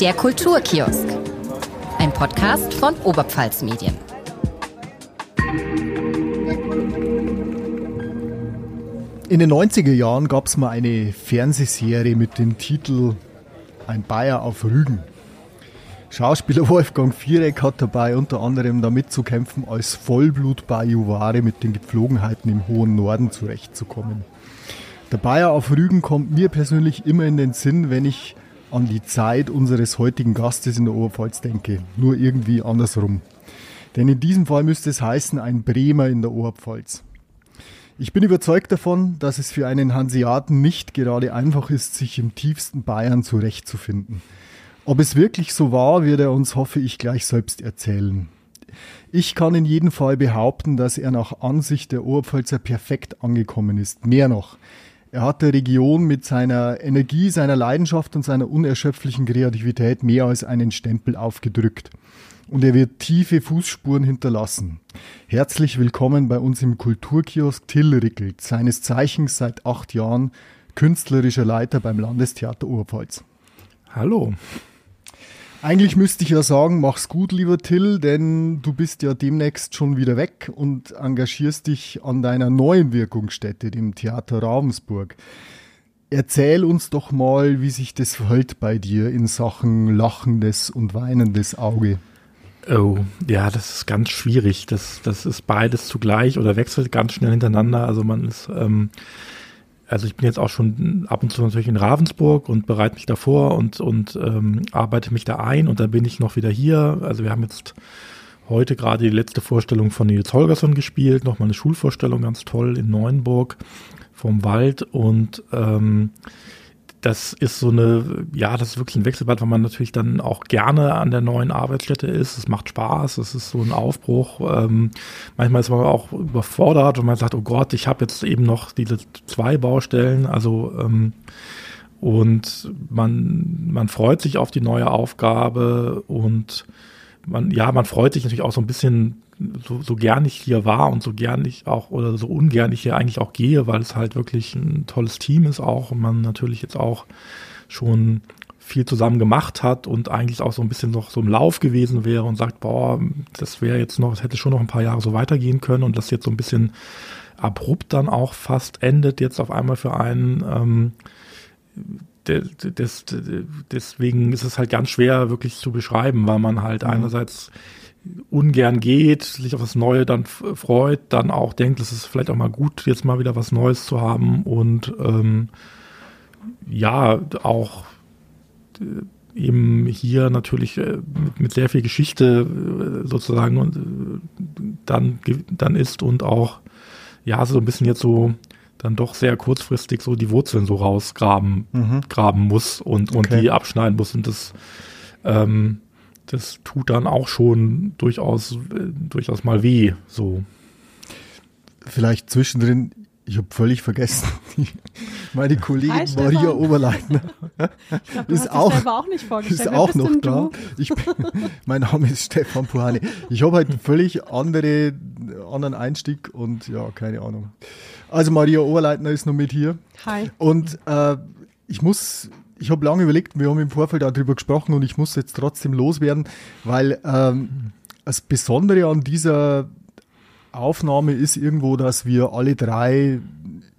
Der Kulturkiosk. Ein Podcast von Oberpfalz Medien. In den 90er Jahren gab es mal eine Fernsehserie mit dem Titel Ein Bayer auf Rügen. Schauspieler Wolfgang Viereck hat dabei unter anderem damit zu kämpfen, als Vollblut-Bajuware mit den Gepflogenheiten im hohen Norden zurechtzukommen. Der Bayer auf Rügen kommt mir persönlich immer in den Sinn, wenn ich an die Zeit unseres heutigen Gastes in der Oberpfalz denke. Nur irgendwie andersrum. Denn in diesem Fall müsste es heißen, ein Bremer in der Oberpfalz. Ich bin überzeugt davon, dass es für einen Hanseaten nicht gerade einfach ist, sich im tiefsten Bayern zurechtzufinden. Ob es wirklich so war, wird er uns, hoffe ich, gleich selbst erzählen. Ich kann in jedem Fall behaupten, dass er nach Ansicht der Oberpfälzer perfekt angekommen ist. Mehr noch. Er hat der Region mit seiner Energie, seiner Leidenschaft und seiner unerschöpflichen Kreativität mehr als einen Stempel aufgedrückt. Und er wird tiefe Fußspuren hinterlassen. Herzlich willkommen bei uns im Kulturkiosk Till Rickelt, seines Zeichens seit acht Jahren künstlerischer Leiter beim Landestheater Oberpfalz. Hallo. Eigentlich müsste ich ja sagen, mach's gut, lieber Till, denn du bist ja demnächst schon wieder weg und engagierst dich an deiner neuen Wirkungsstätte, dem Theater Ravensburg. Erzähl uns doch mal, wie sich das verhält bei dir in Sachen lachendes und weinendes Auge. Oh, ja, das ist ganz schwierig. Das, das ist beides zugleich oder wechselt ganz schnell hintereinander. Also man ist ähm, also ich bin jetzt auch schon ab und zu natürlich in Ravensburg und bereite mich davor und, und ähm, arbeite mich da ein und dann bin ich noch wieder hier. Also wir haben jetzt heute gerade die letzte Vorstellung von Nils Holgersson gespielt, nochmal eine Schulvorstellung, ganz toll in Neuenburg vom Wald und ähm, das ist so eine, ja, das ist wirklich ein Wechselbad, weil man natürlich dann auch gerne an der neuen Arbeitsstätte ist. Es macht Spaß, es ist so ein Aufbruch. Ähm, manchmal ist man auch überfordert und man sagt, oh Gott, ich habe jetzt eben noch diese zwei Baustellen. Also ähm, und man, man freut sich auf die neue Aufgabe und man, ja, man freut sich natürlich auch so ein bisschen so, so gern ich hier war und so gern ich auch oder so ungern ich hier eigentlich auch gehe, weil es halt wirklich ein tolles Team ist auch und man natürlich jetzt auch schon viel zusammen gemacht hat und eigentlich auch so ein bisschen noch so im Lauf gewesen wäre und sagt, boah, das wäre jetzt noch, es hätte schon noch ein paar Jahre so weitergehen können und das jetzt so ein bisschen abrupt dann auch fast endet jetzt auf einmal für einen. Ähm, des, deswegen ist es halt ganz schwer wirklich zu beschreiben, weil man halt mhm. einerseits ungern geht, sich auf das Neue dann freut, dann auch denkt, es ist vielleicht auch mal gut, jetzt mal wieder was Neues zu haben und ähm, ja, auch äh, eben hier natürlich äh, mit, mit, sehr viel Geschichte äh, sozusagen und äh, dann, dann ist und auch ja, so ein bisschen jetzt so dann doch sehr kurzfristig so die Wurzeln so rausgraben mhm. graben muss und, und okay. die abschneiden muss und das ähm, das tut dann auch schon durchaus, äh, durchaus mal weh, so. Vielleicht zwischendrin, ich habe völlig vergessen, meine Kollegin Hi, Maria Oberleitner glaub, ist auch, auch ist auch noch da. Ich bin, mein Name ist Stefan Puhane. Ich habe halt einen völlig andere, anderen Einstieg und ja, keine Ahnung. Also Maria Oberleitner ist noch mit hier. Hi. Und äh, ich muss ich habe lange überlegt, wir haben im Vorfeld darüber gesprochen und ich muss jetzt trotzdem loswerden, weil ähm, das Besondere an dieser Aufnahme ist irgendwo, dass wir alle drei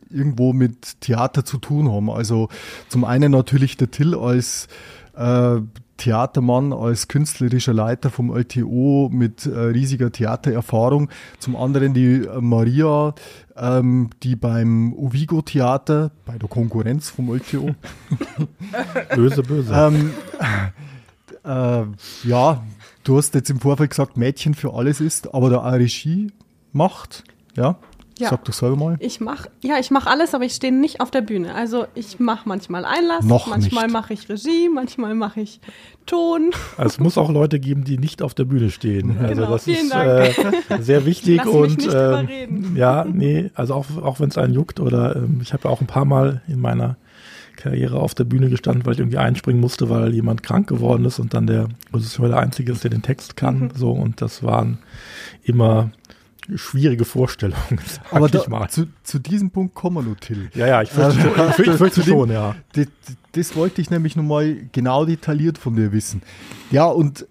irgendwo mit Theater zu tun haben. Also zum einen natürlich der Till als äh, Theatermann, als künstlerischer Leiter vom LTO mit äh, riesiger Theatererfahrung. Zum anderen die äh, Maria, ähm, die beim Uvigo Theater, bei der Konkurrenz vom LTO. böse, böse. ähm, äh, ja, du hast jetzt im Vorfeld gesagt, Mädchen für alles ist, aber da auch Regie macht, ja. Ja. Sag selber mal. Ich mach, ja, ich mache alles, aber ich stehe nicht auf der Bühne. Also ich mache manchmal Einlass, Noch manchmal mache ich Regie, manchmal mache ich Ton. Also es muss auch Leute geben, die nicht auf der Bühne stehen. Also genau, das ist äh, sehr wichtig und ähm, ja, nee, also auch, auch wenn es einen juckt oder ähm, ich habe ja auch ein paar Mal in meiner Karriere auf der Bühne gestanden, weil ich irgendwie einspringen musste, weil jemand krank geworden ist und dann der Regisseur der Einzige ist, der den Text kann. Mhm. So und das waren immer schwierige Vorstellung. Aber da, zu, zu, diesem Punkt kommen wir noch, Till. Ja, ja, ich fürchte, schon, ich fürchte, ich fürchte schon, ja. Das, das wollte ich nämlich nochmal genau detailliert von dir wissen. Ja, und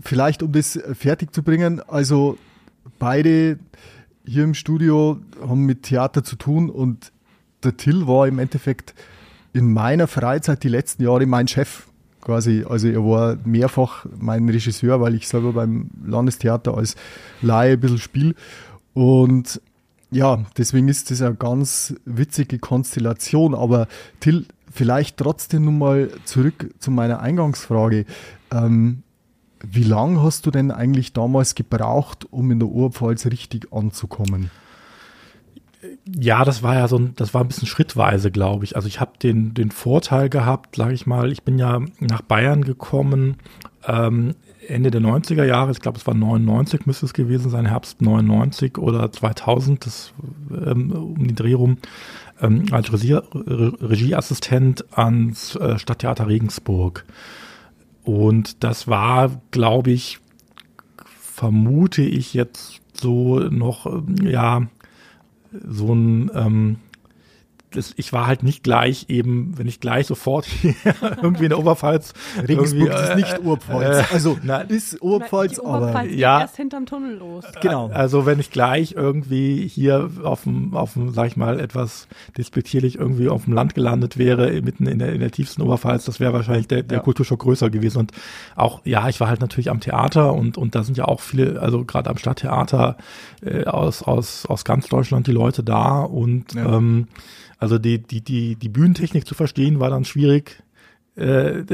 vielleicht, um das fertig zu bringen, also beide hier im Studio haben mit Theater zu tun und der Till war im Endeffekt in meiner Freizeit die letzten Jahre mein Chef quasi. Also er war mehrfach mein Regisseur, weil ich selber beim Landestheater als Laie ein bisschen spiele. Und ja, deswegen ist das eine ganz witzige Konstellation. Aber Till, vielleicht trotzdem nun mal zurück zu meiner Eingangsfrage. Ähm, wie lange hast du denn eigentlich damals gebraucht, um in der Oberpfalz richtig anzukommen? Ja, das war ja so ein, das war ein bisschen schrittweise, glaube ich. Also ich habe den, den Vorteil gehabt, sage ich mal, ich bin ja nach Bayern gekommen ähm, Ende der 90er Jahre, ich glaube es war 99 müsste es gewesen sein, Herbst 99 oder 2000, das ähm, um die Dreh rum, ähm, als Regie, Regieassistent ans äh, Stadttheater Regensburg. Und das war, glaube ich, vermute ich jetzt so noch, ja, so ein ähm, das, ich war halt nicht gleich eben, wenn ich gleich sofort hier irgendwie in der Oberpfalz. Regensburg ist nicht Oberpfalz. Äh, also na, ist Oberpfalz, na, aber ja. erst hinterm Tunnel los. Genau. Also wenn ich gleich irgendwie hier auf dem, auf dem, sag ich mal, etwas despektierlich irgendwie auf dem Land gelandet wäre, mitten in der, in der tiefsten Oberpfalz, das wäre wahrscheinlich der, der ja. Kulturschock größer gewesen. Und auch, ja, ich war halt natürlich am Theater und, und da sind ja auch viele, also gerade am Stadttheater äh, aus, aus, aus ganz Deutschland die Leute da und ja. ähm, also die, die, die, die Bühnentechnik zu verstehen war dann schwierig. Äh,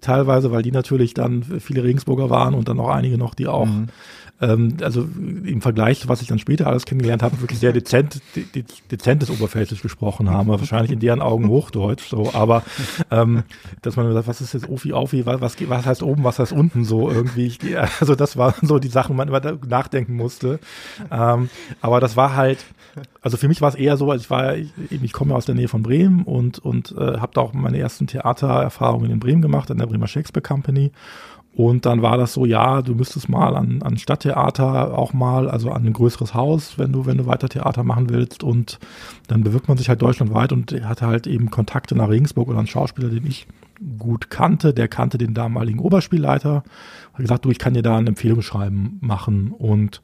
teilweise, weil die natürlich dann viele Regensburger waren und dann auch einige noch, die auch mhm ähm, also im Vergleich, was ich dann später alles kennengelernt habe, wirklich sehr dezent, de, de, dezentes Oberpfälzisch gesprochen haben, wahrscheinlich in deren Augen Hochdeutsch, so, aber ähm, dass man sagt, was ist jetzt Ofi, Aufi, was, was, was heißt oben, was heißt unten, so irgendwie, ich, also das waren so die Sachen, man immer nachdenken musste, ähm, aber das war halt, also für mich war es eher so, als ich war, ich, ich komme ja aus der Nähe von Bremen und, und äh, habe da auch meine ersten Theatererfahrungen in Bremen gemacht, an der Bremer Shakespeare Company und dann war das so, ja, du müsstest mal an, an Stadttheater auch mal, also an ein größeres Haus, wenn du, wenn du weiter Theater machen willst. Und dann bewirkt man sich halt deutschlandweit und hatte halt eben Kontakte nach Regensburg oder einen Schauspieler, den ich gut kannte. Der kannte den damaligen Oberspielleiter. Hat gesagt, du, ich kann dir da ein Empfehlungsschreiben machen. Und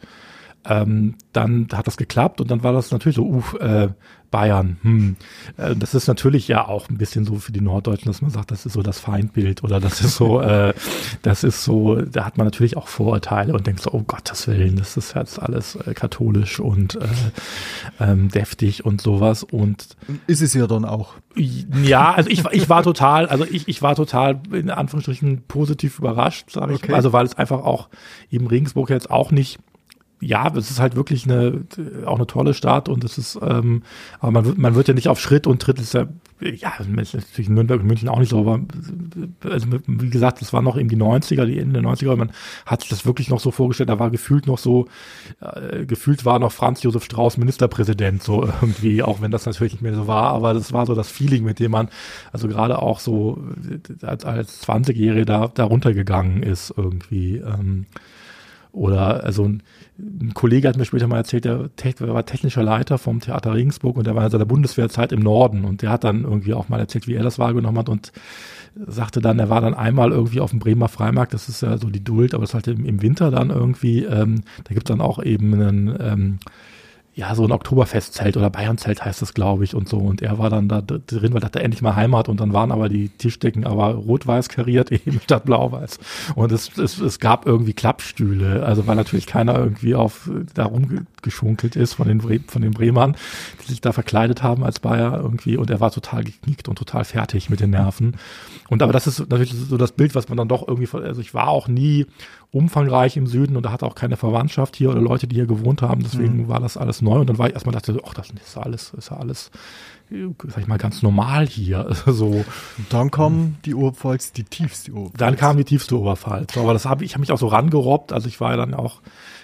ähm, dann hat das geklappt und dann war das natürlich so, uff, äh, Bayern. Hm. Äh, das ist natürlich ja auch ein bisschen so für die Norddeutschen, dass man sagt, das ist so das Feindbild oder das ist so, äh, das ist so, da hat man natürlich auch Vorurteile und denkt so, oh Gottes Willen, das ist jetzt alles äh, katholisch und äh, ähm, deftig und sowas und ist es ja dann auch. Ja, also ich, ich war total, also ich, ich war total in Anführungsstrichen positiv überrascht, sage ich. Okay. Also weil es einfach auch eben Regensburg jetzt auch nicht ja, es ist halt wirklich eine auch eine tolle Stadt und es ist, ähm, aber man wird, man wird ja nicht auf Schritt und Tritt ist ja, ja, natürlich Nürnberg und München auch nicht so, aber also wie gesagt, das war noch eben die 90er, die Ende der 90er, man hat sich das wirklich noch so vorgestellt, da war gefühlt noch so, äh, gefühlt war noch Franz Josef Strauß Ministerpräsident, so irgendwie, auch wenn das natürlich nicht mehr so war, aber das war so das Feeling, mit dem man, also gerade auch so als, als 20-Jährige da, da runtergegangen ist irgendwie. Ähm, oder also ein, ein, Kollege hat mir später mal erzählt, der, war technischer Leiter vom Theater Regensburg und der war in seiner Bundeswehrzeit im Norden. Und der hat dann irgendwie auch mal erzählt, wie er das wahrgenommen hat und sagte dann, er war dann einmal irgendwie auf dem Bremer Freimarkt, das ist ja so die Duld, aber das ist halt im, im Winter dann irgendwie, ähm, da gibt es dann auch eben einen ähm, ja, so ein Oktoberfestzelt oder Bayernzelt heißt das, glaube ich, und so. Und er war dann da drin, weil er hatte endlich mal Heimat und dann waren aber die Tischdecken aber rot-weiß kariert eben statt blau-weiß. Und es, es, es gab irgendwie Klappstühle, also weil natürlich keiner irgendwie auf da rumgeschunkelt ist von den, von den Bremern, die sich da verkleidet haben als Bayer irgendwie. Und er war total geknickt und total fertig mit den Nerven. Und aber das ist natürlich so das Bild, was man dann doch irgendwie, also ich war auch nie umfangreich im Süden und da hatte auch keine Verwandtschaft hier oder Leute, die hier gewohnt haben. Deswegen mhm. war das alles neu. Und dann war ich erstmal dachte, ach, das ist ja alles, ist ja alles, sag ich mal, ganz normal hier. so. Und dann kam die Oberpfalz, die tiefste Oberpfalz. Dann kam die tiefste Oberpfalz. Aber das habe ich, habe mich auch so rangerobbt. Also ich war ja dann auch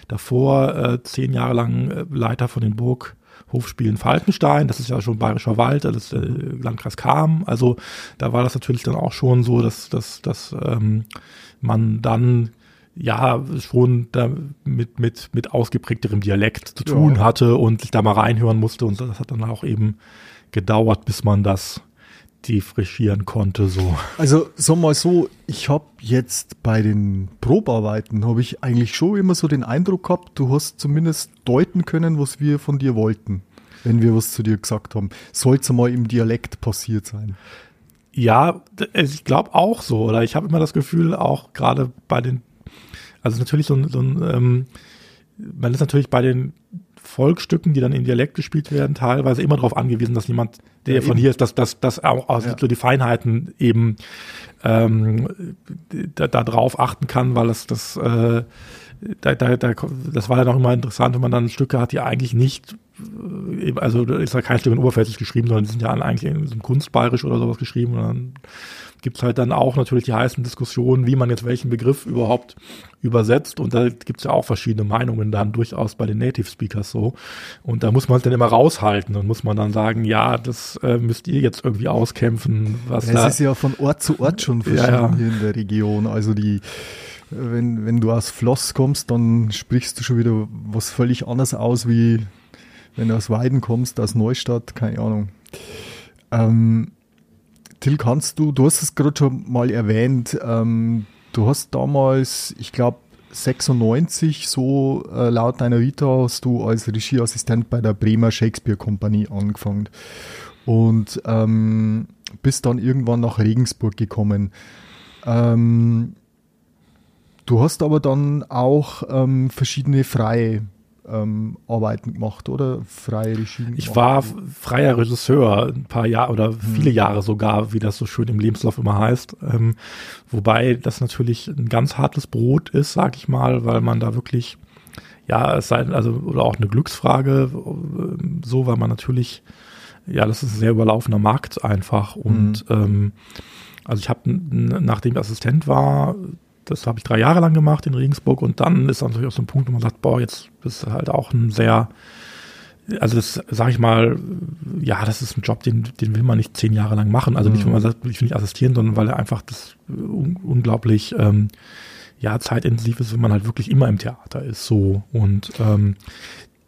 davor äh, zehn Jahre lang äh, Leiter von den Burg. Hofspielen Falkenstein, das ist ja schon Bayerischer Wald, das ist der Landkreis Kam. Also da war das natürlich dann auch schon so, dass, dass, dass ähm, man dann ja schon da mit, mit, mit ausgeprägterem Dialekt zu tun Ja. hatte und sich da mal reinhören musste. Und das hat dann auch eben gedauert, bis man das defrischieren konnte. So. Also sag mal so, ich habe jetzt bei den Probearbeiten, habe ich eigentlich schon immer so den Eindruck gehabt, du hast zumindest deuten können, was wir von dir wollten, wenn wir was zu dir gesagt haben. Sollte mal im Dialekt passiert sein. Ja, also ich glaube auch so. Oder ich habe immer das Gefühl, auch gerade bei den, also natürlich so ein, so ein ähm, man ist natürlich bei den Volksstücken, die dann im Dialekt gespielt werden, teilweise immer darauf angewiesen, dass jemand, der Ja, von eben. hier ist, dass, dass, dass auch also Ja. so die Feinheiten eben ähm, da, da drauf achten kann, weil es das äh, da, da, da, das war dann auch immer interessant, wenn man dann Stücke hat, die eigentlich nicht, äh, also da ist ja kein Stück in Oberpfälzisch geschrieben, sondern die sind ja eigentlich in so einem Kunstbayerisch oder sowas geschrieben. Und dann gibt's halt dann auch natürlich die heißen Diskussionen, wie man jetzt welchen Begriff überhaupt übersetzt. Und da gibt's ja auch verschiedene Meinungen dann durchaus bei den Native Speakers so. Und da muss man es dann immer raushalten und muss man dann sagen, ja, das äh, müsst ihr jetzt irgendwie auskämpfen, was Es da. ist ja von Ort zu Ort schon verschieden Ja, ja. hier in der Region. Also die, wenn, wenn du aus Floss kommst, dann sprichst du schon wieder was völlig anderes aus, wie wenn du aus Weiden kommst, aus Neustadt, keine Ahnung. Ähm, Till, kannst du, du hast es gerade schon mal erwähnt, ähm, du hast damals, ich glaube, 96, so äh, laut deiner Vita, hast du als Regieassistent bei der Bremer Shakespeare Kompanie angefangen und ähm, bist dann irgendwann nach Regensburg gekommen. Ähm, du hast aber dann auch ähm, verschiedene freie ähm, Arbeiten gemacht, oder? Freie Regie. Ich war freier Regisseur ein paar Jahre oder viele Hm. Jahre sogar, wie das so schön im Lebenslauf immer heißt. Ähm, wobei das natürlich ein ganz hartes Brot ist, sag ich mal, weil man da wirklich, ja, es sei, also, oder auch eine Glücksfrage, äh, so, weil man natürlich, ja, das ist ein sehr überlaufener Markt einfach. Und ähm, also ich habe, nachdem ich Assistent war, das habe ich drei Jahre lang gemacht in Regensburg und dann ist natürlich auch so ein Punkt, wo man sagt, boah, jetzt bist du halt auch ein sehr, also das sage ich mal, ja, das ist ein Job, den, den will man nicht zehn Jahre lang machen. Also nicht, weil man sagt, ich will nicht assistieren, sondern weil er einfach das un unglaublich ähm, ja, zeitintensiv ist, wenn man halt wirklich immer im Theater ist. So. Und ähm,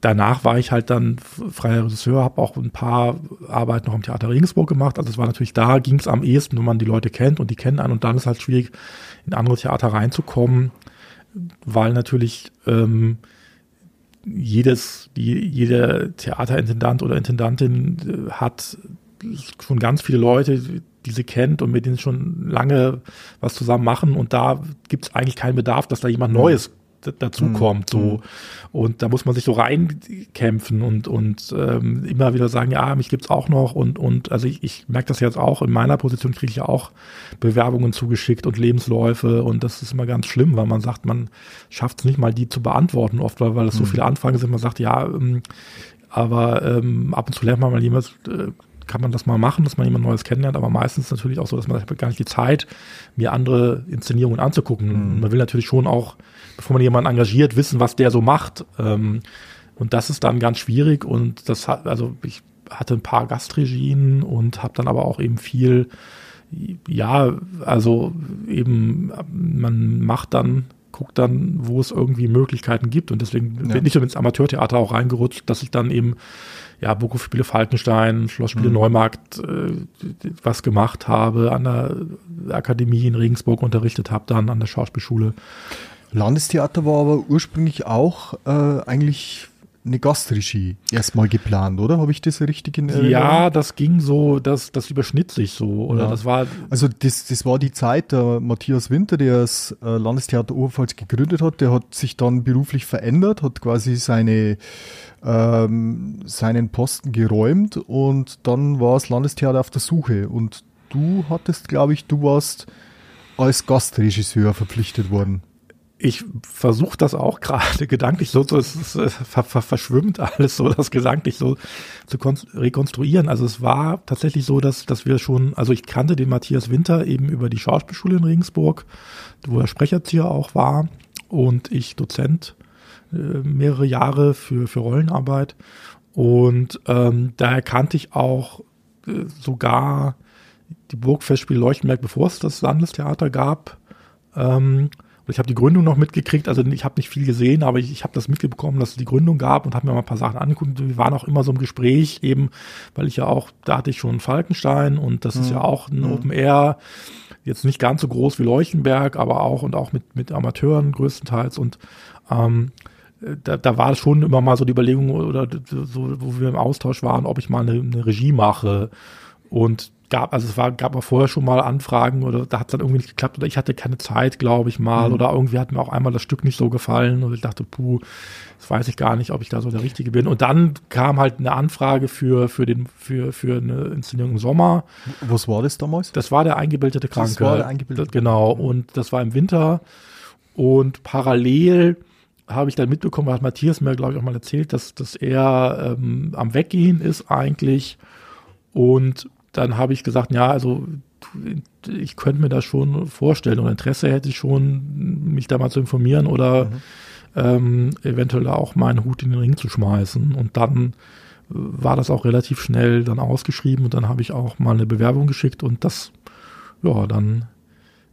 danach war ich halt dann freier Regisseur, habe auch ein paar Arbeiten noch im Theater Regensburg gemacht. Also es war natürlich da, ging es am ehesten, wenn man die Leute kennt und die kennen einen. Und dann ist halt schwierig, in andere Theater reinzukommen, weil natürlich ähm, jedes, die, jeder Theaterintendant oder Intendantin äh, hat schon ganz viele Leute, die sie kennt und mit denen sie schon lange was zusammen machen und da gibt es eigentlich keinen Bedarf, dass da jemand Neues d- dazu kommt so. Und da muss man sich so reinkämpfen und und ähm, immer wieder sagen ja mich gibt's auch noch. Und und also ich, ich merke das jetzt auch in meiner Position kriege ich ja auch Bewerbungen zugeschickt und Lebensläufe. Und das ist immer ganz schlimm weil man sagt man schafft es nicht mal die zu beantworten oft weil weil es so viele Anfragen sind. Man sagt ja ähm, aber ähm, ab und zu lernt man mal jemand, äh, kann man das mal machen, dass man jemand Neues kennenlernt, aber meistens natürlich auch so, dass man gar nicht die Zeit, mir andere Inszenierungen anzugucken. Man will natürlich schon auch, bevor man jemanden engagiert, wissen, was der so macht. Ähm, und das ist dann ganz schwierig und das hat, also ich hatte ein paar Gastregien und habe dann aber auch eben viel, ja, also eben, man macht dann, guckt dann, wo es irgendwie Möglichkeiten gibt und deswegen Ja. bin ich so ins Amateurtheater auch reingerutscht, dass ich dann eben ja, Burghof-Spiele Falkenstein, Schlossspiele Neumarkt äh, was gemacht habe, an der Akademie in Regensburg unterrichtet habe, dann an der Schauspielschule. Landestheater war aber ursprünglich auch äh, eigentlich eine Gastregie erstmal geplant, oder? Habe ich das richtig in Erinnerung? Ja, das ging so, das, das überschnitt sich so. Oder Ja. das war, Also das, das war die Zeit, der Matthias Winter, der das äh, Landestheater Oberpfalz gegründet hat, der hat sich dann beruflich verändert, hat quasi seine, ähm, seinen Posten geräumt und dann war das Landestheater auf der Suche. Und du hattest, glaube ich, du warst als Gastregisseur verpflichtet worden. Ich versuche das auch gerade gedanklich so zu, es ist, äh, ver, ver, verschwimmt alles so, das gedanklich so zu kon- rekonstruieren. Also es war tatsächlich so, dass, dass wir schon, also ich kannte den Matthias Winter eben über die Schauspielschule in Regensburg, wo er Sprecherzieher auch war und ich Dozent äh, mehrere Jahre für, für Rollenarbeit. Und ähm, daher kannte ich auch äh, sogar die Burgfestspiele Leuchtenberg, bevor es das Landestheater gab. Ähm, ich habe die Gründung noch mitgekriegt, also ich habe nicht viel gesehen, aber ich, ich habe das mitbekommen, dass es die Gründung gab und habe mir mal ein paar Sachen angeguckt. Wir waren auch immer so im Gespräch, eben, weil ich ja auch, da hatte ich schon Falkenstein und das mhm. ist ja auch ein mhm. Open Air, jetzt nicht ganz so groß wie Leuchtenberg, aber auch und auch mit, mit Amateuren größtenteils und ähm, da, da war schon immer mal so die Überlegung oder so, wo wir im Austausch waren, ob ich mal eine, eine Regie mache. Und gab, also es war, gab auch vorher schon mal Anfragen oder da hat es dann irgendwie nicht geklappt oder ich hatte keine Zeit, glaube ich mal, mhm. oder irgendwie hat mir auch einmal das Stück nicht so gefallen und ich dachte, puh, das weiß ich gar nicht, ob ich da so der Richtige bin. Und dann kam halt eine Anfrage für, für den, für, für eine Inszenierung im Sommer. Was war das damals? Das war der eingebildete Kranke. Das war der eingebildete. Genau. Und das war im Winter und parallel habe ich dann mitbekommen, hat Matthias mir, glaube ich, auch mal erzählt, dass, dass er ähm, am Weggehen ist eigentlich. Und dann habe ich gesagt, ja, also ich könnte mir das schon vorstellen und Interesse hätte ich schon, mich da mal zu informieren oder mhm. ähm, eventuell auch meinen Hut in den Ring zu schmeißen. Und dann war das auch relativ schnell dann ausgeschrieben und dann habe ich auch mal eine Bewerbung geschickt und das, ja, dann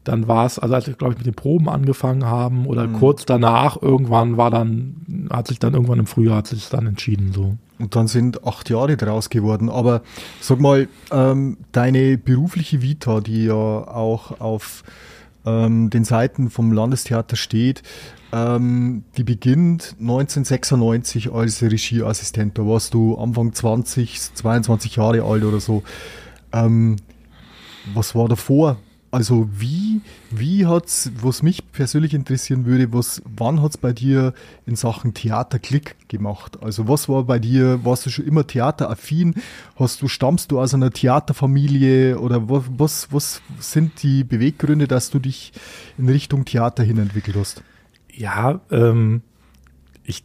dann war es, also als wir, glaube ich, mit den Proben angefangen haben oder mhm. kurz danach, irgendwann war dann, hat sich dann irgendwann im Frühjahr hat sich dann entschieden so. Und dann sind acht Jahre draus geworden. Aber sag mal, ähm, deine berufliche Vita, die ja auch auf ähm, den Seiten vom Landestheater steht, ähm, die beginnt 1996 als Regieassistent. Da warst du Anfang 20, 22 Jahre alt oder so. Ähm, was war davor? Also wie, wie hat's, was mich persönlich interessieren würde, was, wann hat's bei dir in Sachen Theater Klick gemacht? Also was war bei dir, warst du schon immer theateraffin? Hast du, stammst du aus einer Theaterfamilie oder was, was, was sind die Beweggründe, dass du dich in Richtung Theater hin entwickelt hast? Ja, ähm, ich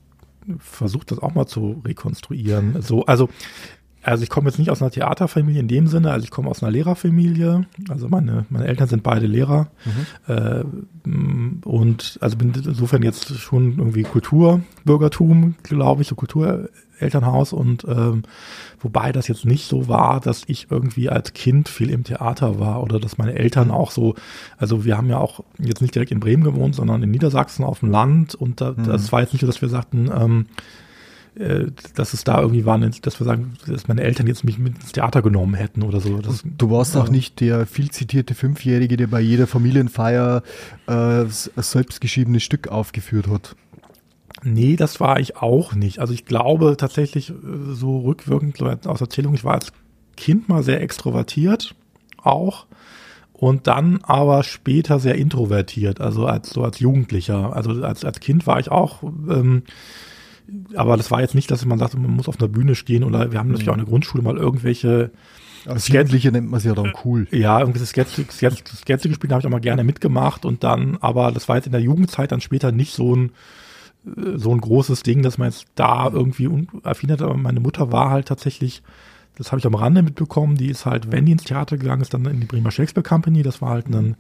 versuche das auch mal zu rekonstruieren. So, also also ich komme jetzt nicht aus einer Theaterfamilie in dem Sinne, also ich komme aus einer Lehrerfamilie. Also meine, meine Eltern sind beide Lehrer. Mhm. Äh, und also bin insofern jetzt schon irgendwie Kulturbürgertum, glaube ich, so Kulturelternhaus. Und ähm, wobei das jetzt nicht so war, dass ich irgendwie als Kind viel im Theater war oder dass meine Eltern auch so, also wir haben ja auch jetzt nicht direkt in Bremen gewohnt, sondern in Niedersachsen auf dem Land. Und da, mhm. das war jetzt nicht so, dass wir sagten, ähm, äh, dass es da irgendwie war, dass wir sagen, dass meine Eltern jetzt mich mit ins Theater genommen hätten oder so. Das, du warst auch nicht der viel zitierte Fünfjährige, der bei jeder Familienfeier äh, ein selbstgeschriebenes Stück aufgeführt hat. Nee, das war ich auch nicht. Also ich glaube tatsächlich äh, so rückwirkend aus Erzählung, ich war als Kind mal sehr extrovertiert auch und dann aber später sehr introvertiert, also als so als Jugendlicher. Also als, als Kind war ich auch ähm, aber das war jetzt nicht, dass man sagt, man muss auf einer Bühne stehen oder wir haben natürlich auch in der Grundschule mal irgendwelche als Jugendliche nennt man es ja dann cool. Ja, irgendwie das Sketch, Sketch, Sketch gespielt habe ich auch mal gerne mitgemacht und dann, aber das war jetzt in der Jugendzeit dann später nicht so ein äh, so ein großes Ding, dass man jetzt da irgendwie affin hat, aber meine Mutter war halt tatsächlich, das habe ich am Rande mitbekommen, die ist halt, wenn die ins Theater gegangen ist, dann in die Bremer Shakespeare Company, das war halt ein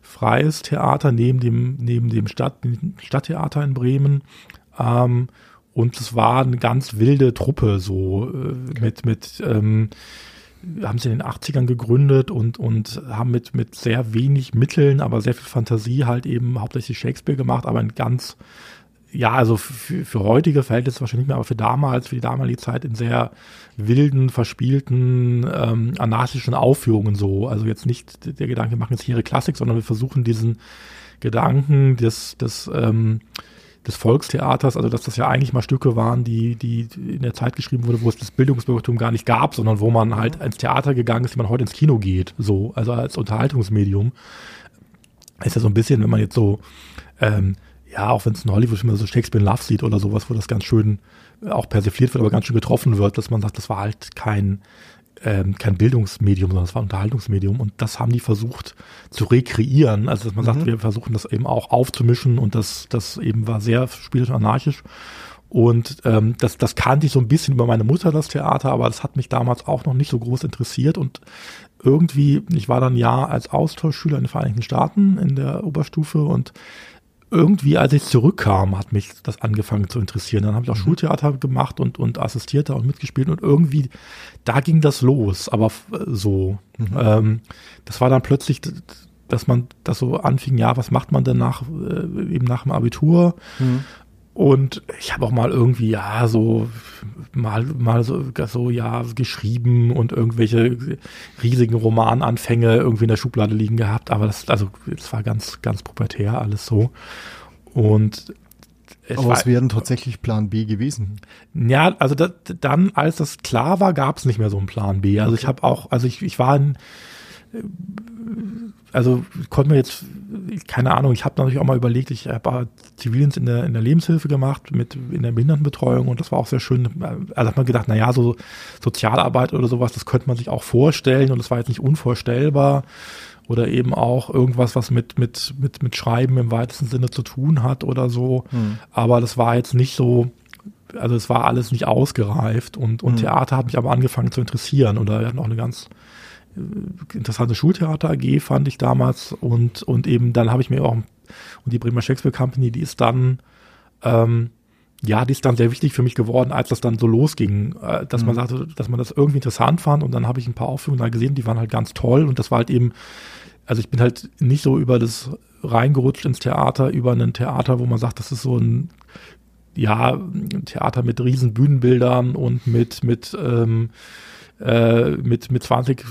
freies Theater neben dem, neben dem Stadt, Stadttheater in Bremen. Ähm, und es war eine ganz wilde Truppe, so äh, mit, mit ähm, haben sie in den 80ern gegründet und, und haben mit, mit sehr wenig Mitteln, aber sehr viel Fantasie halt eben hauptsächlich Shakespeare gemacht, aber ein ganz, ja, also für, für heutige Verhältnisse wahrscheinlich nicht mehr, aber für damals, für die damalige Zeit in sehr wilden, verspielten, ähm, anarchischen Aufführungen so. Also jetzt nicht der Gedanke, wir machen jetzt hier ihre Klassik, sondern wir versuchen diesen Gedanken des, des ähm, des Volkstheaters, also dass das ja eigentlich mal Stücke waren, die, die in der Zeit geschrieben wurde, wo es das Bildungsbürgertum gar nicht gab, sondern wo man halt ins Theater gegangen ist, wie man heute ins Kino geht, so, also als Unterhaltungsmedium. Ist ja so ein bisschen, wenn man jetzt so, ähm, ja, auch wenn es in Hollywood-Film so Shakespeare in Love sieht oder sowas, wo das ganz schön auch persifliert wird, aber ganz schön getroffen wird, dass man sagt, das war halt kein, ähm, kein Bildungsmedium, sondern es war ein Unterhaltungsmedium und das haben die versucht zu rekreieren. Also dass man mhm. sagt, wir versuchen das eben auch aufzumischen und das, das eben war sehr spielerisch anarchisch. Und ähm, das, das kannte ich so ein bisschen über meine Mutter, das Theater, aber das hat mich damals auch noch nicht so groß interessiert. Und irgendwie, ich war dann ein Jahr als Austauschschüler in den Vereinigten Staaten in der Oberstufe und irgendwie, als ich zurückkam, hat mich das angefangen zu interessieren. Dann habe ich auch mhm. Schultheater gemacht und, und assistiert da und mitgespielt und irgendwie, da ging das los, aber so. Mhm. Ähm, das war dann plötzlich, dass man das so anfing, ja, was macht man denn nach, äh, eben nach dem Abitur? Mhm. Und ich habe auch mal irgendwie, ja, so mal, mal so, so, ja, geschrieben und irgendwelche riesigen Romananfänge irgendwie in der Schublade liegen gehabt. Aber das, also, das war ganz, ganz pubertär alles so. Und es Aber es wären tatsächlich Plan B gewesen. Ja, also das, dann, als das klar war, gab es nicht mehr so einen Plan B. Also okay. ich habe auch, also ich, ich war in, also konnte mir jetzt, keine Ahnung, ich habe natürlich auch mal überlegt, ich habe Zivildienst in der, in der Lebenshilfe gemacht, mit in der Behindertenbetreuung und das war auch sehr schön. Also hat man gedacht, naja, so Sozialarbeit oder sowas, das könnte man sich auch vorstellen und das war jetzt nicht unvorstellbar. Oder eben auch irgendwas, was mit, mit, mit, mit Schreiben im weitesten Sinne zu tun hat oder so. Mhm. Aber das war jetzt nicht so, also es war alles nicht ausgereift und, und mhm. Theater hat mich aber angefangen zu interessieren. Und da hatten auch eine ganz äh, interessante Schultheater AG fand ich damals und, und eben dann habe ich mir auch, und die Bremer Shakespeare Company, die ist dann, ähm, ja, die ist dann sehr wichtig für mich geworden, als das dann so losging, äh, dass mhm. man sagte, dass man das irgendwie interessant fand und dann habe ich ein paar Aufführungen da gesehen, die waren halt ganz toll und das war halt eben, also ich bin halt nicht so über das reingerutscht ins Theater, über ein Theater, wo man sagt, das ist so ein ja, ein Theater mit riesen Bühnenbildern und mit, mit ähm, äh, mit, mit 20,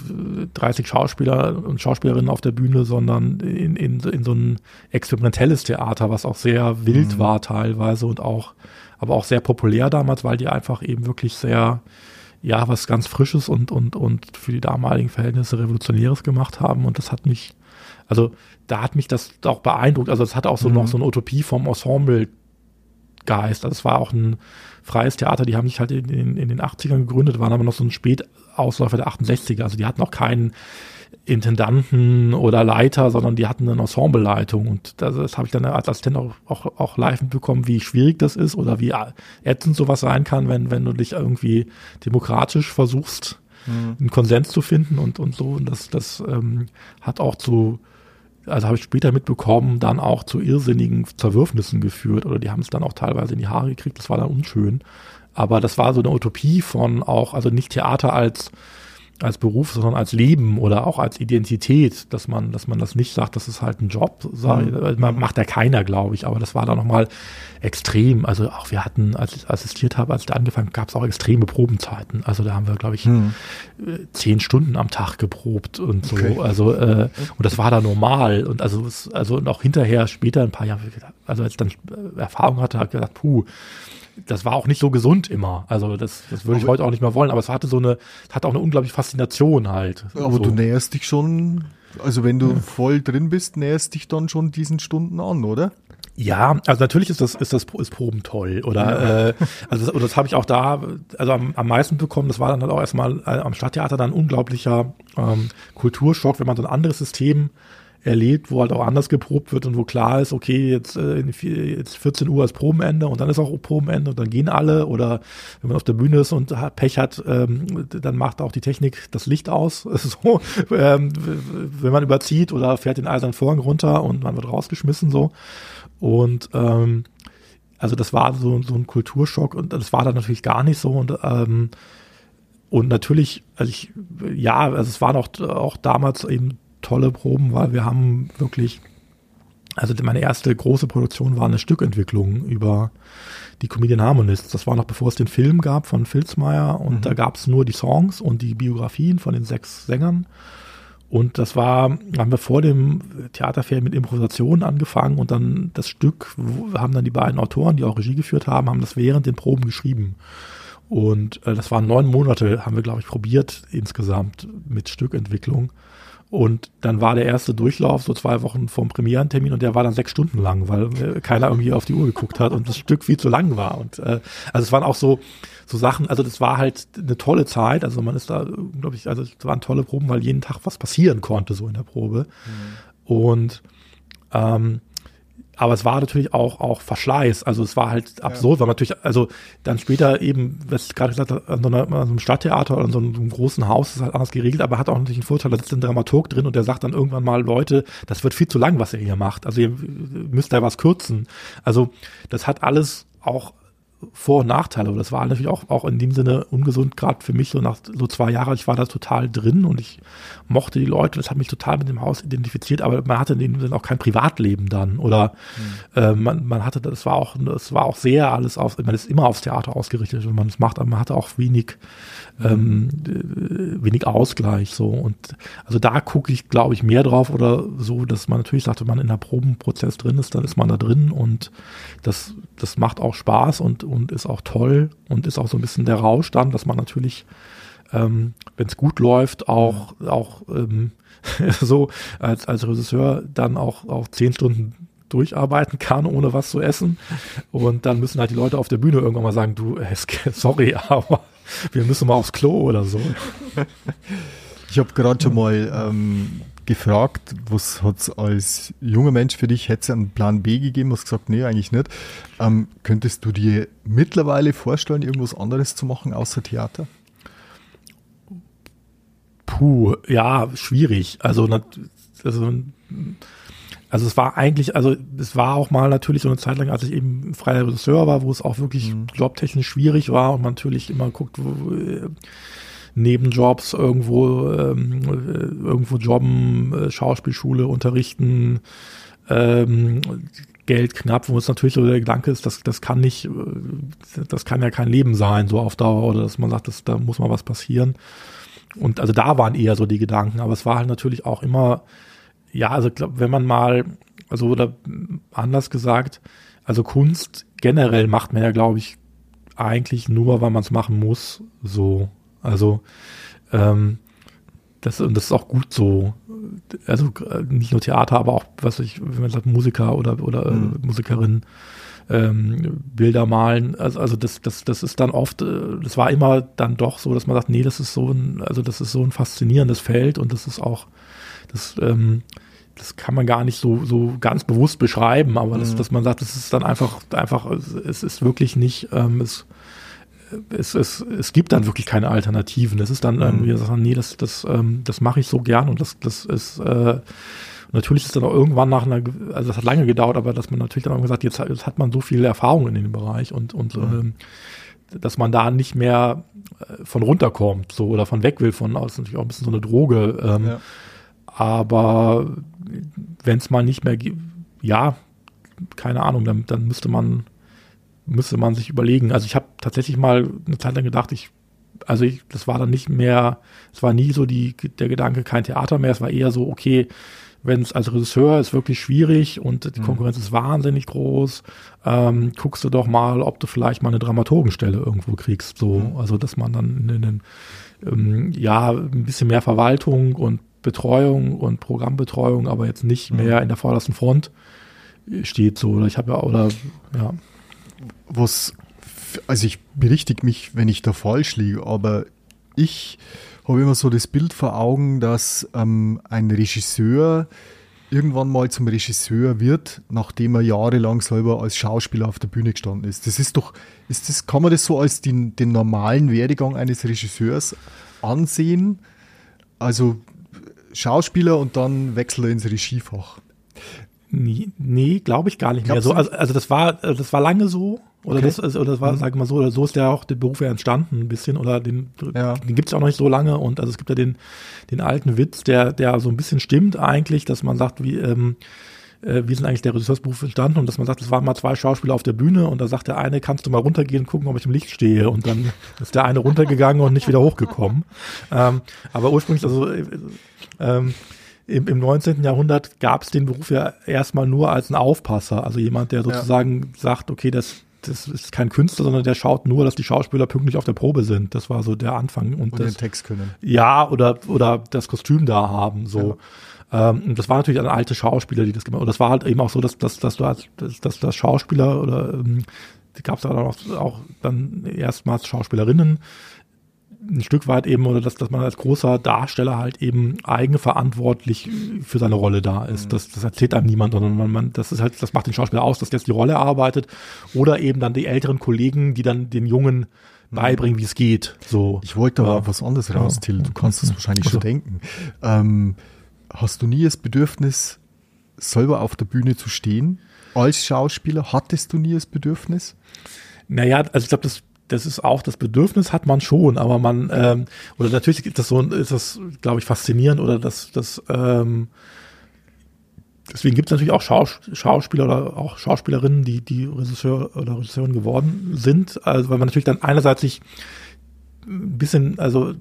30 Schauspieler und Schauspielerinnen auf der Bühne, sondern in, in, in so ein experimentelles Theater, was auch sehr wild mhm. war teilweise und auch, aber auch sehr populär damals, weil die einfach eben wirklich sehr, ja, was ganz Frisches und, und, und für die damaligen Verhältnisse Revolutionäres gemacht haben. Und das hat mich, also da hat mich das auch beeindruckt. Also es hat auch so mhm. noch so eine Utopie vom Ensemble Geist. Also es war auch ein freies Theater, die haben sich halt in, in, in den 80ern gegründet, waren aber noch so ein Spätausläufer der 68er. Also die hatten auch keinen Intendanten oder Leiter, sondern die hatten eine Ensembleleitung. Und das, das habe ich dann als Assistent auch, auch, auch live mitbekommen, wie schwierig das ist oder wie ätzend sowas sein kann, wenn, wenn du dich irgendwie demokratisch versuchst, mhm. einen Konsens zu finden und, und so. Und das, das ähm, hat auch zu also habe ich später mitbekommen, dann auch zu irrsinnigen Zerwürfnissen geführt oder die haben es dann auch teilweise in die Haare gekriegt, das war dann unschön. Aber das war so eine Utopie von auch, also nicht Theater als als Beruf, sondern als Leben oder auch als Identität, dass man, dass man das nicht sagt, das ist halt ein Job. Mhm. Man macht ja keiner, glaube ich, aber das war da nochmal extrem. Also auch wir hatten, als ich assistiert habe, als ich da angefangen gab es auch extreme Probenzeiten. Also da haben wir, glaube ich, mhm. zehn Stunden am Tag geprobt und so. Okay. Also äh, und das war da normal. Und also, also und auch hinterher, später ein paar Jahre, also als ich dann Erfahrung hatte, habe ich gedacht, puh, das war auch nicht so gesund immer. Also das, das würde ich heute auch nicht mehr wollen, aber es hatte so eine, es hat auch eine unglaubliche Faszination halt. Aber so. du näherst dich schon, also wenn du ja. voll drin bist, näherst dich dann schon diesen Stunden an, oder? Ja, also natürlich ist das ist das ist Proben toll oder ja. äh, also das, das habe ich auch da also am, am meisten bekommen. Das war dann halt auch erstmal äh, am Stadttheater dann ein unglaublicher ähm, Kulturschock, wenn man so ein anderes System erlebt, wo halt auch anders geprobt wird und wo klar ist, okay, jetzt, äh, jetzt 14 Uhr ist Probenende und dann ist auch Probenende und dann gehen alle oder wenn man auf der Bühne ist und Pech hat, ähm, dann macht auch die Technik das Licht aus, so, ähm, wenn man überzieht oder fährt den eisernen Vorhang runter und man wird rausgeschmissen so. Und ähm, also das war so, so ein Kulturschock und das war dann natürlich gar nicht so und ähm, und natürlich, also ich, ja, also es waren auch, auch damals eben tolle Proben, weil wir haben wirklich, also meine erste große Produktion war eine Stückentwicklung über die Comedian Harmonists. Das war noch bevor es den Film gab von Filzmeier und mhm. da gab es nur die Songs und die Biografien von den sechs Sängern. Und das war, haben wir vor dem Theaterferien mit Improvisation angefangen und dann das Stück haben dann die beiden Autoren, die auch Regie geführt haben, haben das während den Proben geschrieben. Und äh, das waren neun Monate, haben wir, glaube ich, probiert insgesamt mit Stückentwicklung. Und dann war der erste Durchlauf so zwei Wochen vom Premierentermin und der war dann sechs Stunden lang, weil keiner irgendwie auf die Uhr geguckt hat und das Stück viel zu lang war. Und äh, also es waren auch so so Sachen, also das war halt eine tolle Zeit. Also man ist da, glaube ich, also es waren tolle Proben, weil jeden Tag was passieren konnte so in der Probe. Mhm. Und ähm, aber es war natürlich auch, auch Verschleiß. Also es war halt absurd, ja. weil man natürlich, also dann später eben, was ich gerade gesagt habe, an so, einer, an so einem Stadttheater oder in so einem, so einem, großen Haus ist halt anders geregelt, aber hat auch natürlich einen Vorteil, da sitzt ein Dramaturg drin und der sagt dann irgendwann mal, Leute, das wird viel zu lang, was ihr hier macht. Also ihr müsst da was kürzen. Also das hat alles auch Vor- und Nachteile. Aber das war natürlich auch, auch in dem Sinne ungesund, gerade für mich, so nach so zwei Jahren. Ich war da total drin und ich mochte die Leute, das hat mich total mit dem Haus identifiziert, aber man hatte in dem Sinne auch kein Privatleben dann. Oder mhm. äh, man, man hatte, das war auch, das war auch sehr alles auf, man ist immer aufs Theater ausgerichtet, wenn man es macht, aber man hatte auch wenig, ähm, äh, wenig Ausgleich so. Und also da gucke ich, glaube ich, mehr drauf oder so, dass man natürlich sagt, wenn man in der Probenprozess drin ist, dann ist man da drin und das, das macht auch Spaß und, und ist auch toll und ist auch so ein bisschen der Rausch dann, dass man natürlich, ähm, wenn es gut läuft, auch, auch ähm, so als, als Regisseur dann auch, auch zehn Stunden durcharbeiten kann, ohne was zu essen. Und dann müssen halt die Leute auf der Bühne irgendwann mal sagen, du, sorry, aber wir müssen mal aufs Klo oder so. Ich habe gerade schon mal ähm, gefragt, was hat es als junger Mensch für dich, hätte es einen Plan B gegeben, hast gesagt, nee, eigentlich nicht. Ähm, könntest du dir mittlerweile vorstellen, irgendwas anderes zu machen außer Theater? Puh, ja, schwierig. Also, also, also es war eigentlich, also es war auch mal natürlich so eine Zeit lang, als ich eben freier Regisseur war, wo es auch wirklich mhm. jobtechnisch schwierig war und man natürlich immer guckt, wo, Nebenjobs irgendwo, ähm, äh, irgendwo jobben, äh, Schauspielschule unterrichten, ähm, Geld knapp, wo es natürlich so der Gedanke ist, dass das kann nicht, äh, das kann ja kein Leben sein, so auf Dauer, oder dass man sagt, dass, da muss mal was passieren. Und also da waren eher so die Gedanken, aber es war halt natürlich auch immer, ja, also glaub, wenn man mal, also oder anders gesagt, also Kunst generell macht man ja, glaube ich, eigentlich nur, weil man es machen muss, so. Also ähm, das, und das ist auch gut so. Also nicht nur Theater, aber auch, was ich, wenn man sagt, Musiker oder, oder äh, mhm. äh, Musikerin ähm, Bilder malen. Also, also das, das, das ist dann oft, äh, das war immer dann doch so, dass man sagt, nee, das ist so ein, also das ist so ein faszinierendes Feld und das ist auch, das, ähm, das kann man gar nicht so, so ganz bewusst beschreiben, aber das, mhm. dass man sagt, das ist dann einfach, einfach, es ist wirklich nicht, ähm, es, es, es, es gibt dann wirklich keine Alternativen. Es ist dann irgendwie, mhm. sagen, nee, das, das, ähm, das mache ich so gern und das, das ist äh, natürlich ist dann auch irgendwann nach einer, also das hat lange gedauert, aber dass man natürlich dann auch gesagt, jetzt, jetzt hat man so viel Erfahrung in dem Bereich und, und mhm. ähm, dass man da nicht mehr äh, von runterkommt, so oder von weg will, von das ist natürlich auch ein bisschen so eine Droge. Ähm, ja. Aber wenn es mal nicht mehr gibt, ja, keine Ahnung, dann, dann müsste man müsste man sich überlegen. Also ich habe tatsächlich mal eine Zeit lang gedacht, ich, also ich, das war dann nicht mehr, es war nie so die, der Gedanke, kein Theater mehr, es war eher so, okay, wenn es als Regisseur ist wirklich schwierig und die mhm. Konkurrenz ist wahnsinnig groß, ähm, guckst du doch mal, ob du vielleicht mal eine Dramaturgenstelle irgendwo kriegst. So, mhm. also dass man dann in den ähm, ja ein bisschen mehr Verwaltung und Betreuung und Programmbetreuung, aber jetzt nicht mhm. mehr in der vordersten Front steht. So, oder ich habe ja oder ja was, also ich berichtige mich, wenn ich da falsch liege, aber ich habe immer so das Bild vor Augen, dass ähm, ein Regisseur irgendwann mal zum Regisseur wird, nachdem er jahrelang selber als Schauspieler auf der Bühne gestanden ist. Das ist doch, ist das, kann man das so als den, den normalen Werdegang eines Regisseurs ansehen? Also Schauspieler und dann Wechsel ins Regiefach. Nee, nee glaube ich gar nicht mehr. So, also, also das war, also das war lange so. Oder okay. das, also, oder das war, mhm. sag mal so, oder so ist ja auch der Beruf ja entstanden ein bisschen. Oder den, ja. den gibt es ja auch noch nicht so lange. Und also es gibt ja den, den alten Witz, der, der so ein bisschen stimmt eigentlich, dass man sagt, wie, ähm, äh, wie sind eigentlich der Regisseursberuf entstanden und dass man sagt, es waren mal zwei Schauspieler auf der Bühne und da sagt der eine, kannst du mal runtergehen und gucken, ob ich im Licht stehe und dann ist der eine runtergegangen und nicht wieder hochgekommen. Ähm, aber ursprünglich, also äh, ähm, im, im 19. Jahrhundert gab es den Beruf ja erstmal nur als ein Aufpasser, also jemand, der sozusagen ja. sagt, okay, das, das ist kein Künstler, sondern der schaut nur, dass die Schauspieler pünktlich auf der Probe sind. Das war so der Anfang. Und, und das, den Text können. Ja, oder, oder das Kostüm da haben, so. Ja. Ähm, und das war natürlich ein alte Schauspieler, die das gemacht haben. Und das war halt eben auch so, dass, dass, dass du als, dass, dass das Schauspieler oder ähm, gab es dann auch, auch dann erstmals Schauspielerinnen, ein Stück weit eben, oder dass, dass man als großer Darsteller halt eben eigenverantwortlich für seine Rolle da ist. Mhm. Das, das erzählt einem niemand, sondern man, man, das ist halt, das macht den Schauspieler aus, dass der jetzt die Rolle arbeitet. Oder eben dann die älteren Kollegen, die dann den Jungen mhm. beibringen, wie es geht. So. Ich wollte aber ja. was anderes raus, Till. Du kannst es wahrscheinlich also. schon denken. Ähm, hast du nie das Bedürfnis, selber auf der Bühne zu stehen als Schauspieler? Hattest du nie das Bedürfnis? Naja, also ich glaube, das, das ist auch das Bedürfnis hat man schon, aber man ähm, oder natürlich ist das so ist das glaube ich faszinierend oder das das ähm, deswegen gibt es natürlich auch Schaus Schauspieler oder auch Schauspielerinnen, die die Regisseur oder Regisseurin geworden sind, also weil man natürlich dann einerseits sich ein bisschen, also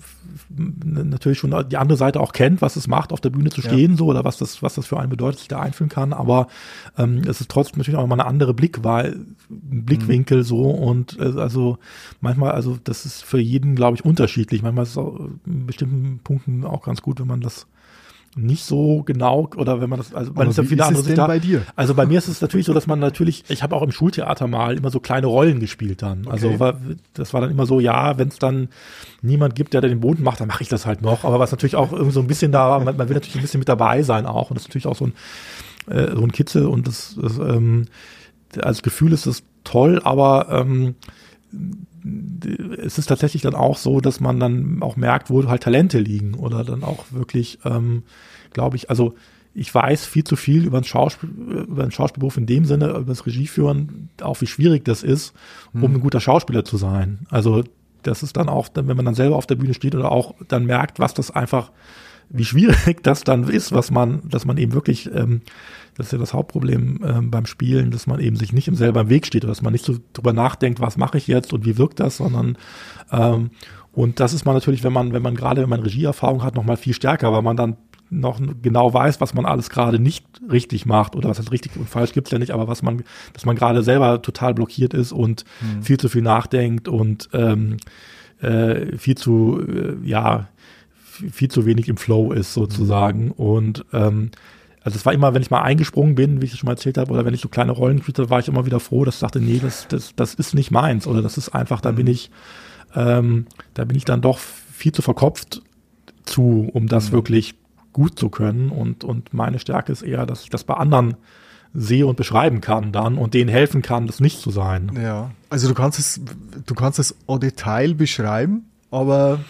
natürlich schon die andere Seite auch kennt, was es macht, auf der Bühne zu stehen, ja. so oder was das, was das für einen bedeutet, sich da einfühlen kann. Aber ähm, es ist trotzdem natürlich auch mal eine andere Blickwahl, Blickwinkel mhm. so und äh, also manchmal, also das ist für jeden, glaube ich, unterschiedlich. Manchmal ist es auch in bestimmten Punkten auch ganz gut, wenn man das nicht so genau oder wenn man das also man ist ja viele andere da. bei dir? Also bei mir ist es natürlich so, dass man natürlich ich habe auch im Schultheater mal immer so kleine Rollen gespielt dann. Also okay. war, das war dann immer so, ja, wenn es dann niemand gibt, der den Boden macht, dann mache ich das halt noch, aber was natürlich auch irgendwie so ein bisschen da man, man will natürlich ein bisschen mit dabei sein auch und das ist natürlich auch so ein äh, so ein Kitzel und das, das ähm, als Gefühl ist das toll, aber ähm, es ist tatsächlich dann auch so, dass man dann auch merkt, wo halt Talente liegen oder dann auch wirklich, ähm, glaube ich, also ich weiß viel zu viel über den, Schauspiel, über den Schauspielberuf in dem Sinne, über das Regieführen, auch wie schwierig das ist, um hm. ein guter Schauspieler zu sein. Also das ist dann auch, wenn man dann selber auf der Bühne steht oder auch dann merkt, was das einfach, wie schwierig das dann ist, was man, dass man eben wirklich ähm, das ist ja das Hauptproblem ähm, beim Spielen, dass man eben sich nicht im selber Weg steht oder dass man nicht so drüber nachdenkt, was mache ich jetzt und wie wirkt das, sondern ähm, und das ist man natürlich, wenn man, wenn man gerade, wenn man Regieerfahrung hat, noch mal viel stärker, weil man dann noch genau weiß, was man alles gerade nicht richtig macht oder was halt richtig und falsch gibt's ja nicht, aber was man, dass man gerade selber total blockiert ist und mhm. viel zu viel nachdenkt und ähm, äh, viel zu, äh, ja, viel zu wenig im Flow ist sozusagen. Mhm. Und ähm, also es war immer, wenn ich mal eingesprungen bin, wie ich es schon mal erzählt habe, oder wenn ich so kleine Rollen gespielt habe, war ich immer wieder froh, dass ich dachte, nee, das, das, das ist nicht meins. Oder das ist einfach, da bin mhm. ich, ähm, da bin ich dann doch viel zu verkopft zu, um das mhm. wirklich gut zu können. Und, und meine Stärke ist eher, dass ich das bei anderen sehe und beschreiben kann dann und denen helfen kann, das nicht zu sein. Ja, also du kannst es, du kannst es au Detail beschreiben, aber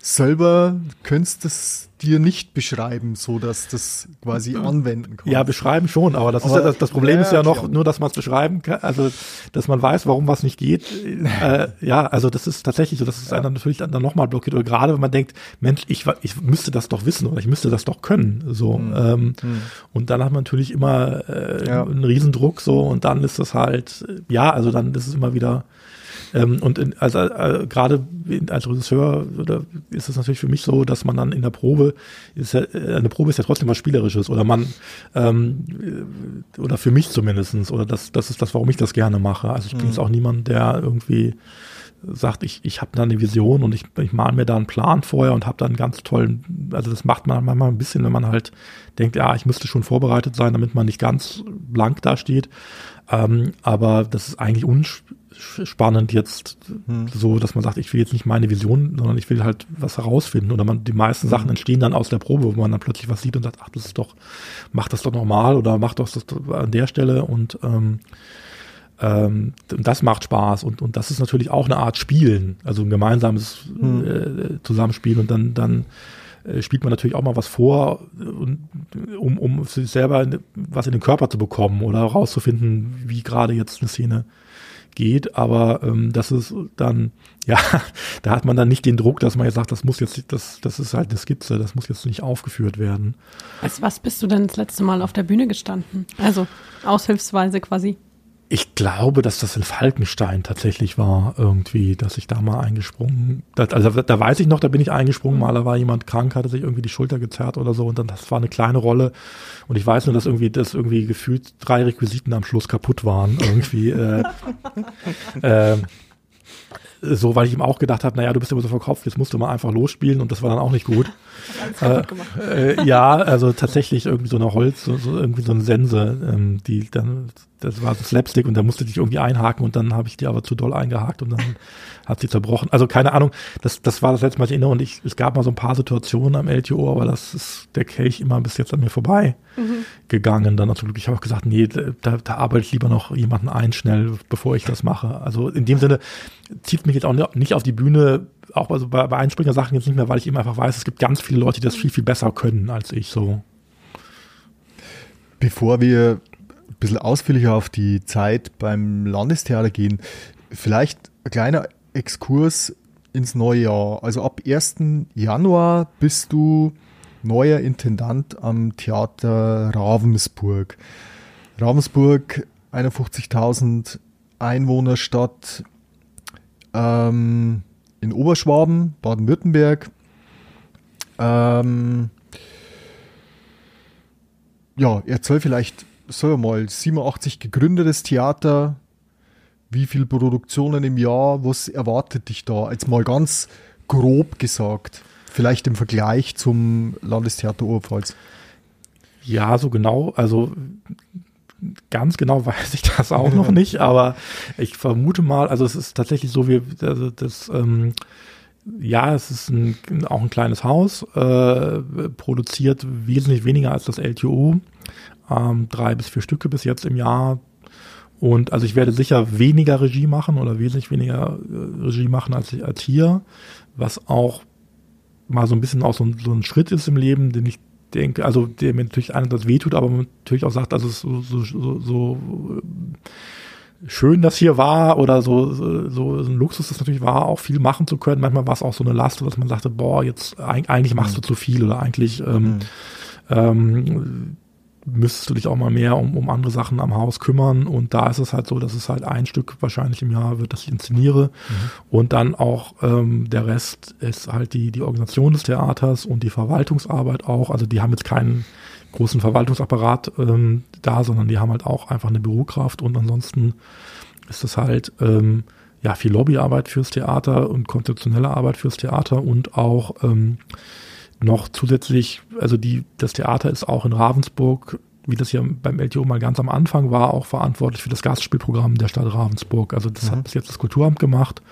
selber könntest es dir nicht beschreiben, so dass das quasi anwenden kann. Ja, beschreiben schon, aber das aber, ist ja das, das Problem ja, ist ja noch nur, dass man es beschreiben kann, also dass man weiß, warum was nicht geht. äh, ja, also das ist tatsächlich so, dass es ja. einen natürlich dann, nochmal blockiert oder gerade wenn man denkt, Mensch, ich, ich müsste das doch wissen oder ich müsste das doch können, so mhm. Ähm, mhm. und dann hat man natürlich immer äh, ja. einen Riesendruck so und dann ist das halt, ja, also dann ist es immer wieder ähm, und in, also äh, gerade als Regisseur oder ist es natürlich für mich so, dass man dann in der Probe ist ja, äh, eine Probe ist ja trotzdem was Spielerisches oder man ähm, äh, oder für mich zumindestens oder das das ist das, warum ich das gerne mache. Also ich bin mhm. jetzt auch niemand, der irgendwie sagt, ich, ich habe da eine Vision und ich, ich male mir da einen Plan vorher und habe dann ganz tollen, also das macht man manchmal ein bisschen, wenn man halt denkt, ja, ich müsste schon vorbereitet sein, damit man nicht ganz blank dasteht. Ähm, aber das ist eigentlich unspannend jetzt hm. so, dass man sagt, ich will jetzt nicht meine Vision, sondern ich will halt was herausfinden. Oder man, die meisten hm. Sachen entstehen dann aus der Probe, wo man dann plötzlich was sieht und sagt, ach, das ist doch, mach das doch normal oder mach doch das an der Stelle und ähm, ähm, das macht Spaß und, und das ist natürlich auch eine Art Spielen, also ein gemeinsames hm. äh, Zusammenspiel und dann, dann äh, spielt man natürlich auch mal was vor, um, um sich selber was in den Körper zu bekommen oder herauszufinden, wie gerade jetzt eine Szene geht, aber ähm, das ist dann, ja, da hat man dann nicht den Druck, dass man jetzt sagt, das muss jetzt, das, das ist halt eine Skizze, das muss jetzt nicht aufgeführt werden. Als was bist du denn das letzte Mal auf der Bühne gestanden? Also aushilfsweise quasi. Ich glaube, dass das in Falkenstein tatsächlich war, irgendwie, dass ich da mal eingesprungen, also da weiß ich noch, da bin ich eingesprungen, mal da war jemand krank, hatte sich irgendwie die Schulter gezerrt oder so und dann, das war eine kleine Rolle. Und ich weiß nur, dass irgendwie, dass irgendwie gefühlt drei Requisiten am Schluss kaputt waren, irgendwie, äh, äh, so, weil ich ihm auch gedacht habe, naja, du bist immer so verkauft, jetzt musst du mal einfach losspielen und das war dann auch nicht gut. Äh, äh, ja, also tatsächlich irgendwie so eine Holz, so, so irgendwie so eine Sense, ähm, die dann das war so Slapstick und da musste ich irgendwie einhaken und dann habe ich die aber zu doll eingehakt und dann hat sie zerbrochen. Also keine Ahnung, das, das war das letzte Mal, ich erinnere und ich, es gab mal so ein paar Situationen am LTO, aber das ist der Kelch immer bis jetzt an mir vorbei mhm. gegangen. Dann zum Glück, ich habe auch gesagt, nee, da, da arbeite ich lieber noch jemanden ein schnell, bevor ich das mache. Also in dem Sinne zieht mich jetzt auch nicht auf die Bühne, auch also bei, bei Einspringer-Sachen jetzt nicht mehr, weil ich eben einfach weiß, es gibt ganz viele Leute, die das viel, viel besser können als ich so. Bevor wir bisschen ausführlicher auf die Zeit beim Landestheater gehen. Vielleicht ein kleiner Exkurs ins neue Jahr. Also ab 1. Januar bist du neuer Intendant am Theater Ravensburg. Ravensburg, 51.000 Einwohnerstadt ähm, in Oberschwaben, Baden-Württemberg. Ähm, ja, erzähl vielleicht, sagen wir mal, 87 gegründetes Theater, wie viel Produktionen im Jahr, was erwartet dich da? Jetzt mal ganz grob gesagt, vielleicht im Vergleich zum Landestheater Oberpfalz. Ja, so genau, also ganz genau weiß ich das auch noch nicht, aber ich vermute mal, also es ist tatsächlich so, wie also das ähm, ja, es ist ein, auch ein kleines Haus, äh, produziert wesentlich weniger als das LTO, ähm, drei bis vier Stücke bis jetzt im Jahr. Und also ich werde sicher weniger Regie machen oder wesentlich weniger äh, Regie machen als, als hier, was auch mal so ein bisschen auch so ein, so ein Schritt ist im Leben, den ich denke, also der mir natürlich einerseits wehtut, aber man natürlich auch sagt, also so, so, so, so schön das hier war oder so, so, so ein Luxus das natürlich war, auch viel machen zu können. Manchmal war es auch so eine Last, dass man sagte, boah, jetzt eigentlich machst du mhm. zu viel oder eigentlich ähm, mhm. ähm, müsstest du dich auch mal mehr um, um andere Sachen am Haus kümmern. Und da ist es halt so, dass es halt ein Stück wahrscheinlich im Jahr wird, das ich inszeniere. Mhm. Und dann auch ähm, der Rest ist halt die, die Organisation des Theaters und die Verwaltungsarbeit auch. Also die haben jetzt keinen großen Verwaltungsapparat ähm, da, sondern die haben halt auch einfach eine Bürokraft und ansonsten ist es halt ähm, ja viel Lobbyarbeit fürs Theater und konzeptionelle Arbeit fürs Theater und auch ähm, noch zusätzlich, also die, das Theater ist auch in Ravensburg, wie das hier beim LTO mal ganz am Anfang war, auch verantwortlich für das Gastspielprogramm der Stadt Ravensburg. Also das mhm. hat bis jetzt das Kulturamt gemacht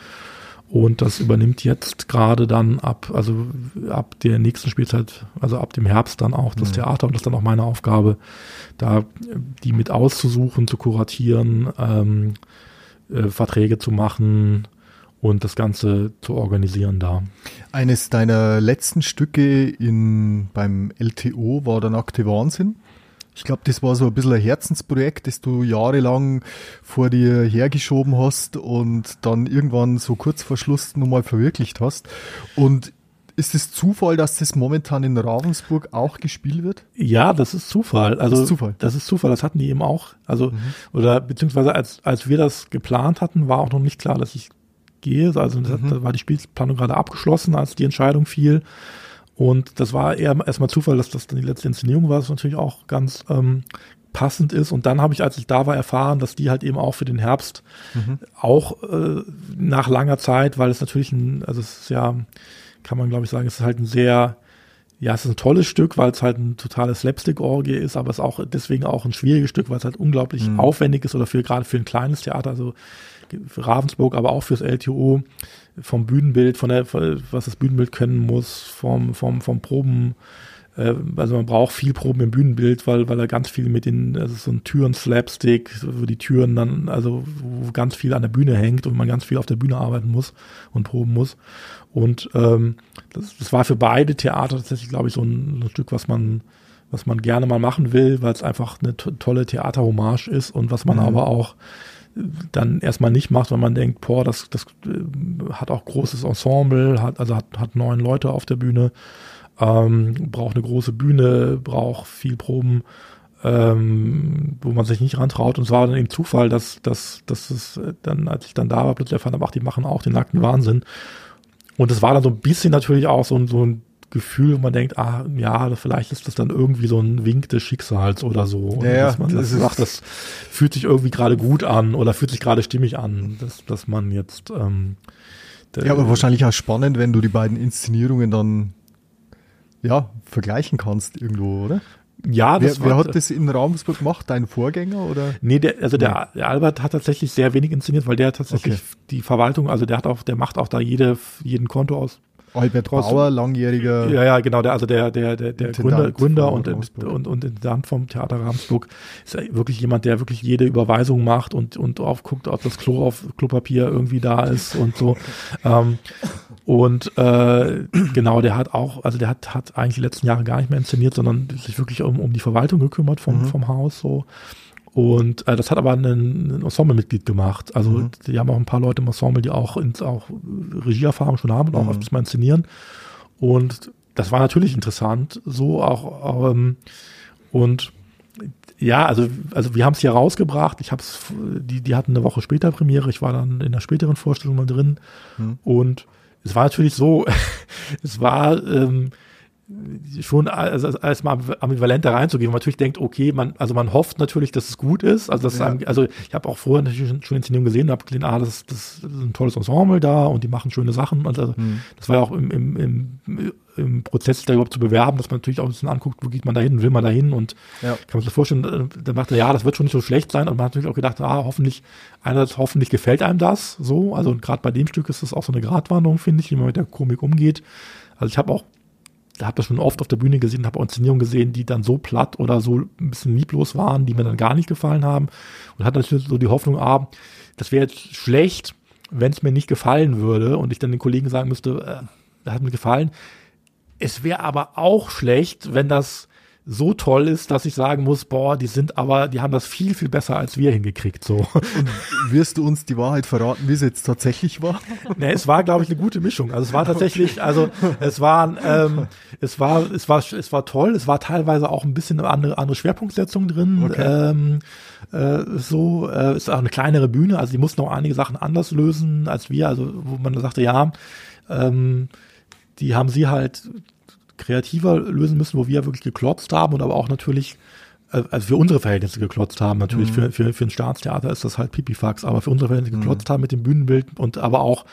und das übernimmt jetzt gerade dann ab, also ab der nächsten Spielzeit, also ab dem Herbst dann auch das mhm. Theater und das ist dann auch meine Aufgabe, da die mit auszusuchen, zu kuratieren, ähm, äh, Verträge zu machen und das Ganze zu organisieren da. Eines deiner letzten Stücke in, beim LTO war der nackte Wahnsinn. Ich glaube, das war so ein bisschen ein Herzensprojekt, das du jahrelang vor dir hergeschoben hast und dann irgendwann so kurz vor Schluss nochmal verwirklicht hast. Und ist es Zufall, dass das momentan in Ravensburg auch gespielt wird? Ja, das ist Zufall. Also das ist Zufall. Das ist Zufall. Das hatten die eben auch. Also mhm. oder beziehungsweise als als wir das geplant hatten, war auch noch nicht klar, dass ich gehe. Also mhm. da war die Spielplanung gerade abgeschlossen, als die Entscheidung fiel. Und das war eher erstmal Zufall, dass das dann die letzte Inszenierung war, was natürlich auch ganz ähm, passend ist. Und dann habe ich, als ich da war, erfahren, dass die halt eben auch für den Herbst mhm. auch äh, nach langer Zeit, weil es natürlich ein, also es ist ja, kann man glaube ich sagen, es ist halt ein sehr, ja, es ist ein tolles Stück, weil es halt ein totales Slapstick-Orgie ist, aber es ist auch deswegen auch ein schwieriges Stück, weil es halt unglaublich mhm. aufwendig ist oder für gerade für ein kleines Theater, also Ravensburg, aber auch fürs LTO vom Bühnenbild, von der, was das Bühnenbild können muss, vom, vom, vom Proben, äh, also man braucht viel Proben im Bühnenbild, weil, weil er ganz viel mit den, also so ein Türen-Slapstick, wo die Türen dann, also wo ganz viel an der Bühne hängt und man ganz viel auf der Bühne arbeiten muss und proben muss. Und ähm, das, das war für beide Theater tatsächlich, glaube ich, so ein, ein Stück, was man, was man gerne mal machen will, weil es einfach eine tolle Theaterhommage ist und was man mhm. aber auch dann erstmal nicht macht, weil man denkt, boah, das, das äh, hat auch großes Ensemble, hat, also hat, hat neun Leute auf der Bühne, ähm, braucht eine große Bühne, braucht viel Proben, ähm, wo man sich nicht rantraut. Und es war dann eben Zufall, dass, dass, dass es dann, als ich dann da war, plötzlich erfahren habe, ach, die machen auch den nackten Wahnsinn. Und es war dann so ein bisschen natürlich auch so, so ein Gefühl, wo man denkt, ah, ja, vielleicht ist das dann irgendwie so ein Wink des Schicksals oder so. Ja, ja, dass man das, das sagt, das fühlt sich irgendwie gerade gut an oder fühlt sich gerade stimmig an, dass, dass man jetzt. Ähm, ja, aber wahrscheinlich auch spannend, wenn du die beiden Inszenierungen dann ja vergleichen kannst irgendwo, oder? Ja, das wer, wer hat das in Ravensburg gemacht? Dein Vorgänger oder? Nee, der, also der, der Albert hat tatsächlich sehr wenig inszeniert, weil der tatsächlich okay. die Verwaltung, also der hat auch, der macht auch da jede, jeden Konto aus, Albert Bauer, langjähriger. Ja, ja, genau, der, also der, der, der, der Gründer, Gründer und, und, und Intendant vom Theater Ramsburg ist wirklich jemand, der wirklich jede Überweisung macht und, und aufguckt, ob das Klo auf Klopapier irgendwie da ist und so. ähm, und äh, genau, der hat auch, also der hat, hat eigentlich die letzten Jahre gar nicht mehr inszeniert, sondern sich wirklich um, um die Verwaltung gekümmert vom, mhm. vom Haus so. Und äh, das hat aber ein, ein Ensemble-Mitglied gemacht. Also Mhm. die haben auch ein paar Leute im Ensemble, die auch, ins, auch Regieerfahrung schon haben und auch Mhm. öfters mal inszenieren. Und das war natürlich interessant, so auch. Ähm, und ja, also, also wir haben es hier rausgebracht. Ich hab's, die, die hatten eine Woche später Premiere. Ich war dann in der späteren Vorstellung mal drin. Mhm. Und es war natürlich so, es war ähm, schon also, als, als mal ambivalent da reinzugehen, man natürlich denkt, okay, man, also man hofft natürlich, dass es gut ist. Also, das Ja. einem, also ich habe auch vorher natürlich schon, schon Inszenierung gesehen und habe gesehen, ah, das, das ist ein tolles Ensemble da und die machen schöne Sachen. Also, Mhm. das war ja auch im, im, im, im Prozess, da überhaupt zu bewerben, dass man natürlich auch ein bisschen anguckt, wo geht man da hin, will man da hin und Ja. kann man sich das vorstellen, äh, dann dachte ja, das wird schon nicht so schlecht sein und man hat natürlich auch gedacht, ah, hoffentlich, einerseits hoffentlich gefällt einem das so, also gerade bei dem Stück ist das auch so eine Gratwanderung, finde ich, wie man mit der Komik umgeht. Also ich habe auch, habe das schon oft auf der Bühne gesehen, habe auch Inszenierungen gesehen, die dann so platt oder so ein bisschen lieblos waren, die mir dann gar nicht gefallen haben und hatte natürlich so die Hoffnung, ah, das wäre jetzt schlecht, wenn es mir nicht gefallen würde und ich dann den Kollegen sagen müsste, äh, das hat mir gefallen. Es wäre aber auch schlecht, wenn das so toll ist, dass ich sagen muss, boah, die sind aber, die haben das viel, viel besser als wir hingekriegt, so. Und wirst du uns die Wahrheit verraten, wie es jetzt tatsächlich war? Ne, es war, glaube ich, eine gute Mischung. Also es war tatsächlich, also es waren, ähm, es war, es war, es war toll. Es war teilweise auch ein bisschen eine andere, andere Schwerpunktsetzung drin. Okay. Ähm, äh, so, äh, ist auch eine kleinere Bühne. Also die mussten auch einige Sachen anders lösen als wir. Also wo man sagte, ja, ähm, die haben sie halt kreativer lösen müssen, wo wir wirklich geklotzt haben und aber auch natürlich äh, also für unsere Verhältnisse geklotzt haben. Natürlich für, für, für ein Staatstheater ist das halt Pipifax, aber für unsere Verhältnisse geklotzt haben mit dem Bühnenbild und aber auch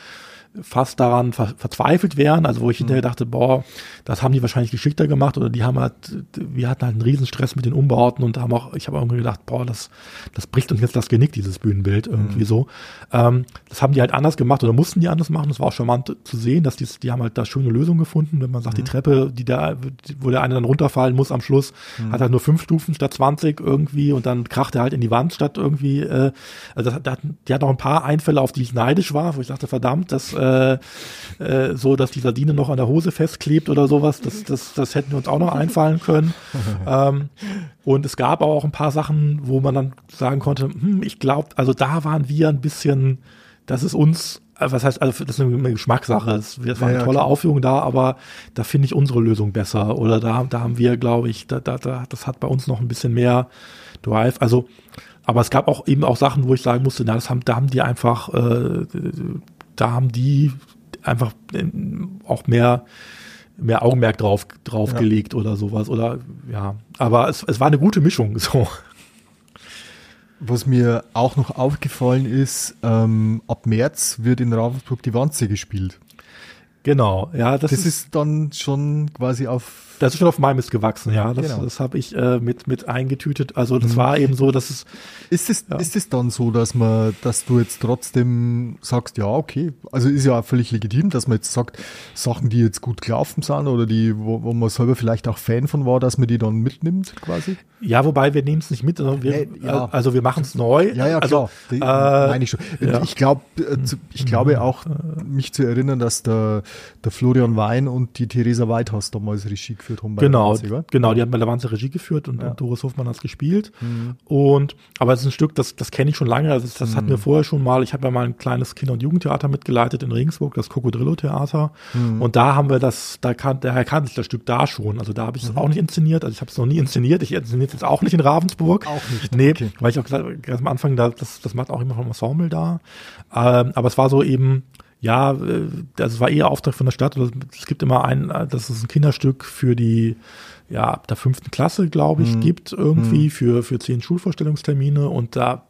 fast daran ver verzweifelt wären, also wo ich hinterher dachte, boah, das haben die wahrscheinlich geschickter gemacht oder die haben halt, wir hatten halt einen Riesenstress mit den Umbauten und haben auch, ich habe irgendwie gedacht, boah, das, das bricht uns jetzt das Genick, dieses Bühnenbild irgendwie so. Ähm, das haben die halt anders gemacht oder mussten die anders machen. Das war auch charmant zu sehen, dass die, die haben halt da schöne Lösungen gefunden. Wenn man sagt, die Treppe, die da, wo der eine dann runterfallen muss am Schluss, hat halt nur fünf Stufen statt 20 irgendwie und dann kracht er halt in die Wand statt irgendwie, äh, also das, das, die hat auch ein paar Einfälle, auf die ich neidisch war, wo ich dachte, verdammt, das, äh, äh, so, dass die Sardine noch an der Hose festklebt oder sowas, das, das, das hätten wir uns auch noch einfallen können. ähm, und es gab aber auch ein paar Sachen, wo man dann sagen konnte, hm, ich glaube, also da waren wir ein bisschen, das ist uns, äh, was heißt, also das ist eine Geschmackssache. Es war Ja, eine ja, tolle klar. Aufführung da, aber da finde ich unsere Lösung besser. Oder da, da haben wir, glaube ich, da, da, da, das hat bei uns noch ein bisschen mehr Drive. Also, aber es gab auch eben auch Sachen, wo ich sagen musste, na, das haben, da haben die einfach, äh, da haben die einfach äh, auch mehr mehr Augenmerk drauf drauf Ja. gelegt oder sowas oder ja aber es, es war eine gute Mischung so Was mir auch noch aufgefallen ist, ähm, ab März wird in Ravensburg die Wanze gespielt. genau ja das, Das ist, ist dann schon quasi auf das ist schon auf meinem Mist gewachsen ja das, Genau. das habe ich äh, mit mit eingetütet also das war eben so dass es Ist es, Ja. ist es dann so, dass man, dass du jetzt trotzdem sagst, ja, okay, also ist ja auch völlig legitim, dass man jetzt sagt, Sachen, die jetzt gut gelaufen sind oder die, wo, wo man selber vielleicht auch Fan von war, dass man die dann mitnimmt, quasi? ja wobei wir nehmen es nicht mit sondern wir, Ja, also wir machen es neu Ja, ja, also, klar. Die, äh, meine ich schon. ja. Ich glaube, ich glaube auch, mich zu erinnern, dass der, der Florian Wein und die Theresa Weithaus damals Regie geführt bei der Genau, genau, die hat bei der Wanze Regie geführt und, Ja. Mhm. und Doris Hofmann hat es gespielt. Und aber es ist ein Stück, das, das kenne ich schon lange. Also das, das hatten wir vorher schon mal. Ich habe ja mal ein kleines Kinder- und Jugendtheater mitgeleitet in Regensburg, das Cocodrillo-Theater. Mhm. Und da haben wir das, da kan, daher kannte ich das Stück da schon. Also da habe ich es auch nicht inszeniert. Also ich habe es noch nie inszeniert. Ich inszeniere es jetzt auch nicht in Ravensburg. Auch nicht, Nee, okay. weil ich auch gesagt ganz am Anfang, da, das, das macht auch immer vom Ensemble da. Ähm, aber es war so eben, ja, äh, das war eher Auftrag von der Stadt. Oder Es gibt immer ein, äh, das ist ein Kinderstück für die, ja, ab der fünften Klasse, glaube Mhm. ich, gibt irgendwie für, für zehn Schulvorstellungstermine und da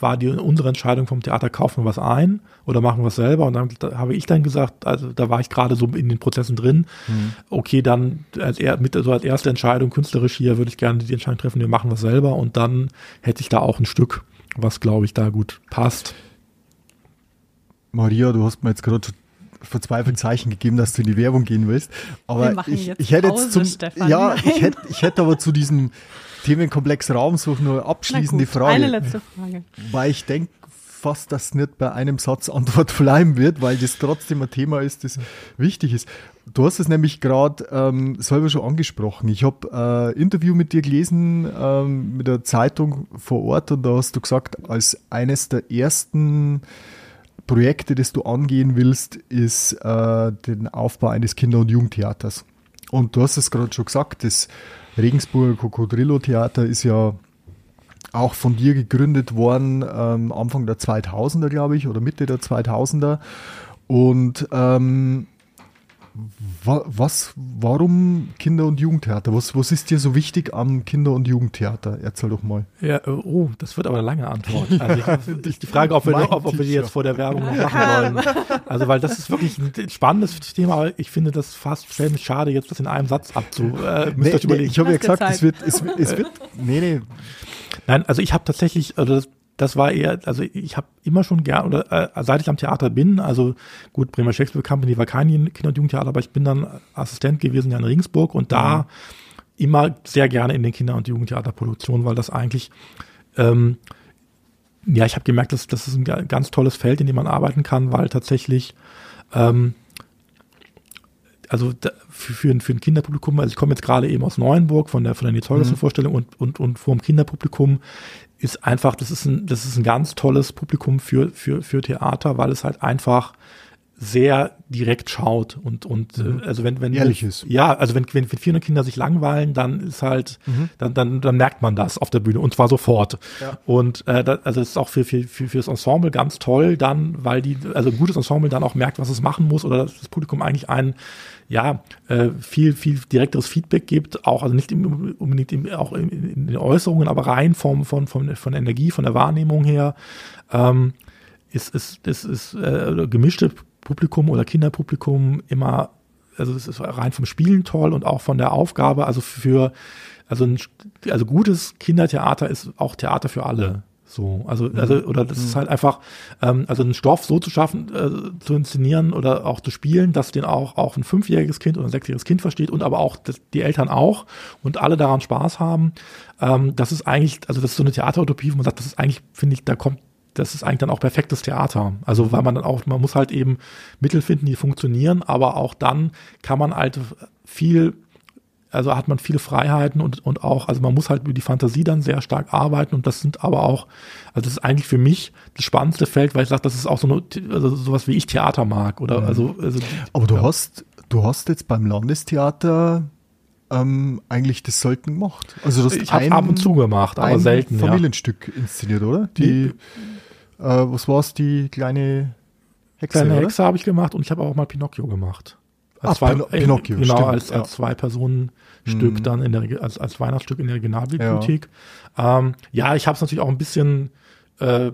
war die unsere Entscheidung vom Theater, kaufen wir was ein oder machen wir es selber. Und dann da habe ich dann gesagt, also da war ich gerade so in den Prozessen drin, Mhm. okay, dann als, er, mit, so als erste Entscheidung künstlerisch hier würde ich gerne die Entscheidung treffen, wir machen was selber und dann hätte ich da auch ein Stück, was glaube ich da gut passt. Maria, du hast mir jetzt gerade verzweifelt Zeichen gegeben, dass du in die Werbung gehen willst. Aber ich, jetzt ich hätte Pause, jetzt zum, Stefan. ja, Nein. ich hätte, ich hätte aber zu diesem Themenkomplex Raumsuche nur abschließende gut, Frage. Eine letzte Frage. Weil ich denke, fast, dass nicht bei einem Satz Antwort bleiben wird, weil das trotzdem ein Thema ist, das wichtig ist. Du hast es nämlich gerade ähm, selber schon angesprochen. Ich habe ein äh, Interview mit dir gelesen ähm, mit der Zeitung vor Ort und da hast du gesagt, als eines der ersten Projekte, das du angehen willst, ist äh, den Aufbau eines Kinder- und Jugendtheaters. Und du hast es gerade schon gesagt, das Regensburger Cocodrillo Theater ist ja auch von dir gegründet worden, ähm, Anfang der 2000er, glaube ich, oder Mitte der 2000er. Und ähm, was, warum Kinder- und Jugendtheater? Was, was ist dir so wichtig am Kinder- und Jugendtheater? Erzähl doch mal. Ja, äh, oh, das wird aber eine lange Antwort. Also ich, ich, die Frage, ob wir, noch, ob, ob wir die jetzt vor der Werbung noch machen wollen. Also, weil das ist wirklich ein spannendes Thema, aber ich finde das fast schnell schade, jetzt das in einem Satz abzu. Äh, nee, nee, ich habe ja gesagt, es wird, es, es wird, nee, nee. Nein, also ich habe tatsächlich, also das, das war eher, also ich habe immer schon gern, oder äh, seit ich am Theater bin, also gut, Bremer Shakespeare Company war kein Kinder- und Jugendtheater, aber ich bin dann Assistent gewesen ja in Regensburg und da mhm. immer sehr gerne in den Kinder- und Jugendtheaterproduktionen, weil das eigentlich, ähm, ja, ich habe gemerkt, dass das ist ein ganz tolles Feld, in dem man arbeiten kann, weil tatsächlich ähm, also da, für, für, ein, für ein Kinderpublikum, also ich komme jetzt gerade eben aus Neuenburg von der von der Nils mhm. Vorstellung und, und, und vor dem Kinderpublikum ist einfach, das ist ein, das ist ein ganz tolles Publikum für, für, für Theater, weil es halt einfach sehr direkt schaut und und mhm. also wenn wenn ehrlich ist ja also wenn wenn 400 Kinder sich langweilen dann ist halt mhm. dann dann dann merkt man das auf der Bühne und zwar sofort ja. und äh, da, also es ist auch für für für fürs Ensemble ganz toll dann weil die also ein gutes Ensemble dann auch merkt was es machen muss oder das Publikum eigentlich einen ja, äh, viel, viel direkteres Feedback gibt, auch, also nicht im, unbedingt im, auch in, in, den Äußerungen, aber rein vom, von, von, von Energie, von der Wahrnehmung her, ähm, ist, ist, ist, ist äh, gemischte Publikum oder Kinderpublikum immer, also es ist rein vom Spielen toll und auch von der Aufgabe, also für, also ein, also gutes Kindertheater ist auch Theater für alle. So, also, mhm. also, oder das ist mhm. halt einfach, ähm, also einen Stoff so zu schaffen, äh, zu inszenieren oder auch zu spielen, dass den auch, auch ein fünfjähriges Kind oder ein sechsjähriges Kind versteht und aber auch das, die Eltern auch und alle daran Spaß haben. Ähm, das ist eigentlich, also das ist so eine Theaterutopie, wo man sagt, das ist eigentlich, finde ich, da kommt, das ist eigentlich dann auch perfektes Theater. Also, weil man dann auch, man muss halt eben Mittel finden, die funktionieren, aber auch dann kann man halt viel also hat man viele Freiheiten und, und auch, also man muss halt über die Fantasie dann sehr stark arbeiten und das sind aber auch, also das ist eigentlich für mich das spannendste Feld, weil ich sage, das ist auch so eine, also sowas wie ich Theater mag oder mhm. also, also Aber du ja. hast, du hast jetzt beim Landestheater ähm, eigentlich das selten gemacht. Also das ich habe ab und zu gemacht, aber selten. Familienstück ja. inszeniert, oder? Die, die äh, was war es, die kleine Hexe? Kleine Hexe habe ich gemacht und ich habe auch mal Pinocchio gemacht. Als Ach, zwei, Pin Pinocchio, genau, stimmt, als, als zwei Personen Stück mhm. dann in der als, als Weihnachtsstück in der Regionalbibliothek. Ja, ähm, ja ich habe es natürlich auch ein bisschen äh,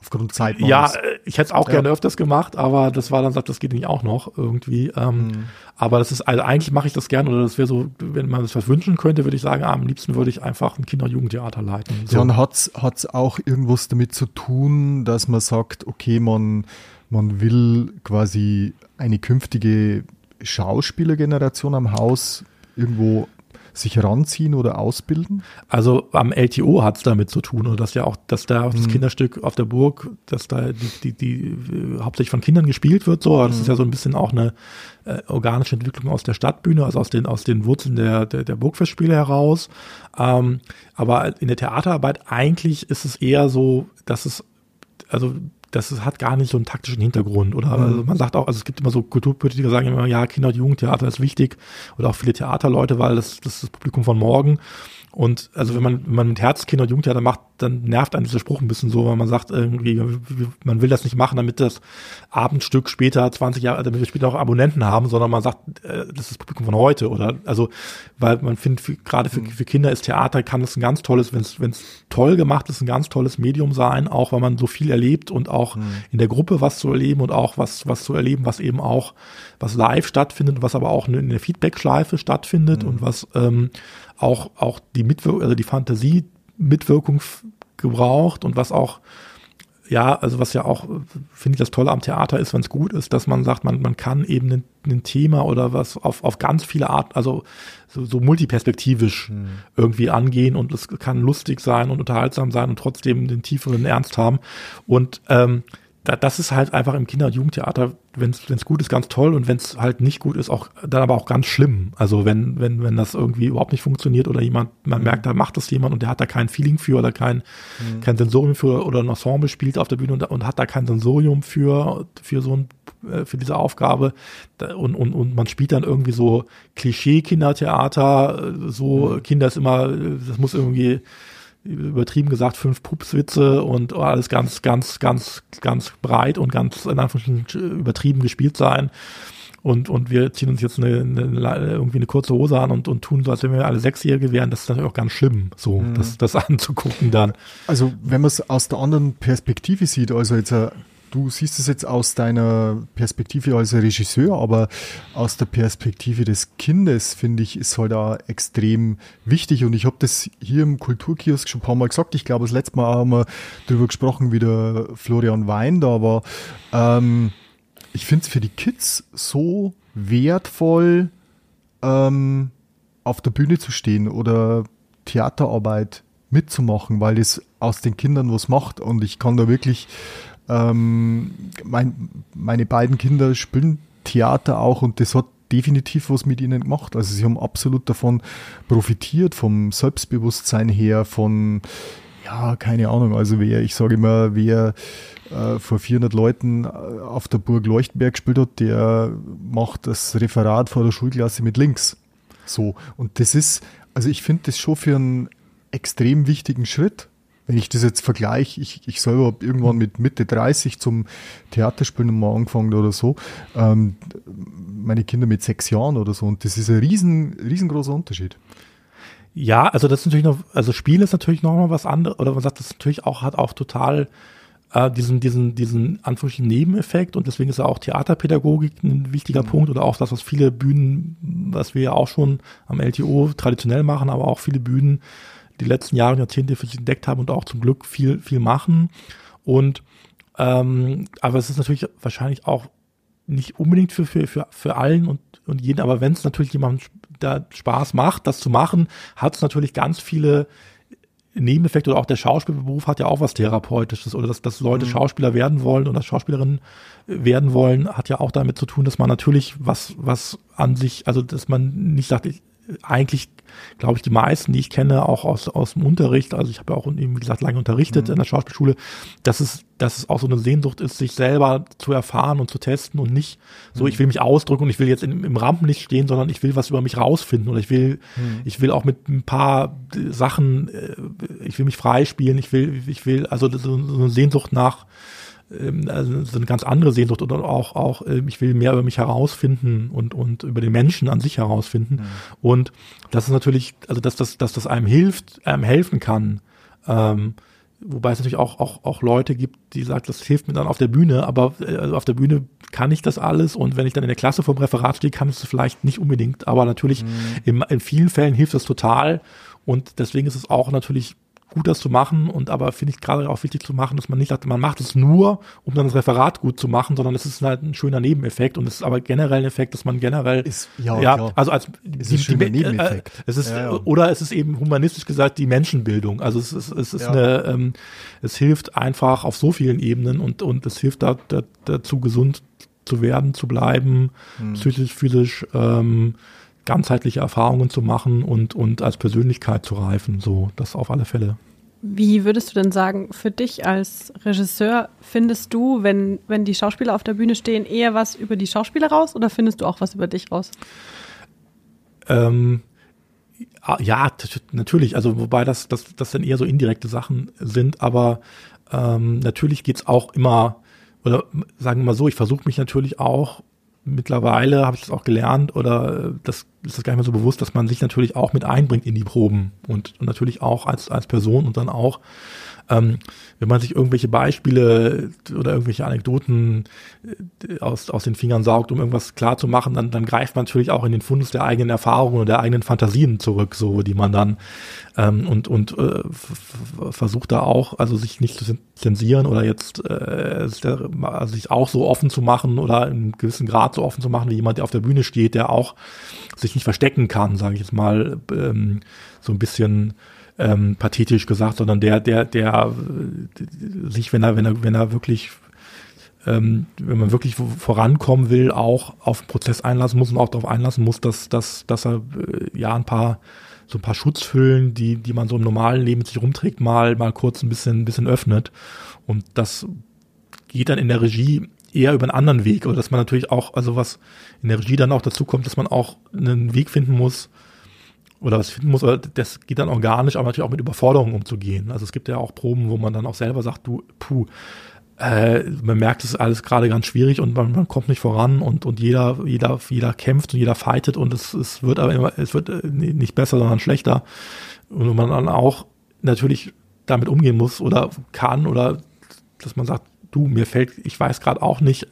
aufgrund Zeit. Ja, äh, ich hätte es auch ja. gerne öfters gemacht, aber das war dann sagt, das geht nicht auch noch irgendwie. Ähm, mhm. Aber das ist also eigentlich mache ich das gerne oder das wäre so, wenn man sich was wünschen könnte, würde ich sagen, am liebsten würde ich einfach ein Kinder- und Jugendtheater leiten. So. Ja, und hat's hat's auch irgendwas damit zu tun, dass man sagt, okay, man man will quasi eine künftige Schauspielergeneration am Haus irgendwo sich heranziehen oder ausbilden? Also am LTO hat es damit zu tun, oder dass ja auch, dass da mhm. das Kinderstück auf der Burg, dass da die, die, die äh, hauptsächlich von Kindern gespielt wird, so. Das mhm. ist ja so ein bisschen auch eine äh, organische Entwicklung aus der Stadtbühne, also aus den, aus den Wurzeln der, der, der Burgfestspiele heraus. Ähm, aber in der Theaterarbeit eigentlich ist es eher so, dass es, also das hat gar nicht so einen taktischen Hintergrund. Oder mhm. also man sagt auch, also es gibt immer so Kulturpolitiker, sagen immer, ja, Kinder- und Jugendtheater ist wichtig. Oder auch viele Theaterleute, weil das, das ist das Publikum von morgen. Und also wenn man, wenn man mit Herz Kinder- und Jugendtheater macht, dann nervt einen dieser Spruch ein bisschen so, weil man sagt irgendwie, man will das nicht machen, damit das Abendstück später 20 Jahre, damit wir später auch Abonnenten haben, sondern man sagt, äh, das ist das Publikum von heute oder also, weil man findet, gerade für, für Kinder ist Theater kann es ein ganz tolles, wenn es toll gemacht ist, ein ganz tolles Medium sein, auch weil man so viel erlebt und auch mhm. in der Gruppe was zu erleben und auch was, was zu erleben, was eben auch, was live stattfindet, was aber auch in der Feedback-Schleife stattfindet mhm. und was ähm, auch, auch die Mitwirkung, also die Fantasie Mitwirkung gebraucht und was auch ja, also was ja auch, finde ich, das Tolle am Theater ist, wenn es gut ist, dass man sagt, man, man kann eben ein, Thema oder was auf, auf ganz viele Art, also so, so multiperspektivisch hm. irgendwie angehen und es kann lustig sein und unterhaltsam sein und trotzdem den tieferen Ernst haben. Und ähm, da, das ist halt einfach im Kinder- und Jugendtheater, wenn es gut ist, ganz toll und wenn es halt nicht gut ist, auch dann aber auch ganz schlimm. Also wenn, wenn, wenn das irgendwie überhaupt nicht funktioniert oder jemand, man mhm. merkt, da macht das jemand und der hat da kein Feeling für oder kein, mhm. kein Sensorium für oder ein Ensemble spielt auf der Bühne und, und hat da kein Sensorium für, für so ein, äh, für diese Aufgabe und, und, und man spielt dann irgendwie so Klischee-Kindertheater, so mhm. Kinder ist immer, das muss irgendwie übertrieben gesagt fünf Pupswitze und alles ganz, ganz, ganz, ganz breit und ganz in Anführungsstrichen übertrieben gespielt sein. Und, und wir ziehen uns jetzt eine, eine, irgendwie eine kurze Hose an und, und tun so, als wenn wir alle Sechsjährige wären. Das ist natürlich auch ganz schlimm, so mhm. das, das anzugucken dann. Also wenn man es aus der anderen Perspektive sieht, also jetzt äh, du siehst es jetzt aus deiner Perspektive als Regisseur, aber aus der Perspektive des Kindes, finde ich, ist halt auch extrem wichtig. Und ich habe das hier im Kulturkiosk schon ein paar Mal gesagt. Ich glaube, das letzte Mal haben wir darüber gesprochen, wie der Florian Wein da war. Ähm, ich finde es für die Kids so wertvoll, ähm, auf der Bühne zu stehen oder Theaterarbeit mitzumachen, weil das aus den Kindern was macht. Und ich kann da wirklich ähm, mein, meine beiden Kinder spielen Theater auch und das hat definitiv was mit ihnen gemacht. Also sie haben absolut davon profitiert, vom Selbstbewusstsein her, von, ja, keine Ahnung, also wer, ich sage immer, wer äh, vor 400 Leuten äh, auf der Burg Leuchtenberg gespielt hat, der macht das Referat vor der Schulklasse mit links. So. Und das ist, also ich finde das schon für einen extrem wichtigen Schritt, wenn ich das jetzt vergleiche, ich, ich selber habe irgendwann mit Mitte 30 zum Theaterspielen mal angefangen oder so, ähm, meine Kinder mit sechs Jahren oder so und das ist ein riesen, riesengroßer Unterschied. Ja, also das ist natürlich noch, also Spiel ist natürlich noch mal was anderes, oder man sagt, das natürlich auch, hat auch total äh, diesen, diesen, diesen Anführungsstrichen Nebeneffekt und deswegen ist ja auch Theaterpädagogik ein wichtiger mhm. Punkt oder auch das, was viele Bühnen, was wir ja auch schon am LTO traditionell machen, aber auch viele Bühnen die letzten Jahre und Jahrzehnte für sich entdeckt haben und auch zum Glück viel, viel machen. Und ähm, aber es ist natürlich wahrscheinlich auch nicht unbedingt für, für, für, für allen und, und jeden, aber wenn es natürlich jemand da Spaß macht, das zu machen, hat es natürlich ganz viele Nebeneffekte oder auch der Schauspielberuf hat ja auch was Therapeutisches oder dass, dass Leute mhm. Schauspieler werden wollen oder Schauspielerinnen werden wollen, hat ja auch damit zu tun, dass man natürlich was, was an sich, also dass man nicht sagt, ich, eigentlich, glaube ich, die meisten, die ich kenne, auch aus, aus dem Unterricht, also ich habe ja auch, wie gesagt, lange unterrichtet mhm. in der Schauspielschule, dass es, dass es auch so eine Sehnsucht ist, sich selber zu erfahren und zu testen und nicht so, mhm. ich will mich ausdrücken und ich will jetzt in, im Rampenlicht stehen, sondern ich will was über mich rausfinden oder ich will, mhm. ich will auch mit ein paar Sachen, äh, ich will mich freispielen, ich will, ich will, also so, so eine Sehnsucht nach, ähm, also so eine ganz andere Sehnsucht oder auch, auch, ähm, ich will mehr über mich herausfinden und, und über den Menschen an sich herausfinden. Mhm. Und das ist natürlich, also dass das, dass das einem hilft, einem helfen kann. Ähm, wobei es natürlich auch, auch, auch Leute gibt, die sagen, das hilft mir dann auf der Bühne, aber äh, also auf der Bühne kann ich das alles und wenn ich dann in der Klasse vom Referat stehe, kann ich es vielleicht nicht unbedingt, aber natürlich mhm. in, in vielen Fällen hilft das total und deswegen ist es auch natürlich gut, das zu machen. Und aber finde ich gerade auch wichtig zu machen, dass man nicht sagt, man macht es nur, um dann das Referat gut zu machen, sondern es ist halt ein schöner Nebeneffekt und es ist aber generell ein Effekt, dass man generell ist, ja, ja, ja. also als es ist die, die, äh, es ist ja, ja. oder es ist eben humanistisch gesagt die Menschenbildung. Also es ist es ist eine ähm, es hilft einfach auf so vielen Ebenen und und es hilft da, da, dazu gesund zu werden, zu bleiben, hm. psychisch, physisch. Ähm, ganzheitliche Erfahrungen zu machen und, und als Persönlichkeit zu reifen. So, das auf alle Fälle. Wie würdest du denn sagen, für dich als Regisseur, findest du, wenn, wenn die Schauspieler auf der Bühne stehen, eher was über die Schauspieler raus oder findest du auch was über dich raus? Ähm, ja, natürlich. Also, wobei das, das, das dann eher so indirekte Sachen sind, aber ähm, natürlich geht's auch immer, oder sagen wir mal so, ich versuche mich natürlich auch mittlerweile habe ich das auch gelernt oder äh, das ist das gar nicht mehr so bewusst, dass man sich natürlich auch mit einbringt in die Proben und, und natürlich auch als, als Person und dann auch ähm, wenn man sich irgendwelche Beispiele oder irgendwelche Anekdoten äh, aus, aus den Fingern saugt, um irgendwas klar zu machen, dann, dann greift man natürlich auch in den Fundus der eigenen Erfahrungen oder der eigenen Fantasien zurück, so die man dann ähm, und und äh, versucht da auch, also sich nicht zu zensieren oder jetzt äh, also sich auch so offen zu machen oder in gewissen Grad so offen zu machen wie jemand, der auf der Bühne steht, der auch sich nicht verstecken kann, sage ich jetzt mal, ähm, so ein bisschen ähm, pathetisch gesagt, sondern der, der, der sich, wenn er, wenn er, wenn er wirklich ähm, wenn man wirklich vorankommen will, auch auf den Prozess einlassen muss und auch darauf einlassen muss, dass, dass, dass er äh, ja ein paar so ein paar Schutzhüllen, die, die man so im normalen Leben sich rumträgt, mal, mal kurz ein bisschen, ein bisschen öffnet. Und das geht dann in der Regie eher über einen anderen Weg. Oder dass man natürlich auch, also was in der Regie dann auch dazu kommt, dass man auch einen Weg finden muss, oder was finden muss, das geht dann organisch, aber natürlich auch mit Überforderungen umzugehen. Also es gibt ja auch Proben, wo man dann auch selber sagt, du, puh, äh, man merkt, es ist alles gerade ganz schwierig und man, man, kommt nicht voran und, und jeder, jeder, jeder kämpft und jeder fightet und es, es wird aber immer, es wird äh, nicht besser, sondern schlechter. Und man dann auch natürlich damit umgehen muss oder kann oder dass man sagt, du, mir fällt, ich weiß gerade auch nicht,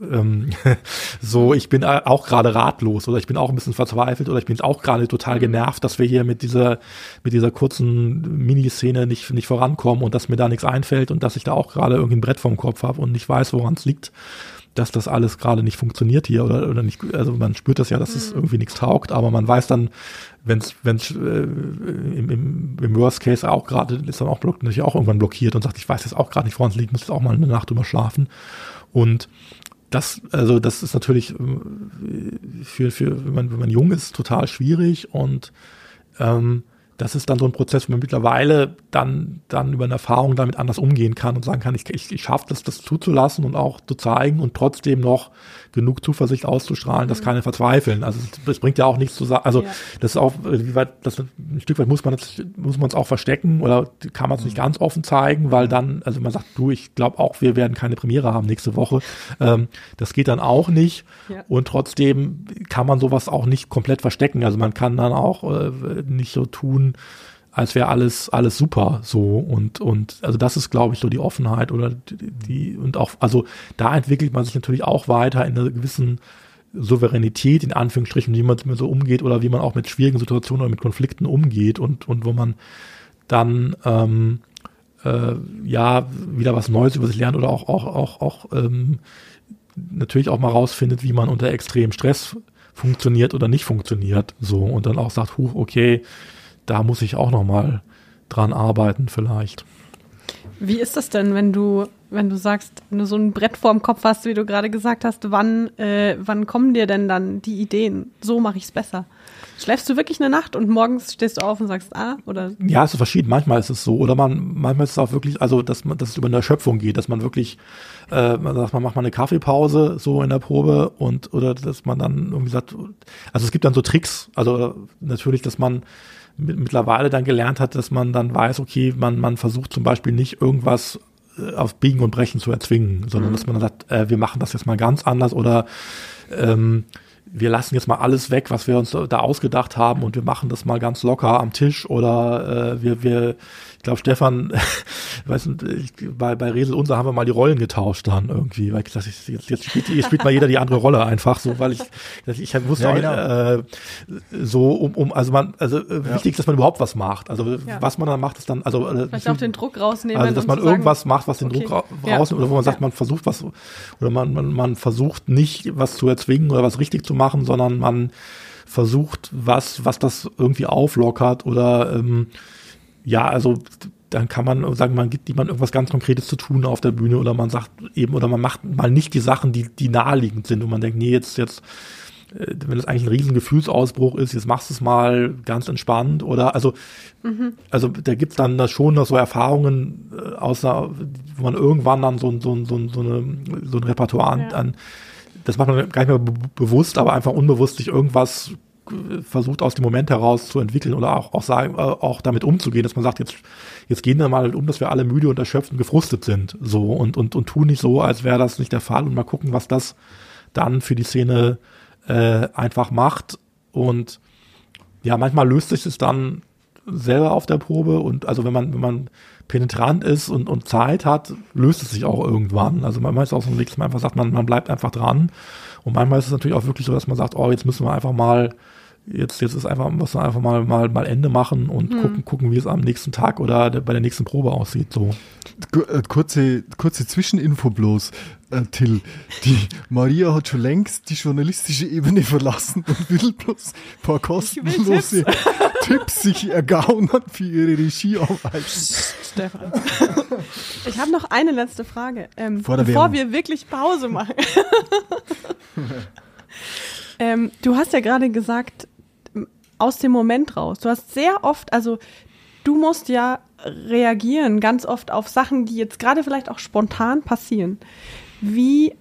ähm, so, ich bin auch gerade ratlos oder ich bin auch ein bisschen verzweifelt oder ich bin auch gerade total mhm. genervt, dass wir hier mit dieser, mit dieser kurzen Miniszene nicht, nicht vorankommen und dass mir da nichts einfällt und dass ich da auch gerade irgendwie ein Brett vorm Kopf habe und nicht weiß, woran es liegt, dass das alles gerade nicht funktioniert hier oder, oder nicht, also man spürt das ja, dass es mhm. irgendwie nichts taugt, aber man weiß dann, wenn es wenn's, äh, im, im, im Worst Case auch gerade ist dann auch blockiert, natürlich auch irgendwann blockiert und sagt, ich weiß jetzt auch gerade nicht, woran es liegt, muss jetzt auch mal eine Nacht drüber schlafen und das, also das ist natürlich äh, für, für wenn man, wenn man jung ist, total schwierig und ähm, das ist dann so ein Prozess, wo man mittlerweile dann, dann über eine Erfahrung damit anders umgehen kann und sagen kann, ich, ich, ich schaffe das, das zuzulassen und auch zu zeigen und trotzdem noch genug Zuversicht auszustrahlen, dass mhm. keine verzweifeln. Also es bringt ja auch nichts zu sagen. Also ja. das ist auch, wie weit, das ein Stück weit muss man es muss man es auch verstecken oder kann man es nicht mhm. ganz offen zeigen, weil dann, also man sagt, du, ich glaube auch, wir werden keine Premiere haben nächste Woche. Ähm, das geht dann auch nicht. Ja. Und trotzdem kann man sowas auch nicht komplett verstecken. Also man kann dann auch äh, nicht so tun, als wäre alles alles super so. Und und also das ist glaube ich so die Offenheit oder die, die und auch also da entwickelt man sich natürlich auch weiter in einer gewissen Souveränität in Anführungsstrichen, wie man so umgeht oder wie man auch mit schwierigen Situationen oder mit Konflikten umgeht und und wo man dann ähm, äh, ja wieder was Neues über sich lernt oder auch auch auch auch ähm, natürlich auch mal rausfindet, wie man unter extremem Stress funktioniert oder nicht funktioniert so. Und dann auch sagt, huch, okay, da muss ich auch noch mal dran arbeiten vielleicht. Wie ist das denn, wenn du, wenn du sagst, wenn du so ein Brett vorm Kopf hast, wie du gerade gesagt hast, wann, äh, wann kommen dir denn dann die Ideen? So mache ich es besser. Schläfst du wirklich eine Nacht und morgens stehst du auf und sagst, ah, oder? Ja, es ist verschieden. Manchmal ist es so. Oder man, manchmal ist es auch wirklich, also, dass man, dass es über eine Erschöpfung geht, dass man wirklich, äh, man sagt, man macht mal eine Kaffeepause so in der Probe und, oder dass man dann irgendwie sagt, also es gibt dann so Tricks. Also natürlich, dass man, mittlerweile dann gelernt hat, dass man dann weiß, okay, man, man versucht zum Beispiel nicht irgendwas äh, auf Biegen und Brechen zu erzwingen, sondern mhm. dass man dann sagt, äh, wir machen das jetzt mal ganz anders oder ähm, wir lassen jetzt mal alles weg, was wir uns da ausgedacht haben und wir machen das mal ganz locker am Tisch oder äh, wir, wir ich glaube, Stefan, weiß nicht, ich, bei, bei Resel Unser haben wir mal die Rollen getauscht dann irgendwie, weil ich gesagt jetzt, jetzt, spielt, jetzt spielt mal jeder die andere Rolle einfach so, weil ich, ich wusste, ja, genau. äh, so um, um, also man, also äh, ja. wichtig ist, dass man überhaupt was macht. Also ja. was man dann macht, ist dann, also äh, vielleicht auch den Druck rausnehmen. Also dass man irgendwas sagen, macht, was den okay. Druck ra rausnimmt, oder wo man sagt, man versucht was, oder man, man, man versucht nicht was zu erzwingen oder was richtig zu machen, sondern man versucht was, was das irgendwie auflockert oder ähm, ja, also dann kann man sagen, man gibt jemand irgendwas ganz Konkretes zu tun auf der Bühne oder man sagt eben, oder man macht mal nicht die Sachen, die, die naheliegend sind und man denkt, nee, jetzt, jetzt, äh, wenn das eigentlich ein riesen Gefühlsausbruch ist, jetzt machst du es mal ganz entspannt oder also, mhm. also da gibt's dann da schon noch so Erfahrungen, äh, außer, wo man irgendwann dann so, so, so, so, eine, so ein Repertoire ja. an, das macht man gar nicht mehr bewusst, aber einfach unbewusst sich irgendwas versucht aus dem Moment heraus zu entwickeln oder auch, auch sagen, äh, auch damit umzugehen, dass man sagt, jetzt, jetzt gehen wir mal um, dass wir alle müde und erschöpft und gefrustet sind, so und, und, und tun nicht so, als wäre das nicht der Fall und mal gucken, was das dann für die Szene äh, einfach macht und ja, manchmal löst sich es dann selber auf der Probe und also wenn man, wenn man penetrant ist und, und Zeit hat, löst es sich auch irgendwann. Also manchmal ist es auch so ein Weg, dass man einfach sagt, man, man bleibt einfach dran. Und manchmal ist es natürlich auch wirklich so, dass man sagt, oh, jetzt müssen wir einfach mal jetzt, jetzt ist einfach, muss man einfach mal, mal, mal Ende machen und hm. gucken, gucken, wie es am nächsten Tag oder bei der nächsten Probe aussieht, so. Äh, kurze, kurze Zwischeninfo bloß, äh, Till. Die Maria hat schon längst die journalistische Ebene verlassen und will bloß ein paar kostenlose Tipps. Tipps sich ergaunern für ihre Regiearbeit. Stefan. Ich habe noch eine letzte Frage, ähm, bevor Werbung. wir wirklich Pause machen. ähm, du hast ja gerade gesagt, aus dem Moment raus. Du hast sehr oft, also du musst ja reagieren, ganz oft auf Sachen, die jetzt gerade vielleicht auch spontan passieren. Wie,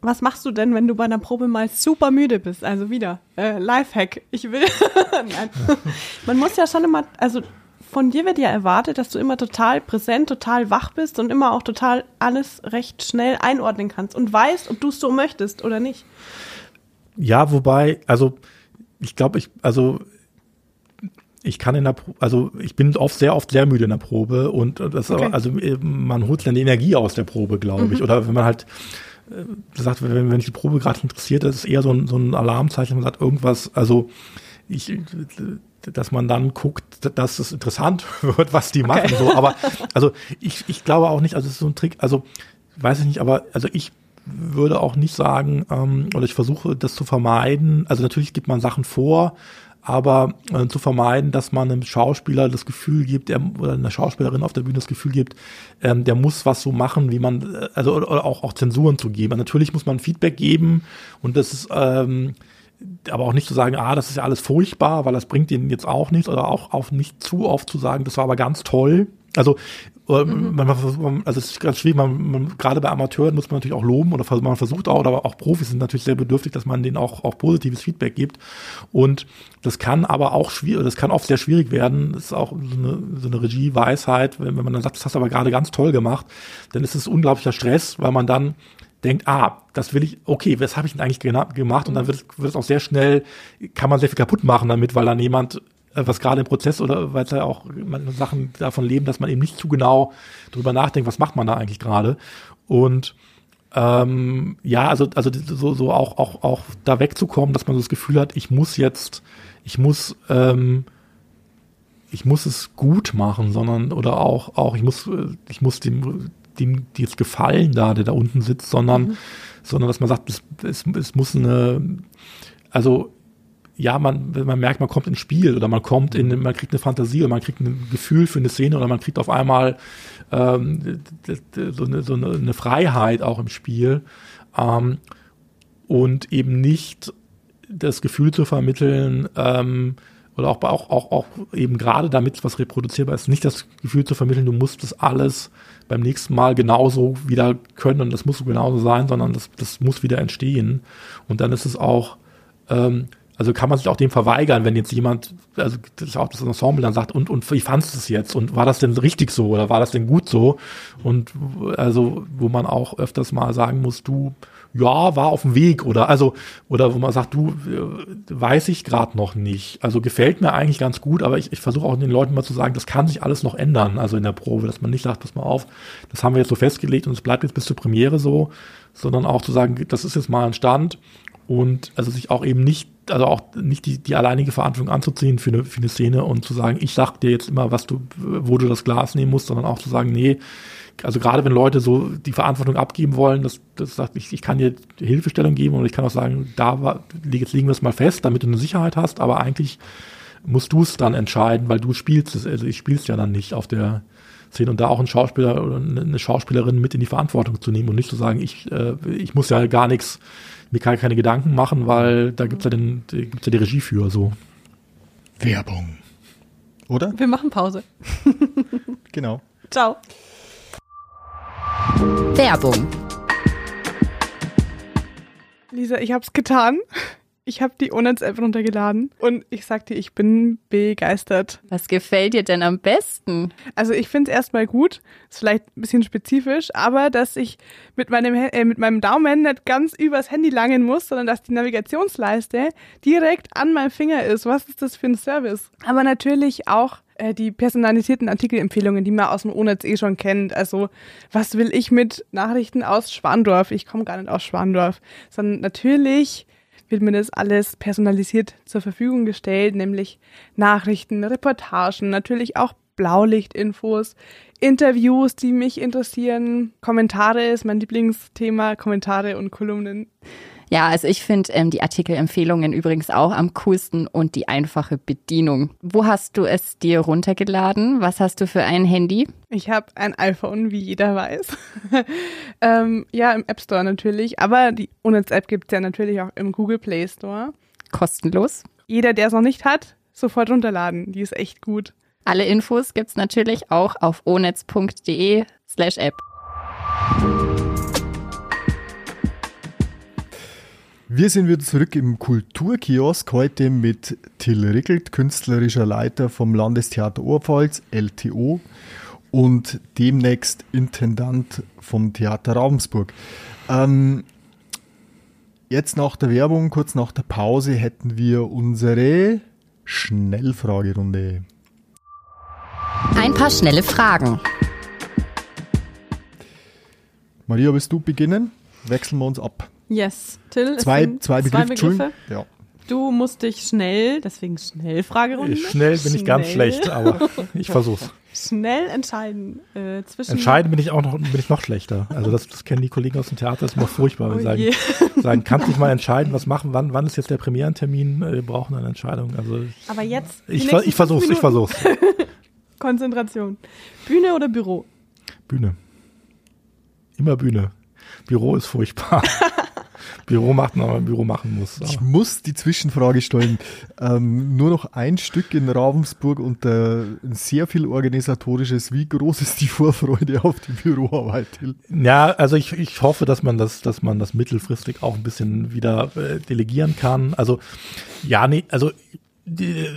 was machst du denn, wenn du bei einer Probe mal super müde bist? Also wieder, äh, Lifehack. Ich will. Man muss ja schon immer, also von dir wird ja erwartet, dass du immer total präsent, total wach bist und immer auch total alles recht schnell einordnen kannst und weißt, ob du es so möchtest oder nicht. Ja, wobei, also ich glaube, ich, also ich kann in der, Pro also ich bin oft sehr oft sehr müde in der Probe und das okay. aber, also äh, man holt dann die Energie aus der Probe, glaube mhm. ich. Oder wenn man halt äh, sagt, wenn, wenn ich die Probe gerade interessiert, das ist eher so ein, so ein Alarmzeichen, man sagt irgendwas, also ich, dass man dann guckt, dass es interessant wird, was die machen. Okay. So, aber also ich, ich glaube auch nicht, also es ist so ein Trick, also weiß ich nicht, aber also ich würde auch nicht sagen, ähm, oder ich versuche das zu vermeiden. Also natürlich gibt man Sachen vor, aber äh, zu vermeiden, dass man einem Schauspieler das Gefühl gibt, der, oder einer Schauspielerin auf der Bühne das Gefühl gibt, ähm, der muss was so machen, wie man, äh, also oder, auch, auch Zensuren zu geben. Natürlich muss man Feedback geben und das ist ähm, aber auch nicht zu sagen, ah, das ist ja alles furchtbar, weil das bringt ihnen jetzt auch nichts, oder auch, auch nicht zu oft zu sagen, das war aber ganz toll. Also Mhm. Man, man, also es ist ganz schwierig, man, man, gerade bei Amateuren muss man natürlich auch loben oder man versucht auch, aber auch Profis sind natürlich sehr bedürftig, dass man denen auch, auch positives Feedback gibt. Und das kann aber auch schwierig, das kann oft sehr schwierig werden. Das ist auch so eine, so eine Regieweisheit, wenn, wenn man dann sagt, das hast du aber gerade ganz toll gemacht, dann ist es unglaublicher Stress, weil man dann denkt, ah, das will ich, okay, was habe ich denn eigentlich gemacht? Und dann wird, wird es auch sehr schnell, kann man sehr viel kaputt machen damit, weil dann jemand was gerade im Prozess oder weil es ja auch Sachen davon leben, dass man eben nicht zu genau drüber nachdenkt, was macht man da eigentlich gerade. Und ähm, ja, also, also so, so auch, auch, auch da wegzukommen, dass man so das Gefühl hat, ich muss jetzt, ich muss, ähm, ich muss es gut machen, sondern oder auch, auch ich muss, ich muss dem, dem, die jetzt gefallen da, der da unten sitzt, sondern, mhm. sondern dass man sagt, es, es, es muss eine, also ja, man, man merkt, man kommt ins Spiel oder man kommt in, man kriegt eine Fantasie oder man kriegt ein Gefühl für eine Szene oder man kriegt auf einmal ähm, so, eine, so eine Freiheit auch im Spiel ähm, und eben nicht das Gefühl zu vermitteln ähm, oder auch, auch, auch, auch eben gerade damit was reproduzierbar ist, nicht das Gefühl zu vermitteln, du musst das alles beim nächsten Mal genauso wieder können und das muss genauso sein, sondern das, das muss wieder entstehen. Und dann ist es auch ähm, also kann man sich auch dem verweigern, wenn jetzt jemand, also das auch das Ensemble dann sagt, und, und wie fandest du es jetzt? Und war das denn richtig so oder war das denn gut so? Und also, wo man auch öfters mal sagen muss, du, ja, war auf dem Weg oder also, oder wo man sagt, du, weiß ich gerade noch nicht. Also gefällt mir eigentlich ganz gut, aber ich, ich versuche auch den Leuten mal zu sagen, das kann sich alles noch ändern, also in der Probe, dass man nicht sagt, pass mal auf, das haben wir jetzt so festgelegt und es bleibt jetzt bis zur Premiere so, sondern auch zu sagen, das ist jetzt mal ein Stand und also sich auch eben nicht also auch nicht die, die alleinige Verantwortung anzuziehen für eine, für eine Szene und zu sagen, ich sag dir jetzt immer, was du, wo du das Glas nehmen musst, sondern auch zu sagen, nee, also gerade wenn Leute so die Verantwortung abgeben wollen, das, das sagt, ich, ich kann dir Hilfestellung geben und ich kann auch sagen, da war, jetzt legen wir es mal fest, damit du eine Sicherheit hast, aber eigentlich musst du es dann entscheiden, weil du spielst es, also ich spiel's ja dann nicht auf der Szene. Und da auch einen Schauspieler oder eine Schauspielerin mit in die Verantwortung zu nehmen und nicht zu sagen, ich, äh, ich muss ja gar nichts mir kann keine Gedanken machen, weil da gibt's ja, den, gibt's ja die Regie für so. Werbung. Oder? Wir machen Pause. genau. Ciao. Werbung. Lisa, ich hab's getan. Ich habe die Onets-App runtergeladen und ich sag dir, ich bin begeistert. Was gefällt dir denn am besten? Also ich finde es erstmal gut, ist vielleicht ein bisschen spezifisch, aber dass ich mit meinem, äh, mit meinem Daumen nicht ganz übers Handy langen muss, sondern dass die Navigationsleiste direkt an meinem Finger ist. Was ist das für ein Service? Aber natürlich auch äh, die personalisierten Artikelempfehlungen, die man aus dem ONETZ eh schon kennt. Also was will ich mit Nachrichten aus Schwandorf? Ich komme gar nicht aus Schwandorf, sondern natürlich wird mir das alles personalisiert zur Verfügung gestellt, nämlich Nachrichten, Reportagen, natürlich auch Blaulichtinfos, Interviews, die mich interessieren, Kommentare ist mein Lieblingsthema, Kommentare und Kolumnen. Ja, also ich finde ähm, die Artikelempfehlungen übrigens auch am coolsten und die einfache Bedienung. Wo hast du es dir runtergeladen? Was hast du für ein Handy? Ich habe ein iPhone, wie jeder weiß. ähm, ja, im App Store natürlich, aber die Unnetz-App gibt es ja natürlich auch im Google Play Store. Kostenlos. Jeder, der es noch nicht hat, sofort runterladen. Die ist echt gut. Alle Infos gibt's natürlich auch auf onetz.de slash app. Wir sind wieder zurück im Kulturkiosk heute mit Till Rickelt, künstlerischer Leiter vom Landestheater Oberpfalz, LTO, und demnächst Intendant vom Theater Ravensburg. Ähm, jetzt nach der Werbung, kurz nach der Pause, hätten wir unsere Schnellfragerunde. Ein paar schnelle Fragen. Maria, willst du beginnen? Wechseln wir uns ab. Yes. Till, zwei, zwei, Begriffe, zwei Begriffe. Ja. Du musst dich schnell, deswegen Schnellfragerunde. Schnell bin schnell. ich ganz schlecht, aber ich versuch's. Schnell entscheiden äh, zwischen. Entscheiden bin ich auch noch, bin ich noch schlechter. Also das, das kennen die Kollegen aus dem Theater, das ist immer furchtbar, oh sagen, sagen, kannst du nicht mal entscheiden, was machen, wann, wann ist jetzt der Premierentermin? Äh, wir brauchen eine Entscheidung. Also aber jetzt. Ich, ich versuch's, ich versuch's. Konzentration. Bühne oder Büro? Bühne. Immer Bühne. Büro ist furchtbar. Büro macht, man Büro machen muss. Aber. Ich muss die Zwischenfrage stellen. Ähm, nur noch ein Stück in Ravensburg und äh, sehr viel organisatorisches. Wie groß ist die Vorfreude auf die Büroarbeit? Ja, also ich, ich hoffe, dass man das, dass man das mittelfristig auch ein bisschen wieder äh, delegieren kann. Also ja, nee, also die,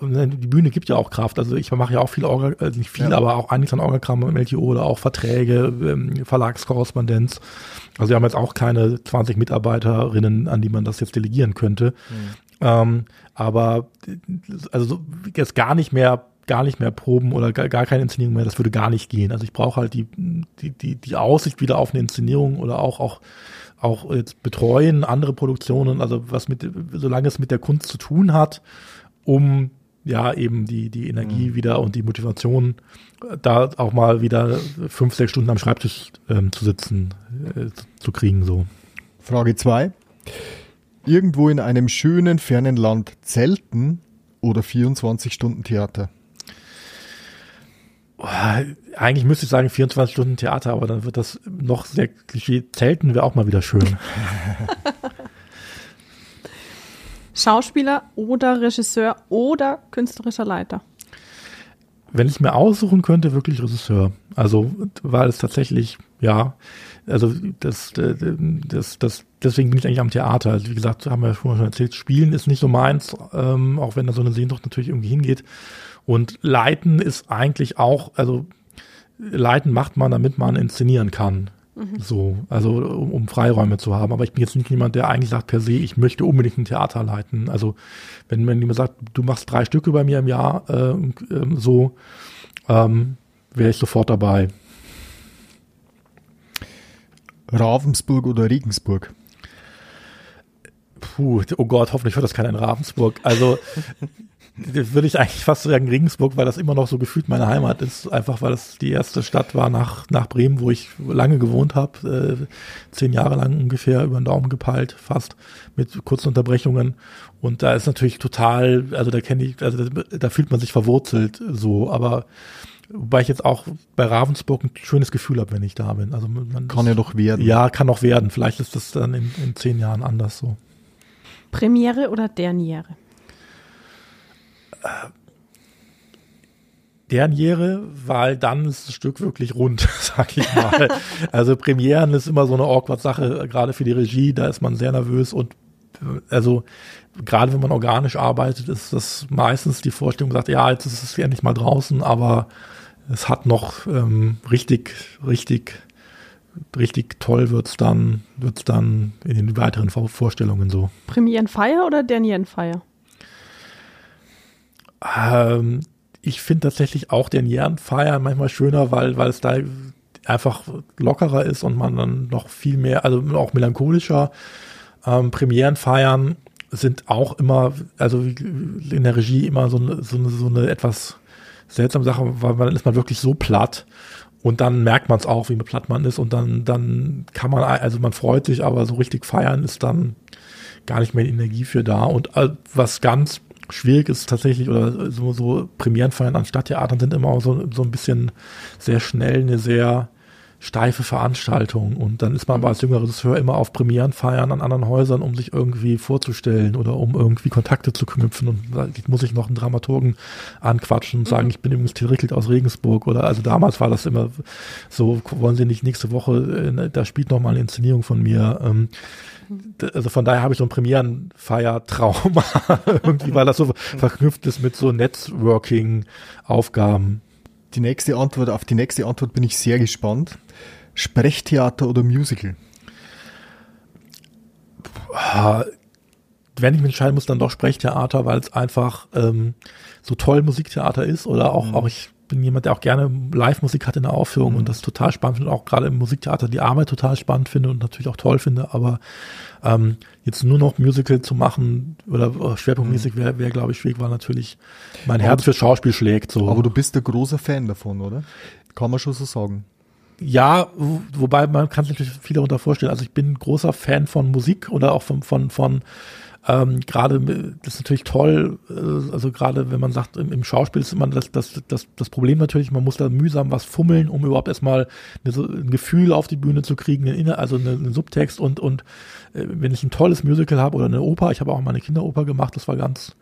ne, die, Bühne gibt ja auch Kraft. Also ich mache ja auch viel Orga, also nicht viel, ja. aber auch einiges an Orgakram im LTO oder auch Verträge, ähm, Verlagskorrespondenz. Also wir haben jetzt auch keine 20 Mitarbeiterinnen, an die man das jetzt delegieren könnte. Mhm. Ähm, aber also jetzt gar nicht mehr gar nicht mehr proben oder gar, gar keine Inszenierung mehr, das würde gar nicht gehen. Also ich brauche halt die, die, die, die Aussicht wieder auf eine Inszenierung oder auch, auch auch jetzt betreuen, andere Produktionen, also was mit, solange es mit der Kunst zu tun hat, um ja eben die, die Energie mhm. wieder und die Motivation, da auch mal wieder fünf, sechs Stunden am Schreibtisch ähm, zu sitzen, äh, zu kriegen, so. Frage zwei Irgendwo in einem schönen, fernen Land zelten oder 24 Stunden Theater? eigentlich müsste ich sagen 24 Stunden Theater, aber dann wird das noch sehr klischee. Zelten wäre auch mal wieder schön. Schauspieler oder Regisseur oder künstlerischer Leiter? Wenn ich mir aussuchen könnte, wirklich Regisseur. Also, weil es tatsächlich, ja, also das, das, das, deswegen bin ich eigentlich am Theater. Also wie gesagt, haben wir schon erzählt, Spielen ist nicht so meins, ähm, auch wenn da so eine Sehnsucht natürlich irgendwie hingeht. Und Leiten ist eigentlich auch, also Leiten macht man, damit man inszenieren kann. Mhm. So, also um, um, Freiräume zu haben. Aber ich bin jetzt nicht jemand, der eigentlich sagt per se, ich möchte unbedingt ein Theater leiten. Also wenn, wenn jemand sagt, du machst drei Stücke bei mir im Jahr, äh, äh, so, ähm, wäre ich sofort dabei. Ravensburg oder Regensburg? Puh, oh Gott, hoffentlich hört das keiner in Ravensburg. Also würde ich eigentlich fast sagen Regensburg, weil das immer noch so gefühlt meine Heimat ist. Einfach weil das die erste Stadt war nach, nach Bremen, wo ich lange gewohnt habe. Äh, zehn Jahre lang ungefähr über den Daumen gepeilt, fast mit kurzen Unterbrechungen. Und da ist natürlich total, also da kenne ich, also da, da fühlt man sich verwurzelt so, aber Wobei ich jetzt auch bei Ravensburg ein schönes Gefühl habe, wenn ich da bin. Also man kann ja doch werden. Ja, kann noch werden. Vielleicht ist das dann in, in zehn Jahren anders so. Premiere oder Derniere? Derniere, weil dann ist das Stück wirklich rund, sag ich mal. also Premieren ist immer so eine awkward Sache, gerade für die Regie, da ist man sehr nervös und also gerade wenn man organisch arbeitet, ist das meistens die Vorstellung, sagt, ja, jetzt ist es endlich mal draußen, aber es hat noch ähm, richtig, richtig, richtig toll wird's dann, wird's dann in den weiteren Vorstellungen so. Premieren Fire oder Fire? Ähm, ich finde tatsächlich auch den Jernfeier manchmal schöner, weil, weil es da einfach lockerer ist und man dann noch viel mehr, also auch melancholischer. Ähm, Premieren feiern sind auch immer, also in der Regie immer so eine, so eine, so eine etwas seltsame Sache, weil man ist man wirklich so platt und dann merkt man es auch, wie platt man ist und dann, dann kann man, also man freut sich, aber so richtig feiern ist dann gar nicht mehr Energie für da. Und äh, was ganz schwierig ist tatsächlich, oder so, so Premierenfeiern an Stadttheatern sind immer so, so ein bisschen sehr schnell eine sehr steife Veranstaltung. Und dann ist man aber als jüngerer Regisseur immer auf Premierenfeiern an anderen Häusern, um sich irgendwie vorzustellen oder um irgendwie Kontakte zu knüpfen. Und da muss ich noch einen Dramaturgen anquatschen und sagen, mhm. ich bin übrigens Till Rickelt aus Regensburg. Oder also damals war das immer so, wollen Sie nicht nächste Woche, äh, da spielt noch mal eine Inszenierung von mir. Ähm, also von daher habe ich so ein Premierenfeier-Trauma irgendwie, weil das so verknüpft ist mit so Networking-Aufgaben. Die nächste Antwort, auf die nächste Antwort bin ich sehr gespannt. Sprechtheater oder Musical? Wenn ich mich entscheiden muss, dann doch Sprechtheater, weil es einfach ähm, so toll Musiktheater ist oder auch, mhm. auch ich bin jemand, der auch gerne Live-Musik hat in der Aufführung mhm. und das total spannend finde, auch gerade im Musiktheater die Arbeit total spannend finde und natürlich auch toll finde, aber ähm, jetzt nur noch Musical zu machen oder schwerpunktmäßig wäre, wär, glaube ich, schwierig, weil natürlich mein aber Herz für Schauspiel schlägt. So. Aber du bist der großer Fan davon, oder? Kann man schon so sagen. Ja, wobei man kann sich natürlich viel darunter vorstellen. Also ich bin großer Fan von Musik oder auch von, von, von ähm, gerade, das ist natürlich toll, äh, also gerade wenn man sagt, im, Schauspiel ist immer das, das, das, das Problem natürlich, man muss da mühsam was fummeln, um überhaupt erstmal eine, ein Gefühl auf die Bühne zu kriegen, also eine, einen Subtext und, und äh, wenn ich ein tolles Musical habe oder eine Oper, ich habe auch mal eine Kinderoper gemacht, das war ganz,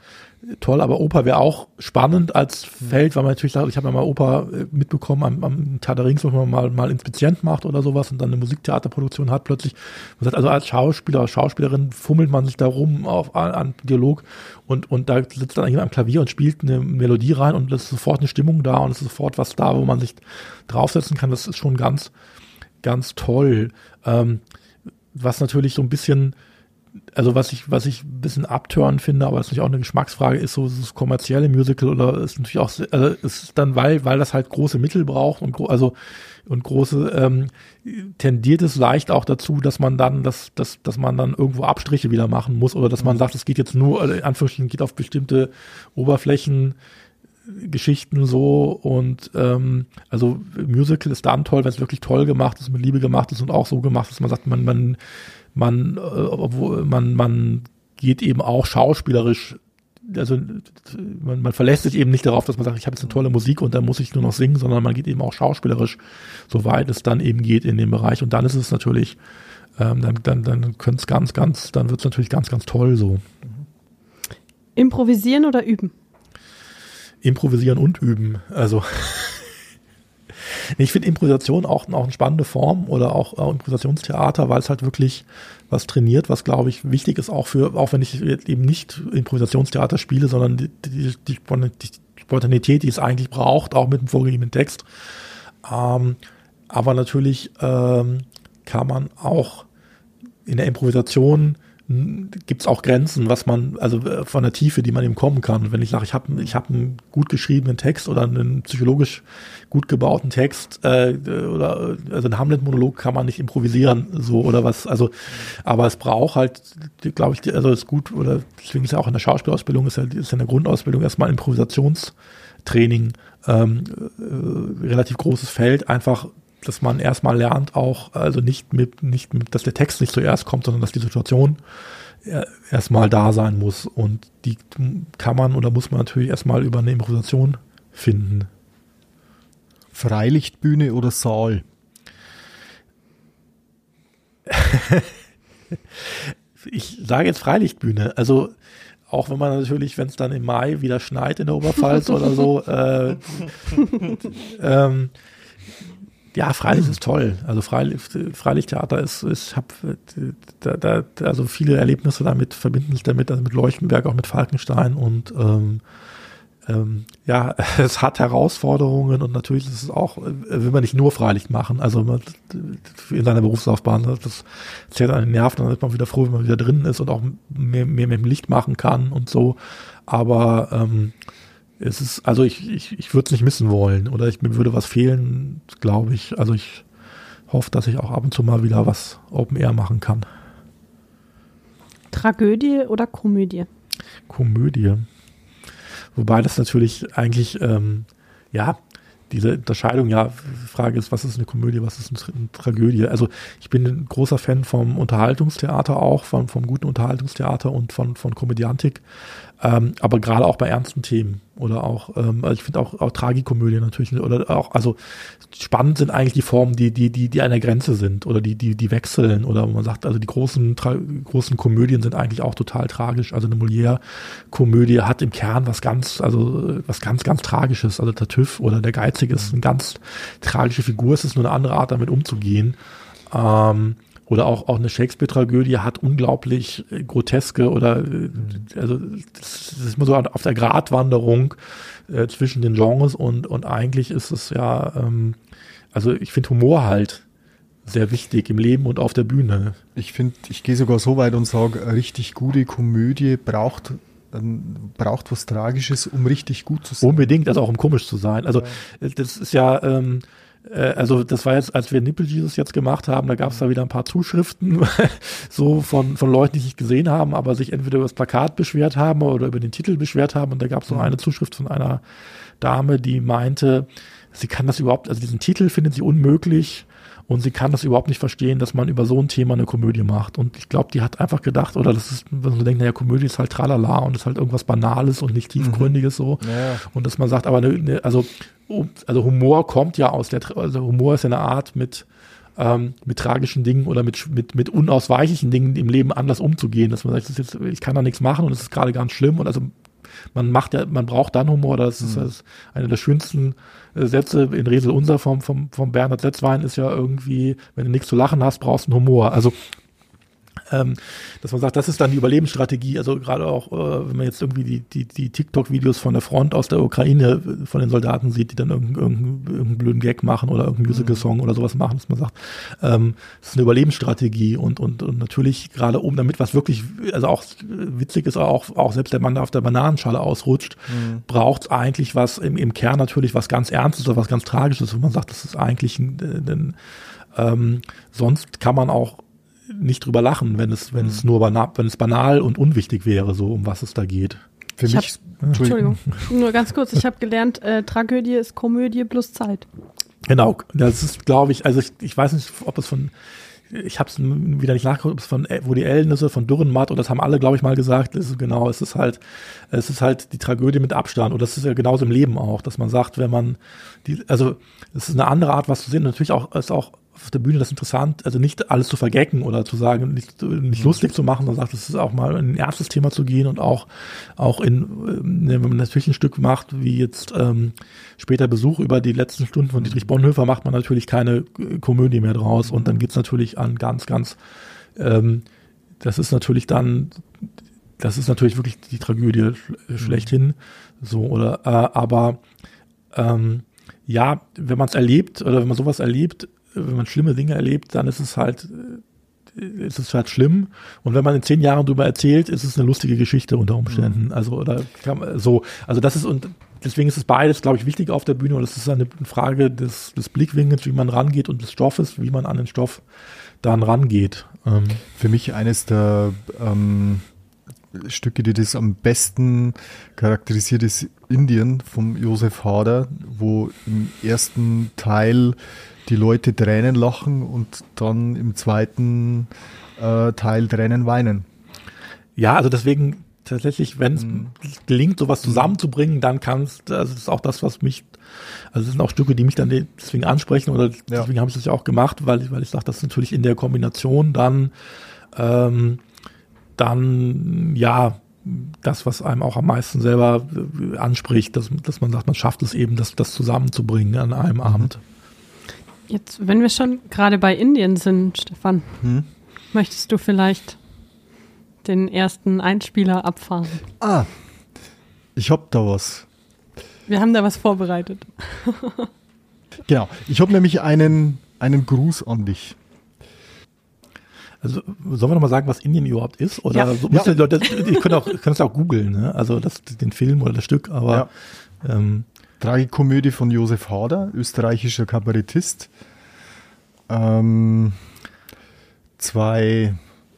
toll, aber Oper wäre auch spannend als Feld, weil man natürlich sagt, ich habe ja mal Oper äh, mitbekommen am, am Theater Rings, wo man mal, mal Inspizient macht oder sowas und dann eine Musiktheaterproduktion hat plötzlich. Man sagt, also als Schauspieler, als Schauspielerin fummelt man sich da rum auf, an, an Dialog und, und da sitzt dann jemand am Klavier und spielt eine Melodie rein und es ist sofort eine Stimmung da und es ist sofort was da, wo man sich draufsetzen kann. Das ist schon ganz, ganz toll. Ähm, was natürlich so ein bisschen also was ich, was ich ein bisschen abtören finde, aber das ist natürlich auch eine Geschmacksfrage, ist so das kommerzielle Musical oder ist natürlich auch, also ist dann, weil, weil das halt große Mittel braucht und also und große ähm, tendiert es leicht auch dazu, dass man dann, dass, dass, dass man dann irgendwo Abstriche wieder machen muss oder dass man sagt, es geht jetzt nur, in Anführungsstrichen, geht auf bestimmte Oberflächen. Geschichten so und ähm, also Musical ist dann toll, wenn es wirklich toll gemacht ist, mit Liebe gemacht ist und auch so gemacht ist, man sagt, man, man man, äh, obwohl man, man geht eben auch schauspielerisch also man, man verlässt sich eben nicht darauf, dass man sagt, ich habe jetzt eine tolle Musik und dann muss ich nur noch singen, sondern man geht eben auch schauspielerisch, soweit es dann eben geht in dem Bereich. Und dann ist es natürlich, ähm, dann, dann, dann könnte es ganz, ganz, dann wird es natürlich ganz, ganz toll so. Improvisieren oder üben? Improvisieren und üben. Also ich finde Improvisation auch, auch eine spannende Form oder auch, auch Improvisationstheater, weil es halt wirklich was trainiert, was glaube ich wichtig ist, auch für, auch wenn ich eben nicht Improvisationstheater spiele, sondern die, die, die, Spontanität, die es eigentlich braucht, auch mit dem vorgegebenen Text. Ähm, aber natürlich ähm, kann man auch in der Improvisation gibt es auch Grenzen, was man, also äh, von der Tiefe, die man eben kommen kann. wenn ich sage, ich habe ich hab einen gut geschriebenen Text oder einen psychologisch gut gebauten Text äh, oder also ein Hamlet-Monolog kann man nicht improvisieren, so oder was, also aber es braucht halt, glaube ich, also ist gut, oder deswegen ist ja auch in der Schauspielausbildung, ist ja, ist ja in der Grundausbildung erstmal Improvisationstraining ähm, äh, relativ großes Feld, einfach dass man erstmal lernt auch, also nicht mit, nicht mit, dass der Text nicht zuerst kommt, sondern dass die Situation erstmal da sein muss. Und die kann man oder muss man natürlich erstmal über eine Improvisation finden. Freilichtbühne oder Saal? ich sage jetzt Freilichtbühne. Also auch wenn man natürlich, wenn es dann im Mai wieder schneit in der Oberpfalz oder so, äh, ähm, Ja, Freilicht ist toll. Also Freilicht, Freilichttheater ist, ist hab da, da, also viele Erlebnisse damit verbinden sich damit, also mit Leuchtenberg, auch mit Falkenstein und ähm, ähm, ja, es hat Herausforderungen und natürlich ist es auch, will man nicht nur Freilicht machen, also man, in seiner Berufslaufbahn, das zählt an den Nerven, dann ist man wieder froh, wenn man wieder drin ist und auch mehr, mehr mit dem Licht machen kann und so. Aber ähm, es ist, also ich, ich, ich würde es nicht missen wollen oder ich, mir würde was fehlen, glaube ich. Also ich hoffe, dass ich auch ab und zu mal wieder was Open Air machen kann. Tragödie oder Komödie? Komödie. Wobei das natürlich eigentlich, ähm, ja, diese Unterscheidung, ja, Frage ist, was ist eine Komödie, was ist eine Tragödie? Also ich bin ein großer Fan vom Unterhaltungstheater auch, vom, vom guten Unterhaltungstheater und von, von Komödiantik. Ähm, aber gerade auch bei ernsten Themen oder auch, ähm, also ich finde auch, auch Tragikomödie natürlich oder auch, also spannend sind eigentlich die Formen, die, die, die, die an der Grenze sind oder die, die, die wechseln oder man sagt, also die großen, großen Komödien sind eigentlich auch total tragisch. Also eine Molière-Komödie hat im Kern was ganz, also was ganz, ganz Tragisches. Also der TÜV oder der Geizige ist eine ganz tragische Figur. Es ist nur eine andere Art, damit umzugehen. Ähm, oder auch, auch eine Shakespeare-Tragödie hat unglaublich äh, groteske oder, äh, also das, ist immer so auf der Gratwanderung äh, zwischen den Genres und, und eigentlich ist es ja, ähm, also ich finde Humor halt sehr wichtig im Leben und auf der Bühne. Ich finde, ich gehe sogar so weit und sage, richtig gute Komödie braucht ähm, braucht was Tragisches, um richtig gut zu sein. Unbedingt, also auch um komisch zu sein. Also ja. das ist ja, ähm, äh, also das war jetzt, als wir Nipple Jesus jetzt gemacht haben, da gab es da wieder ein paar Zuschriften, so von, von Leuten, die sich gesehen haben, aber sich entweder über das Plakat beschwert haben oder über den Titel beschwert haben. Und da gab es noch mhm. eine Zuschrift von einer Dame, die meinte, sie kann das überhaupt, also diesen Titel findet sie unmöglich und sie kann das überhaupt nicht verstehen, dass man über so ein Thema eine Komödie macht. Und ich glaube, die hat einfach gedacht, oder das ist, wenn man denkt, naja, Komödie ist halt tralala und ist halt irgendwas Banales und nicht tiefgründiges mhm. so. Ja. Und dass man sagt, aber ne, ne, also also Humor kommt ja aus der, also Humor ist ja eine Art mit, ähm, mit tragischen Dingen oder mit, mit, mit unausweichlichen Dingen im Leben anders umzugehen, dass man sagt, jetzt, ich kann da nichts machen und es ist gerade ganz schlimm und also man macht ja, man braucht dann Humor, das ist, mhm. das ist einer der schönsten äh, Sätze in Resel Unser vom, vom, vom Bernhard Setzwein ist ja irgendwie, wenn du nichts zu lachen hast, brauchst du einen Humor. Also ähm, dass man sagt, das ist dann die Überlebensstrategie. Also gerade auch, äh, wenn man jetzt irgendwie die, die, die TikTok-Videos von der Front aus der Ukraine äh, von den Soldaten sieht, die dann irgendeinen, irgendeinen, irgendeinen blöden Gag machen oder irgendeinen Musical-Song mhm. oder sowas machen, dass man sagt, ähm, das ist eine Überlebensstrategie und, und, und natürlich gerade oben damit was wirklich, also auch witzig ist, auch, auch selbst der Mann, der auf der Bananenschale ausrutscht, mhm. braucht eigentlich was im, im Kern natürlich was ganz Ernstes oder was ganz Tragisches, wo man sagt, das ist eigentlich ein, ein ähm, sonst kann man auch nicht drüber lachen, wenn es, wenn es mhm. nur banal, wenn es banal und unwichtig wäre, so um was es da geht. Für ich mich. Hab, Entschuldigung, nur ganz kurz. Ich habe gelernt, äh, Tragödie ist Komödie plus Zeit. Genau, das ist, glaube ich, also ich, ich weiß nicht, ob es von, ich habe es wieder nicht nachgeguckt, ob es von Woody Allen ist oder von Dürrenmatt, und das haben alle, glaube ich, mal gesagt. Es ist genau, es ist halt, es ist halt die Tragödie mit Abstand. Und das ist ja genauso im Leben auch, dass man sagt, wenn man die, also es ist eine andere Art, was zu sehen. Natürlich auch, ist auch auf der Bühne das interessant, also nicht alles zu vergecken oder zu sagen, nicht, nicht lustig zu machen, sondern sagt, es ist auch mal in ein ernstes Thema zu gehen und auch, auch in, äh, wenn man natürlich ein Stück macht, wie jetzt ähm, später Besuch über die letzten Stunden von Dietrich Bonhoeffer, macht man natürlich keine äh, Komödie mehr draus und dann geht's natürlich an ganz, ganz, ähm, das ist natürlich dann, das ist natürlich wirklich die Tragödie schlechthin, so, oder, äh, aber ähm, ja, wenn man es erlebt oder wenn man sowas erlebt, wenn man schlimme Dinge erlebt, dann ist es halt, äh, ist es halt schlimm. Und wenn man in zehn Jahren drüber erzählt, ist es eine lustige Geschichte unter Umständen. Mhm. Also, oder kann, so, also das ist, und deswegen ist es beides, glaube ich, wichtig auf der Bühne. Und es ist eine Frage des, des Blickwinkels, wie man rangeht und des Stoffes, wie man an den Stoff dann rangeht. Ähm. Für mich eines der, ähm, Stücke, die das am besten charakterisiert, ist Indien vom Josef Hader, wo im ersten Teil die Leute Tränen lachen und dann im zweiten äh, Teil Tränen weinen. Ja, also deswegen tatsächlich, wenn es mhm. gelingt, sowas zusammenzubringen, dann kann es, also das ist auch das, was mich, also das sind auch Stücke, die mich dann deswegen ansprechen oder deswegen ja. habe ich das ja auch gemacht, weil ich, weil ich sage, das ist natürlich in der Kombination dann, ähm, dann, ja, das, was einem auch am meisten selber anspricht, dass, dass man sagt, man schafft es eben, das, das zusammenzubringen an einem mhm. Abend. Jetzt, wenn wir schon gerade bei Indien sind, Stefan, hm? möchtest du vielleicht den ersten Einspieler abfahren? Ah, ich hab da was. Wir haben da was vorbereitet. genau, ich habe nämlich einen, einen Gruß an dich. Also sollen wir nochmal sagen, was Indien überhaupt ist? Oder ja. so ja. die Leute, die können auch, können es auch googeln, ne? Also das, den Film oder das Stück, aber ja. ähm, Tragikomödie von Josef Hader, österreichischer Kabarettist. Ähm, zwei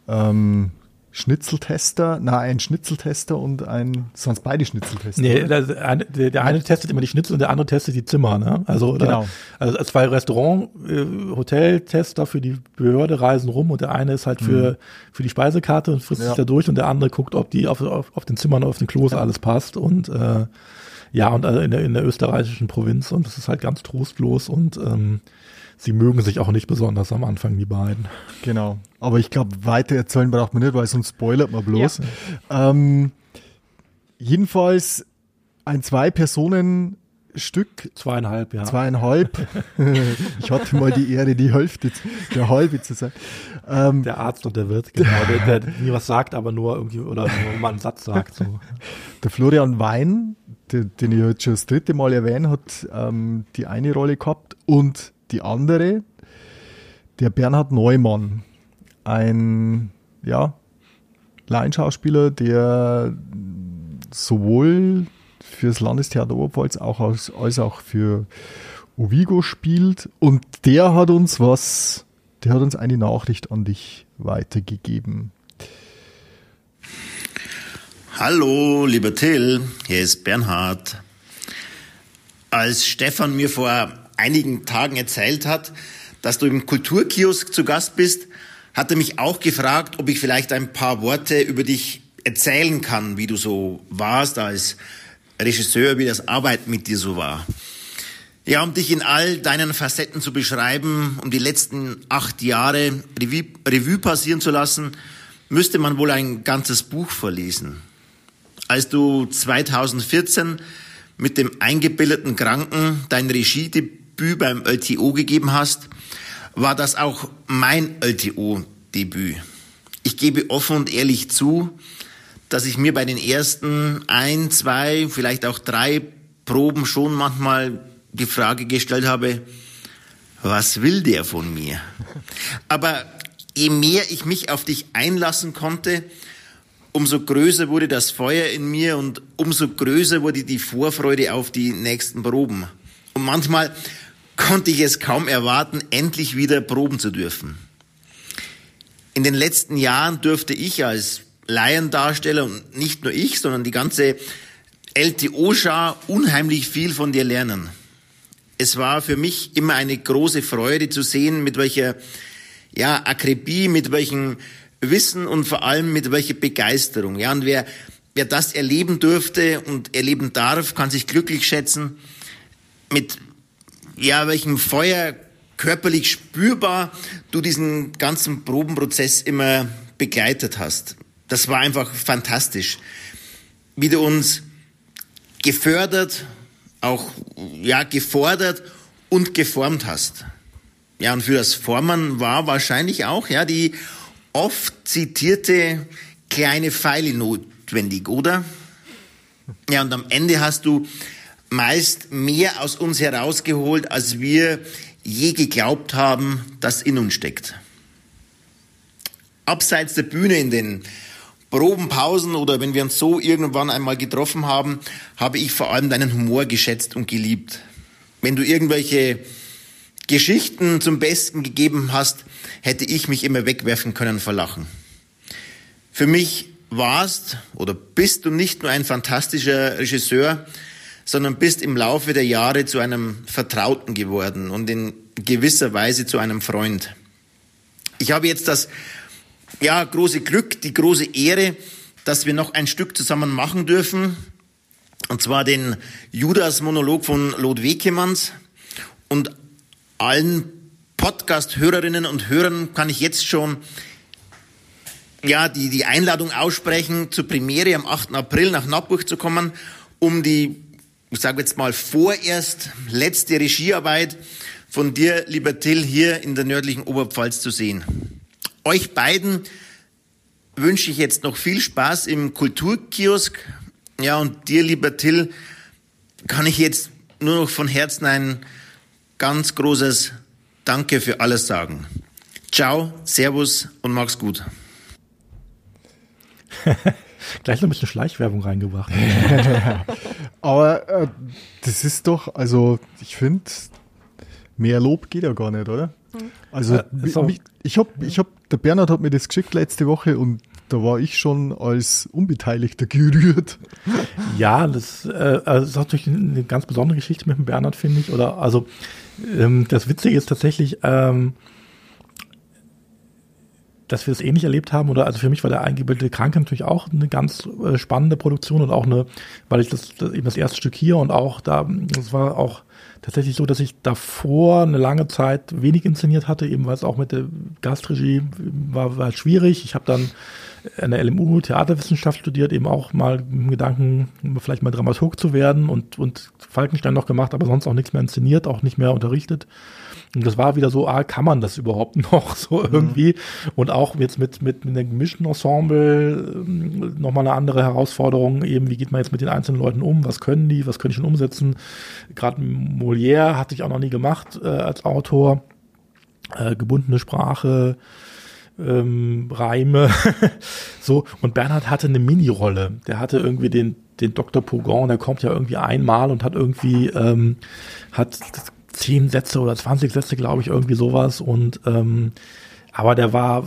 ähm, Schnitzeltester, na, ein Schnitzeltester und ein, sonst beide Schnitzeltester. Nee, der, eine, der, eine testet immer die Schnitzel und der andere testet die Zimmer, ne? Also, genau. also zwei Restaurant, äh, Hoteltester für die Behörde reisen rum und der eine ist halt für, mhm. für die Speisekarte und frisst ja. sich da durch und der andere guckt, ob die auf, auf, auf den Zimmern, auf den Klos ja. alles passt und, äh, ja, und also in der, in der österreichischen Provinz und das ist halt ganz trostlos und, ähm, sie mögen sich auch nicht besonders am Anfang, die beiden. Genau. Aber ich glaube, weiter erzählen braucht man nicht, weil sonst spoilert man bloß. Ja. Ähm, jedenfalls ein Zwei-Personen-Stück. Zweieinhalb, ja. Zweieinhalb. ich hatte mal die Ehre, die Hälfte, der halbe zu sein. Ähm, der Arzt und der Wirt, genau, der, der nie was sagt, aber nur irgendwie, oder nur mal einen Satz sagt. So. Der Florian Wein, den, den ich jetzt schon das dritte Mal erwähnt, hat ähm, die eine Rolle gehabt und die andere, der Bernhard Neumann, ein ja, Laienschauspieler, der sowohl fürs Landestheater Oberpfalz auch als, als auch für Ovigo spielt und der hat uns was, der hat uns eine Nachricht an dich weitergegeben. Hallo, lieber Till, hier ist Bernhard. Als Stefan mir vor einigen Tagen erzählt hat, dass du im Kulturkiosk zu Gast bist, hat er mich auch gefragt, ob ich vielleicht ein paar Worte über dich erzählen kann, wie du so warst als Regisseur, wie das Arbeiten mit dir so war. Ja, um dich in all deinen Facetten zu beschreiben, um die letzten acht Jahre Revue, passieren zu lassen, müsste man wohl ein ganzes Buch verlesen. Als du 2014 mit dem eingebildeten Kranken dein Regiedebüt Debüt beim LTO gegeben hast, war das auch mein LTO-Debüt. Ich gebe offen und ehrlich zu, dass ich mir bei den ersten ein, zwei, vielleicht auch drei Proben schon manchmal die Frage gestellt habe, was will der von mir? Aber je mehr ich mich auf dich einlassen konnte, umso größer wurde das Feuer in mir und umso größer wurde die Vorfreude auf die nächsten Proben. Und manchmal konnte ich es kaum erwarten, endlich wieder proben zu dürfen. In den letzten Jahren durfte ich als Laiendarsteller und nicht nur ich, sondern die ganze LTO-Schar unheimlich viel von dir lernen. Es war für mich immer eine große Freude zu sehen, mit welcher ja, Akribie, mit welchem Wissen und vor allem mit welcher Begeisterung. Ja, und wer, wer das erleben durfte und erleben darf, kann sich glücklich schätzen, mit ja, welchem Feuer körperlich spürbar du diesen ganzen Probenprozess immer begleitet hast. Das war einfach fantastisch, wie du uns gefördert, auch ja gefordert und geformt hast. Ja, und für das Formen war wahrscheinlich auch ja die oft zitierte kleine Pfeile notwendig, oder? Ja, und am Ende hast du meist mehr aus uns herausgeholt, als wir je geglaubt haben, dass in uns steckt. Abseits der Bühne in den Probenpausen oder wenn wir uns so irgendwann einmal getroffen haben, habe ich vor allem deinen Humor geschätzt und geliebt. Wenn du irgendwelche Geschichten zum Besten gegeben hast, hätte ich mich immer wegwerfen können vor Lachen. Für mich warst oder bist du nicht nur ein fantastischer Regisseur, sondern bist im Laufe der Jahre zu einem Vertrauten geworden und in gewisser Weise zu einem Freund. Ich habe jetzt das ja, große Glück, die große Ehre, dass wir noch ein Stück zusammen machen dürfen, und zwar den Judas-Monolog von Lot Wekemanns. Und allen Podcast-Hörerinnen und Hörern kann ich jetzt schon ja, die, die Einladung aussprechen, zur Premiere am 8. April nach Nappburg zu kommen, um die ich sage jetzt mal vorerst letzte Regiearbeit von dir, lieber Till, hier in der nördlichen Oberpfalz zu sehen. Euch beiden wünsche ich jetzt noch viel Spaß im Kulturkiosk. Ja, und dir, lieber Till, kann ich jetzt nur noch von Herzen ein ganz großes Danke für alles sagen. Ciao, Servus und mach's gut. Gleich noch ein bisschen Schleichwerbung reingebracht. Aber äh, das ist doch, also ich finde, mehr Lob geht ja gar nicht, oder? Also Äh, so. mich, ich habe, ich hab, der Bernhard hat mir das geschickt letzte Woche und da war ich schon als Unbeteiligter gerührt. Ja, das, äh, also das ist natürlich eine ganz besondere Geschichte mit dem Bernhard, finde ich. Oder also ähm, das Witzige ist tatsächlich, ähm, dass wir es ähnlich erlebt haben. Oder also für mich war der eingebildete Kranke natürlich auch eine ganz äh, spannende Produktion und auch eine, weil ich das, das eben das erste Stück hier und auch da, das war auch tatsächlich so, dass ich davor eine lange Zeit wenig inszeniert hatte, eben weil es auch mit der Gastregie war, war schwierig. Ich habe dann an der LMU Theaterwissenschaft studiert, eben auch mal dem Gedanken, vielleicht mal Dramaturg zu werden und, und Falkenstein noch gemacht, aber sonst auch nichts mehr inszeniert, auch nicht mehr unterrichtet. Und das war wieder so, ah, kann man das überhaupt noch so irgendwie? Und auch jetzt mit, mit, mit einem gemischten Ensemble ähm, nochmal eine andere Herausforderung, eben, wie geht man jetzt mit den einzelnen Leuten um? Was können die? Was können die schon umsetzen? Gerade Molière hatte ich auch noch nie gemacht äh, als Autor. Äh, gebundene Sprache, ähm, Reime, so. Und Bernhard hatte eine Mini-Rolle. Der hatte irgendwie den, den Dr. Pogon, der kommt ja irgendwie einmal und hat irgendwie, ähm, hat zehn Sätze oder 20 Sätze, glaube ich, irgendwie sowas. Und ähm, aber der war,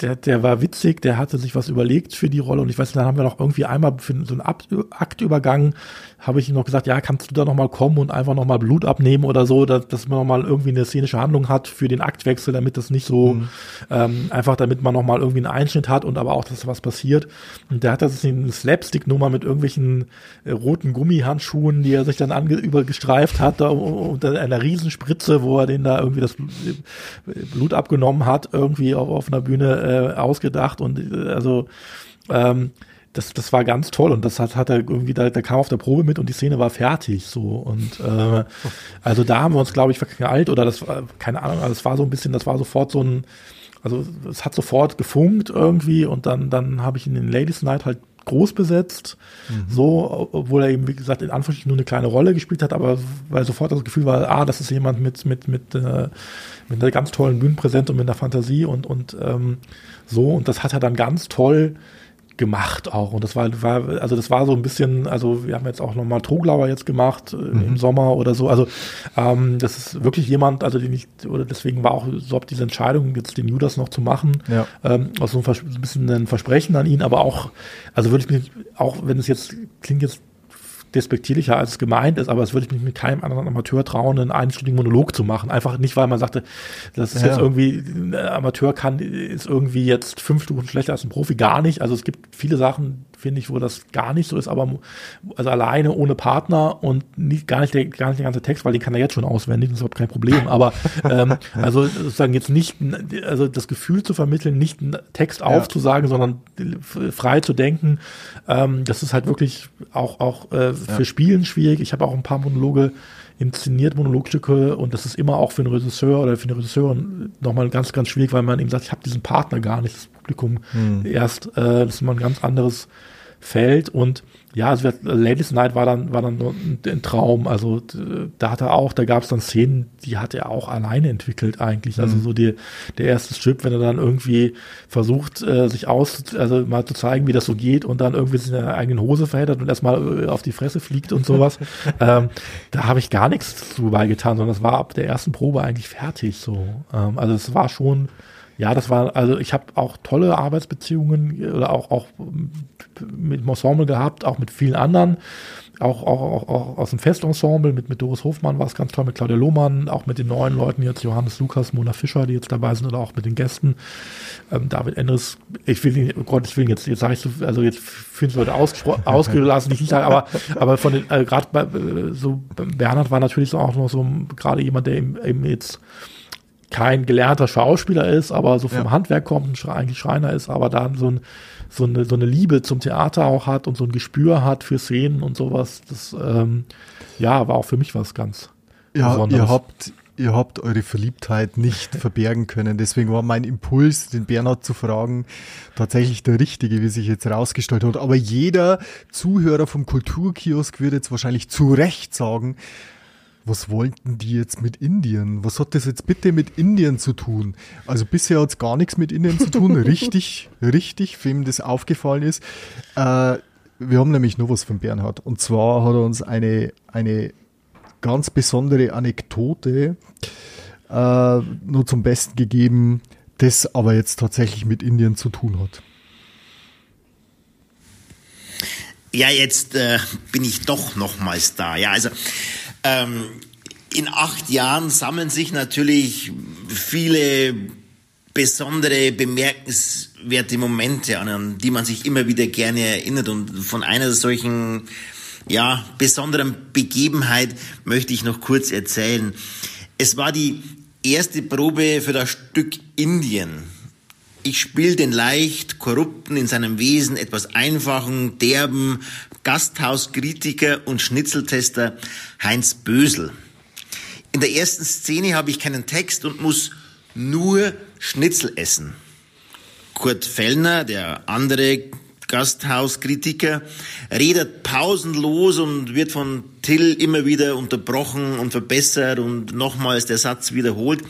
der, der war witzig, der hatte sich was überlegt für die Rolle und ich weiß, dann haben wir noch irgendwie einmal für so einen Akt, Aktübergang, habe ich ihm noch gesagt, ja, kannst du da nochmal kommen und einfach nochmal Blut abnehmen oder so, dass, dass man nochmal irgendwie eine szenische Handlung hat für den Aktwechsel, damit das nicht so, mhm. ähm, einfach damit man nochmal irgendwie einen Einschnitt hat und aber auch, dass was passiert. Und der hat das eine Slapstick-Nummer mit irgendwelchen äh, roten Gummihandschuhen, die er sich dann ange übergestreift hat, da, unter einer Riesenspritze, wo er den da irgendwie das Blut abgenommen hat, irgendwie auf, auf einer Bühne äh, ausgedacht und äh, also ähm, das, das war ganz toll und das hat, hat er irgendwie, da, da kam auf der Probe mit und die Szene war fertig so und äh, also da haben wir uns glaube ich verknallt oder das war, keine Ahnung, also es war so ein bisschen, das war sofort so ein, also es hat sofort gefunkt irgendwie und dann, dann habe ich in den Ladies Night halt groß besetzt, mhm. so, obwohl er eben, wie gesagt, in Anführungsstrichen nur eine kleine Rolle gespielt hat, aber weil sofort das Gefühl war, ah, das ist jemand mit, mit, mit, äh, mit einer ganz tollen Bühnenpräsenz und mit einer Fantasie und, und ähm, so, und das hat er dann ganz toll gemacht auch. Und das war, war, also das war so ein bisschen, also wir haben jetzt auch nochmal Troglauer jetzt gemacht äh, mhm. im Sommer oder so. Also ähm, das ist wirklich jemand, also den ich, oder deswegen war auch so diese Entscheidung, jetzt den Judas noch zu machen, ja. ähm, also so ein, bisschen ein Versprechen an ihn, aber auch, also würde ich mich, auch wenn es jetzt klingt jetzt despektierlicher als es gemeint ist, aber es würde ich mich mit keinem anderen Amateur trauen, einen einstündigen Monolog zu machen. Einfach nicht, weil man sagte, das ist ja. jetzt irgendwie, ein Amateur kann, ist irgendwie jetzt fünf Stufen schlechter als ein Profi, gar nicht. Also es gibt viele Sachen, finde ich, wo das gar nicht so ist, aber also alleine ohne Partner und nicht, gar, nicht der, gar nicht der ganze Text, weil den kann er jetzt schon auswendig, das ist überhaupt kein Problem. Aber ähm, also sozusagen jetzt nicht, also das Gefühl zu vermitteln, nicht einen Text ja. aufzusagen, sondern frei zu denken, ähm, das ist halt wirklich auch, auch äh, für ja. Spielen schwierig. Ich habe auch ein paar Monologe inszeniert Monologstücke und das ist immer auch für einen Regisseur oder für eine Regisseurin nochmal ganz, ganz schwierig, weil man eben sagt, ich habe diesen Partner gar nicht, Publikum hm. erst, äh, das ist immer ein ganz anderes Feld und ja, also Ladies Night war dann, war dann ein, ein Traum. Also da hat er auch, da gab es dann Szenen, die hat er auch alleine entwickelt eigentlich. Also mhm. so die, der erste Strip, wenn er dann irgendwie versucht, äh, sich aus, also mal zu zeigen, wie das so geht und dann irgendwie sich in der eigenen Hose verheddert und erstmal äh, auf die Fresse fliegt und sowas. ähm, da habe ich gar nichts zu beigetan, sondern das war ab der ersten Probe eigentlich fertig so. Ähm, also es war schon ja, das war, also ich habe auch tolle Arbeitsbeziehungen oder auch, auch mit dem Ensemble gehabt, auch mit vielen anderen. Auch, auch, auch, auch aus dem Festensemble, mit, mit Doris Hofmann war es ganz toll, mit Claudia Lohmann, auch mit den neuen Leuten jetzt, Johannes Lukas, Mona Fischer, die jetzt dabei sind, oder auch mit den Gästen. Ähm, David Endres, ich will ihn, oh Gott, ich will jetzt, jetzt sage ich so, also jetzt fühlen es Leute ausgelassen, ich nicht sagen, aber, aber von den, äh, gerade bei, äh, so, Bernhard war natürlich so auch noch so, gerade jemand, der eben, eben jetzt, kein gelernter Schauspieler ist, aber so vom ja. Handwerk kommt, Schre eigentlich Schreiner ist, aber dann so, ein, so, eine, so eine Liebe zum Theater auch hat und so ein Gespür hat für Szenen und sowas. Das ähm, ja war auch für mich was ganz ja, Besonderes. Ihr habt ihr habt eure Verliebtheit nicht verbergen können. Deswegen war mein Impuls, den Bernhard zu fragen, tatsächlich der richtige, wie sich jetzt herausgestellt hat. Aber jeder Zuhörer vom Kulturkiosk wird jetzt wahrscheinlich zu Recht sagen, was wollten die jetzt mit Indien? Was hat das jetzt bitte mit Indien zu tun? Also bisher hat es gar nichts mit Indien zu tun. Richtig, richtig, wem das aufgefallen ist. Äh, wir haben nämlich noch was von Bernhard. Und zwar hat er uns eine, eine ganz besondere Anekdote äh, nur zum Besten gegeben, das aber jetzt tatsächlich mit Indien zu tun hat. Ja, jetzt äh, bin ich doch nochmals da. Ja, also ähm, in acht Jahren sammeln sich natürlich viele besondere, bemerkenswerte Momente an, an die man sich immer wieder gerne erinnert. Und von einer solchen, ja, besonderen Begebenheit möchte ich noch kurz erzählen. Es war die erste Probe für das Stück Indien. Ich spiele den leicht korrupten, in seinem Wesen etwas einfachen, derben Gasthauskritiker und Schnitzeltester Heinz Bösel. In der ersten Szene habe ich keinen Text und muss nur Schnitzel essen. Kurt Fellner, der andere Gasthauskritiker, redet pausenlos und wird von Till immer wieder unterbrochen und verbessert und nochmals der Satz wiederholt.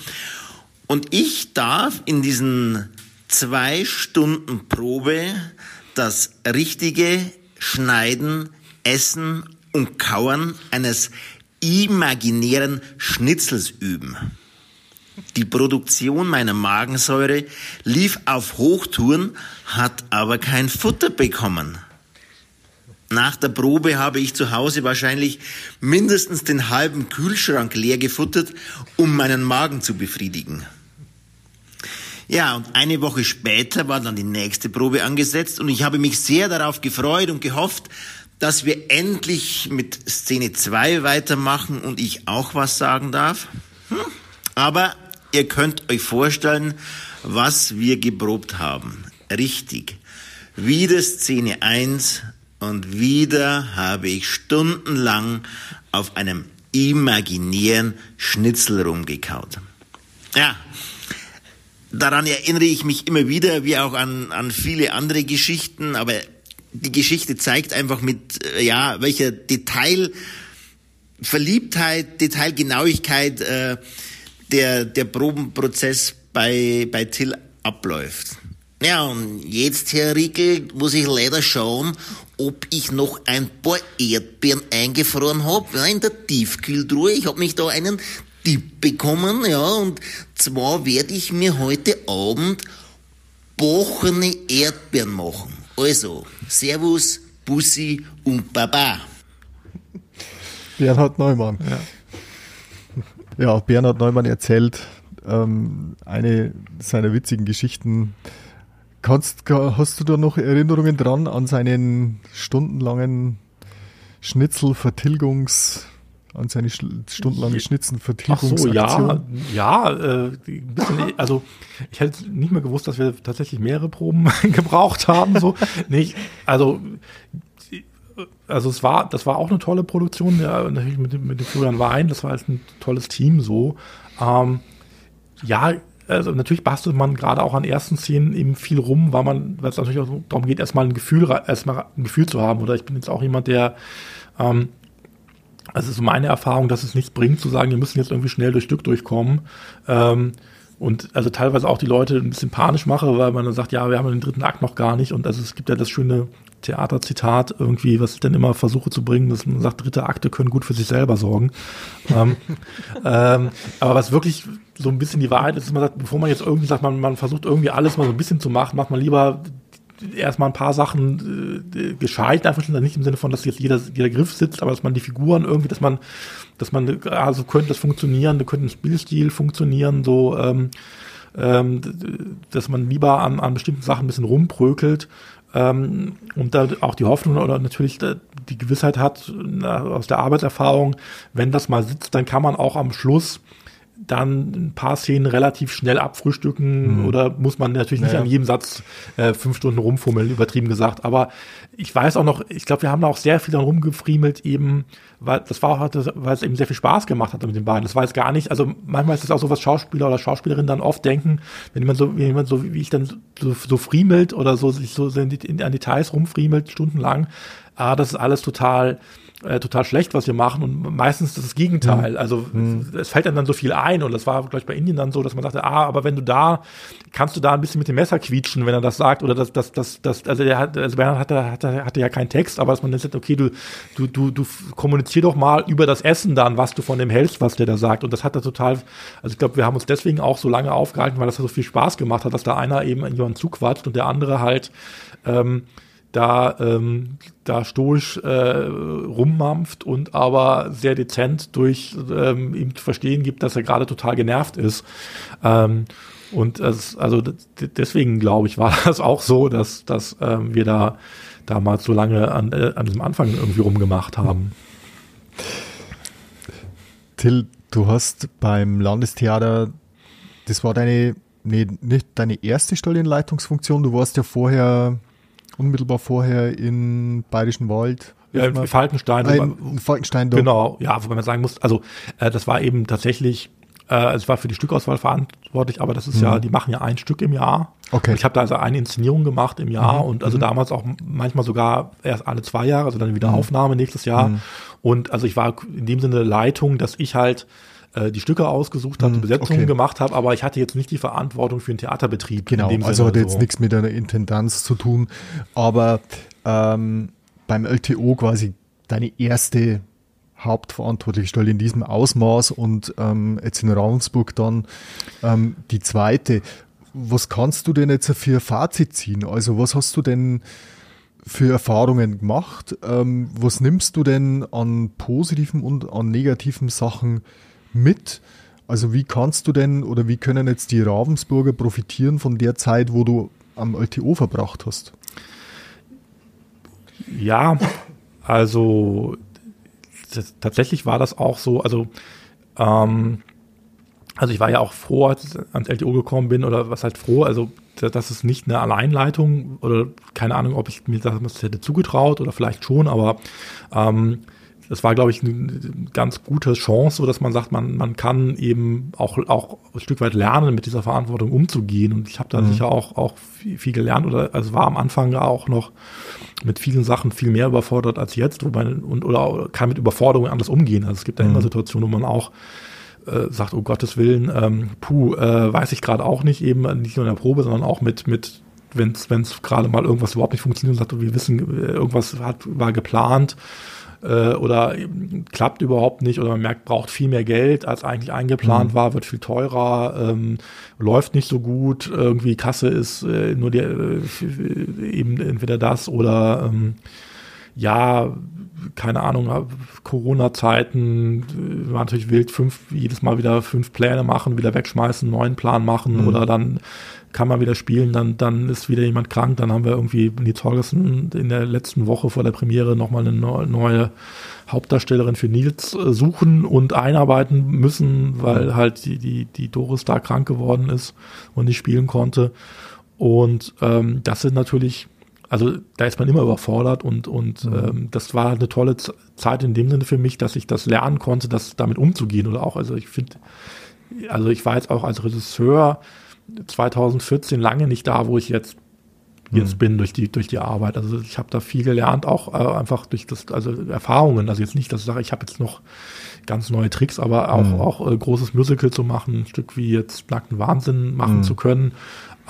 Und ich darf in diesen zwei Stunden Probe das richtige Schneiden, Essen und Kauern eines imaginären Schnitzels üben. Die Produktion meiner Magensäure lief auf Hochtouren, hat aber kein Futter bekommen. Nach der Probe habe ich zu Hause wahrscheinlich mindestens den halben Kühlschrank leer gefuttert, um meinen Magen zu befriedigen. Ja, und eine Woche später war dann die nächste Probe angesetzt und ich habe mich sehr darauf gefreut und gehofft, dass wir endlich mit Szene 2 weitermachen und ich auch was sagen darf. Hm. Aber ihr könnt euch vorstellen, was wir geprobt haben. Richtig. Wieder Szene 1 und wieder habe ich stundenlang auf einem imaginären Schnitzel rumgekaut. Ja, daran erinnere ich mich immer wieder, wie auch an, an viele andere Geschichten, aber die Geschichte zeigt einfach mit, äh, ja, welcher Detailverliebtheit, Detailgenauigkeit äh, der, der Probenprozess bei, bei Till abläuft. Ja, und jetzt, Herr Rickel, muss ich leider schauen, ob ich noch ein paar Erdbeeren eingefroren habe in der Tiefkühltruhe. Ich habe mich da einen Tipp bekommen, ja, und zwar werde ich mir heute Abend bochene Erdbeeren machen. Also, Servus, Bussi und Baba. Bernhard Neumann. Ja, ja Bernhard Neumann erzählt ähm, eine seiner witzigen Geschichten. Kannst, hast du da noch Erinnerungen dran an seinen stundenlangen Schnitzelvertilgungs- an seine stundenlange Schnitzen Ach so, ja, ja, äh, ein bisschen, also ich hätte nicht mehr gewusst, dass wir tatsächlich mehrere Proben gebraucht haben, so. nicht, also also es war, das war auch eine tolle Produktion, ja, natürlich mit, dem, mit dem Florian Wein, das war jetzt ein tolles Team so. Ähm, ja, also natürlich bastelt man gerade auch an ersten Szenen eben viel rum, weil man, weil es natürlich auch darum geht, erstmal ein Gefühl, erstmal ein Gefühl zu haben. Oder ich bin jetzt auch jemand, der ähm, also ist meine Erfahrung, dass es nichts bringt, zu sagen, wir müssen jetzt irgendwie schnell durch Stück durchkommen. Ähm, und also teilweise auch die Leute ein bisschen panisch mache, weil man dann sagt, ja, wir haben den dritten Akt noch gar nicht. Und also es gibt ja das schöne Theaterzitat irgendwie, was ich dann immer versuche zu bringen, dass man sagt, dritte Akte können gut für sich selber sorgen. ähm, ähm, aber was wirklich so ein bisschen die Wahrheit ist, ist man sagt, bevor man jetzt irgendwie sagt, man, man versucht irgendwie alles mal so ein bisschen zu machen, macht man lieber erstmal ein paar Sachen äh, gescheit, einfach nicht im Sinne von, dass jetzt jeder, jeder Griff sitzt, aber dass man die Figuren irgendwie, dass man, dass man, also könnte das funktionieren, könnte ein Spielstil funktionieren, so, ähm, ähm, dass man lieber an, an bestimmten Sachen ein bisschen rumprökelt ähm, und da auch die Hoffnung oder natürlich die Gewissheit hat aus der Arbeitserfahrung, wenn das mal sitzt, dann kann man auch am Schluss dann ein paar Szenen relativ schnell abfrühstücken mhm. oder muss man natürlich nicht an jedem Satz äh, fünf Stunden rumfummeln, übertrieben gesagt. Aber ich weiß auch noch, ich glaube, wir haben da auch sehr viel dann rumgefriemelt eben, weil das war auch, weil es eben sehr viel Spaß gemacht hat mit den beiden. Das war jetzt gar nicht, also manchmal ist es auch so, was Schauspieler oder Schauspielerinnen dann oft denken, wenn jemand so, wenn jemand so wie ich dann so, so friemelt oder so sich so an Details rumfriemelt, stundenlang, ah, das ist alles total äh, total schlecht, was wir machen und meistens ist das, das Gegenteil. Mhm. Also mhm. es fällt einem dann so viel ein und das war gleich bei Indien dann so, dass man sagte, ah, aber wenn du da, kannst du da ein bisschen mit dem Messer quietschen, wenn er das sagt oder das, das, das, das also der hat, also Bernhard hatte, hatte, hatte ja keinen Text, aber dass man dann sagt, okay, du, du, du, du kommunizier doch mal über das Essen dann, was du von dem hältst, was der da sagt und das hat er total, also ich glaube, wir haben uns deswegen auch so lange aufgehalten, weil das so viel Spaß gemacht hat, dass da einer eben jemanden zuquatscht und der andere halt ähm, da, ähm, da stoisch äh, rummampft und aber sehr dezent durch ähm, ihm zu verstehen gibt, dass er gerade total genervt ist. Ähm, und es, also deswegen glaube ich, war das auch so, dass, dass ähm, wir da damals so lange an, äh, an diesem Anfang irgendwie rumgemacht haben. Till, du hast beim Landestheater, das war deine, nee, nicht deine erste Stelle du warst ja vorher unmittelbar vorher in Bayerischen Wald. Ja, in Falkenstein. Äh, in Falkenstein doch. Genau, ja, wobei man sagen muss, also äh, das war eben tatsächlich, äh, es war für die Stückauswahl verantwortlich, aber das ist mhm. ja, die machen ja ein Stück im Jahr. Okay. Ich habe da also eine Inszenierung gemacht im Jahr mhm. und also mhm. damals auch manchmal sogar erst alle zwei Jahre, also dann wieder mhm. Aufnahme nächstes Jahr. Mhm. Und also ich war in dem Sinne Leitung, dass ich halt äh, die Stücke ausgesucht habe, die hm, Besetzungen okay. gemacht habe, aber ich hatte jetzt nicht die Verantwortung für den Theaterbetrieb. Genau, also hat jetzt nichts mit einer Intendanz zu tun, aber ähm, beim LTO quasi deine erste hauptverantwortliche Stelle in diesem Ausmaß und ähm, jetzt in Ravensburg dann ähm, die zweite. Was kannst du denn jetzt für Fazit ziehen? Also was hast du denn für Erfahrungen gemacht? Ähm, was nimmst du denn an positiven und an negativen Sachen mit? Also wie kannst du denn oder wie können jetzt die Ravensburger profitieren von der Zeit, wo du am LTO verbracht hast? Ja, also das, tatsächlich war das auch so, also ähm, also ich war ja auch froh, als ich ans LTO gekommen bin, oder was halt froh, also das ist nicht eine Alleinleitung oder keine Ahnung, ob ich mir das hätte zugetraut oder vielleicht schon, aber ähm, das war, glaube ich, eine ganz gute Chance, so dass man sagt, man, man kann eben auch, auch ein Stück weit lernen, mit dieser Verantwortung umzugehen. Und ich habe da mhm. sicher auch, auch viel, viel, gelernt oder also war am Anfang auch noch mit vielen Sachen viel mehr überfordert als jetzt, wobei und oder kann mit Überforderungen anders umgehen. Also es gibt da mhm. immer Situationen, wo man auch äh, sagt, um Gottes Willen, ähm, puh, äh, weiß ich gerade auch nicht, eben nicht nur in der Probe, sondern auch mit, mit wenn es gerade mal irgendwas überhaupt nicht funktioniert und sagt, wir wissen, äh, irgendwas hat, war geplant äh, oder klappt überhaupt nicht oder man merkt, braucht viel mehr Geld, als eigentlich eingeplant mhm. war, wird viel teurer, ähm, läuft nicht so gut, irgendwie Kasse ist äh, nur die, äh, eben entweder das oder ähm, ja, keine Ahnung, Corona-Zeiten, äh, war natürlich wild, fünf, jedes Mal wieder fünf Pläne machen, wieder wegschmeißen, neuen Plan machen mhm. oder dann kann man wieder spielen, dann, dann ist wieder jemand krank, dann haben wir irgendwie Nils Holgersen in der letzten Woche vor der Premiere nochmal eine neue Hauptdarstellerin für Nils äh, suchen und einarbeiten müssen, weil halt die, die, die Doris da krank geworden ist und nicht spielen konnte. Und ähm, das sind natürlich, also da ist man immer überfordert und, und mhm. ähm, das war eine tolle Zeit in dem Sinne für mich, dass ich das lernen konnte, das damit umzugehen oder auch, also ich finde, also ich war jetzt auch als Regisseur 2014 lange nicht da, wo ich jetzt jetzt mhm. bin durch die durch die Arbeit. Also ich habe da viel gelernt, auch äh, einfach durch das also Erfahrungen. Also jetzt nicht, dass ich sage, ich habe jetzt noch ganz neue Tricks, aber auch mhm. auch äh, großes Musical zu machen, ein Stück wie jetzt Nackten Wahnsinn machen mhm. zu können,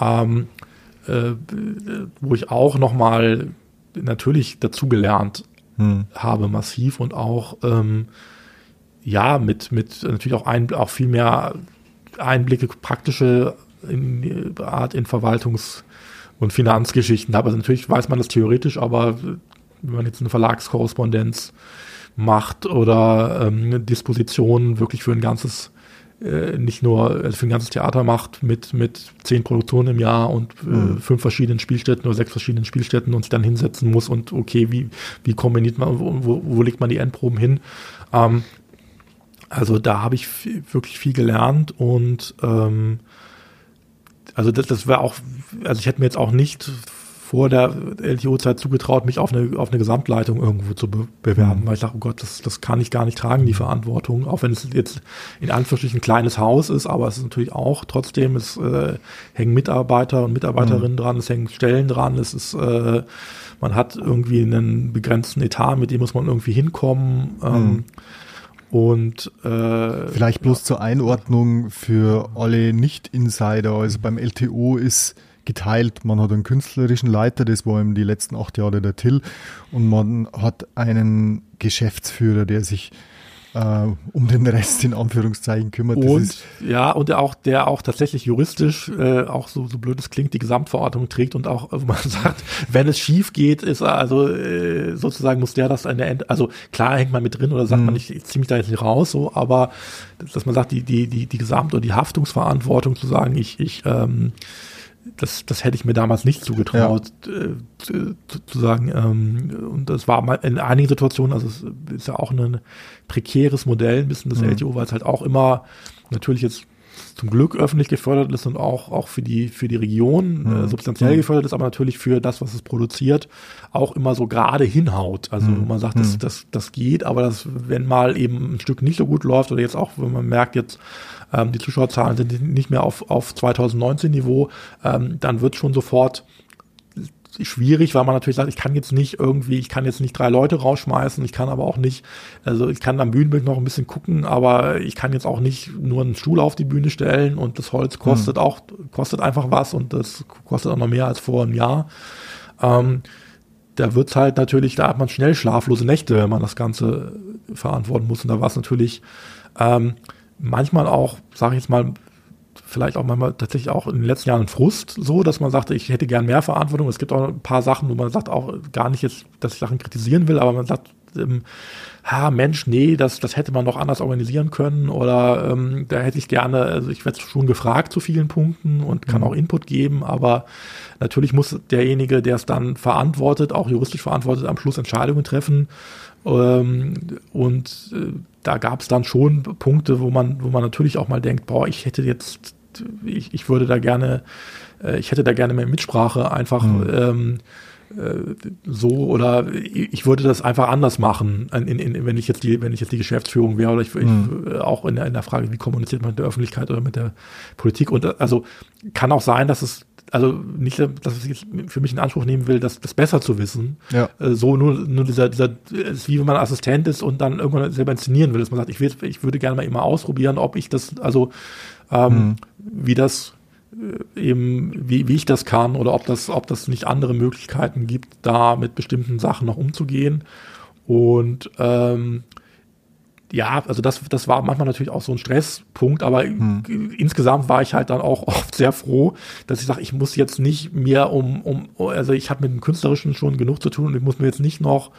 ähm, äh, wo ich auch noch mal natürlich dazu gelernt mhm. habe massiv und auch ähm, ja mit mit natürlich auch ein auch viel mehr Einblicke praktische in Art in Verwaltungs- und Finanzgeschichten habe. Also natürlich weiß man das theoretisch, aber wenn man jetzt eine Verlagskorrespondenz macht oder ähm, Dispositionen wirklich für ein ganzes äh, nicht nur also für ein ganzes Theater macht mit mit zehn Produktionen im Jahr und äh, mhm. fünf verschiedenen Spielstätten oder sechs verschiedenen Spielstätten und sich dann hinsetzen muss und okay wie wie kombiniert man wo, wo, wo legt man die Endproben hin ähm, Also da habe ich wirklich viel gelernt und ähm, also das, das wäre auch, also ich hätte mir jetzt auch nicht vor der LTO-Zeit zugetraut, mich auf eine, auf eine Gesamtleitung irgendwo zu be bewerben, mhm. weil ich dachte, oh Gott, das, das kann ich gar nicht tragen, die Verantwortung, auch wenn es jetzt in Anführungsstrichen ein kleines Haus ist, aber es ist natürlich auch trotzdem, es äh, hängen Mitarbeiter und Mitarbeiterinnen mhm. dran, es hängen Stellen dran, es ist, äh, man hat irgendwie einen begrenzten Etat, mit dem muss man irgendwie hinkommen. Ähm, mhm. Und äh, vielleicht bloß ja. zur Einordnung für alle Nicht-Insider. Also beim LTO ist geteilt. Man hat einen künstlerischen Leiter, das war eben die letzten acht Jahre der Till, und man hat einen Geschäftsführer, der sich äh, um den Rest in Anführungszeichen kümmert. Und ja, und der auch, der auch tatsächlich juristisch, äh, auch so, so blöd es klingt, die Gesamtverordnung trägt und auch, also man sagt, wenn es schief geht, ist also äh, sozusagen muss der das an der Ende, also klar hängt man mit drin oder sagt mhm. man, ich, ich ziehe mich da jetzt nicht raus, so, aber dass man sagt, die, die, die, die Gesamt- oder die Haftungsverantwortung zu sagen, ich, ich ähm, das, das hätte ich mir damals nicht zugetraut, ja. äh, zu, zu, sagen. Ähm, und das war mal in einigen Situationen, also es ist ja auch ein prekäres Modell, ein bisschen das mhm. LTO, weil es halt auch immer natürlich jetzt zum Glück öffentlich gefördert ist und auch, auch für die, für die Region äh, mhm. äh, substanziell mhm. gefördert ist, aber natürlich für das, was es produziert, auch immer so gerade hinhaut. Also mhm. man sagt, das, mhm. das, das geht, aber das, wenn mal eben ein Stück nicht so gut läuft oder jetzt auch, wenn man merkt, jetzt ähm, die Zuschauerzahlen sind nicht mehr auf, auf 2019 Niveau, ähm, dann wird schon sofort schwierig, weil man natürlich sagt, ich kann jetzt nicht irgendwie, ich kann jetzt nicht drei Leute rausschmeißen, ich kann aber auch nicht, also ich kann am Bühnenbild noch ein bisschen gucken, aber ich kann jetzt auch nicht nur einen Stuhl auf die Bühne stellen und das Holz kostet mhm. auch, kostet einfach was und das kostet auch noch mehr als vor einem Jahr. Ähm, da wird's halt natürlich, da hat man schnell schlaflose Nächte, wenn man das Ganze verantworten muss. Und da war es natürlich ähm, manchmal auch, sage ich jetzt mal, vielleicht auch manchmal tatsächlich auch in den letzten Jahren Frust so, dass man sagt, ich hätte gern mehr Verantwortung. Es gibt auch ein paar Sachen, wo man sagt auch gar nicht jetzt, dass ich Sachen kritisieren will, aber man sagt, ähm, ha, Mensch, nee, das, das hätte man noch anders organisieren können oder ähm, da hätte ich gerne, also ich werde schon gefragt zu vielen Punkten und kann mhm. auch Input geben, aber natürlich muss derjenige, der es dann verantwortet, auch juristisch verantwortet, am Schluss Entscheidungen treffen. Ähm, und äh, da gab es dann schon Punkte, wo man, wo man natürlich auch mal denkt, boah, ich hätte jetzt, ich, ich würde da gerne, äh, ich hätte da gerne mehr Mitsprache einfach mhm. ähm, äh, so oder ich würde das einfach anders machen, in, in, wenn ich jetzt die, wenn ich jetzt die Geschäftsführung wäre oder ich, mhm. ich auch in der, in der Frage, wie kommuniziert man mit der Öffentlichkeit oder mit der Politik und also kann auch sein, dass es also nicht, dass ich jetzt für mich in Anspruch nehmen will, das, das besser zu wissen. Ja. Äh, so nur, nur dieser, dieser, ist wie wenn man Assistent ist und dann irgendwann selber inszenieren will, dass man sagt, ich, will, ich würde gerne mal immer ausprobieren, ob ich das, also ähm, mhm. wie das äh, eben, wie, wie ich das kann oder ob das, ob das nicht andere Möglichkeiten gibt, da mit bestimmten Sachen noch umzugehen. Und ähm, ja, also das, das war manchmal natürlich auch so ein Stresspunkt, aber hm. insgesamt war ich halt dann auch oft sehr froh, dass ich sage, ich muss jetzt nicht mehr um, um also ich habe mit dem Künstlerischen schon genug zu tun und ich muss mir jetzt nicht noch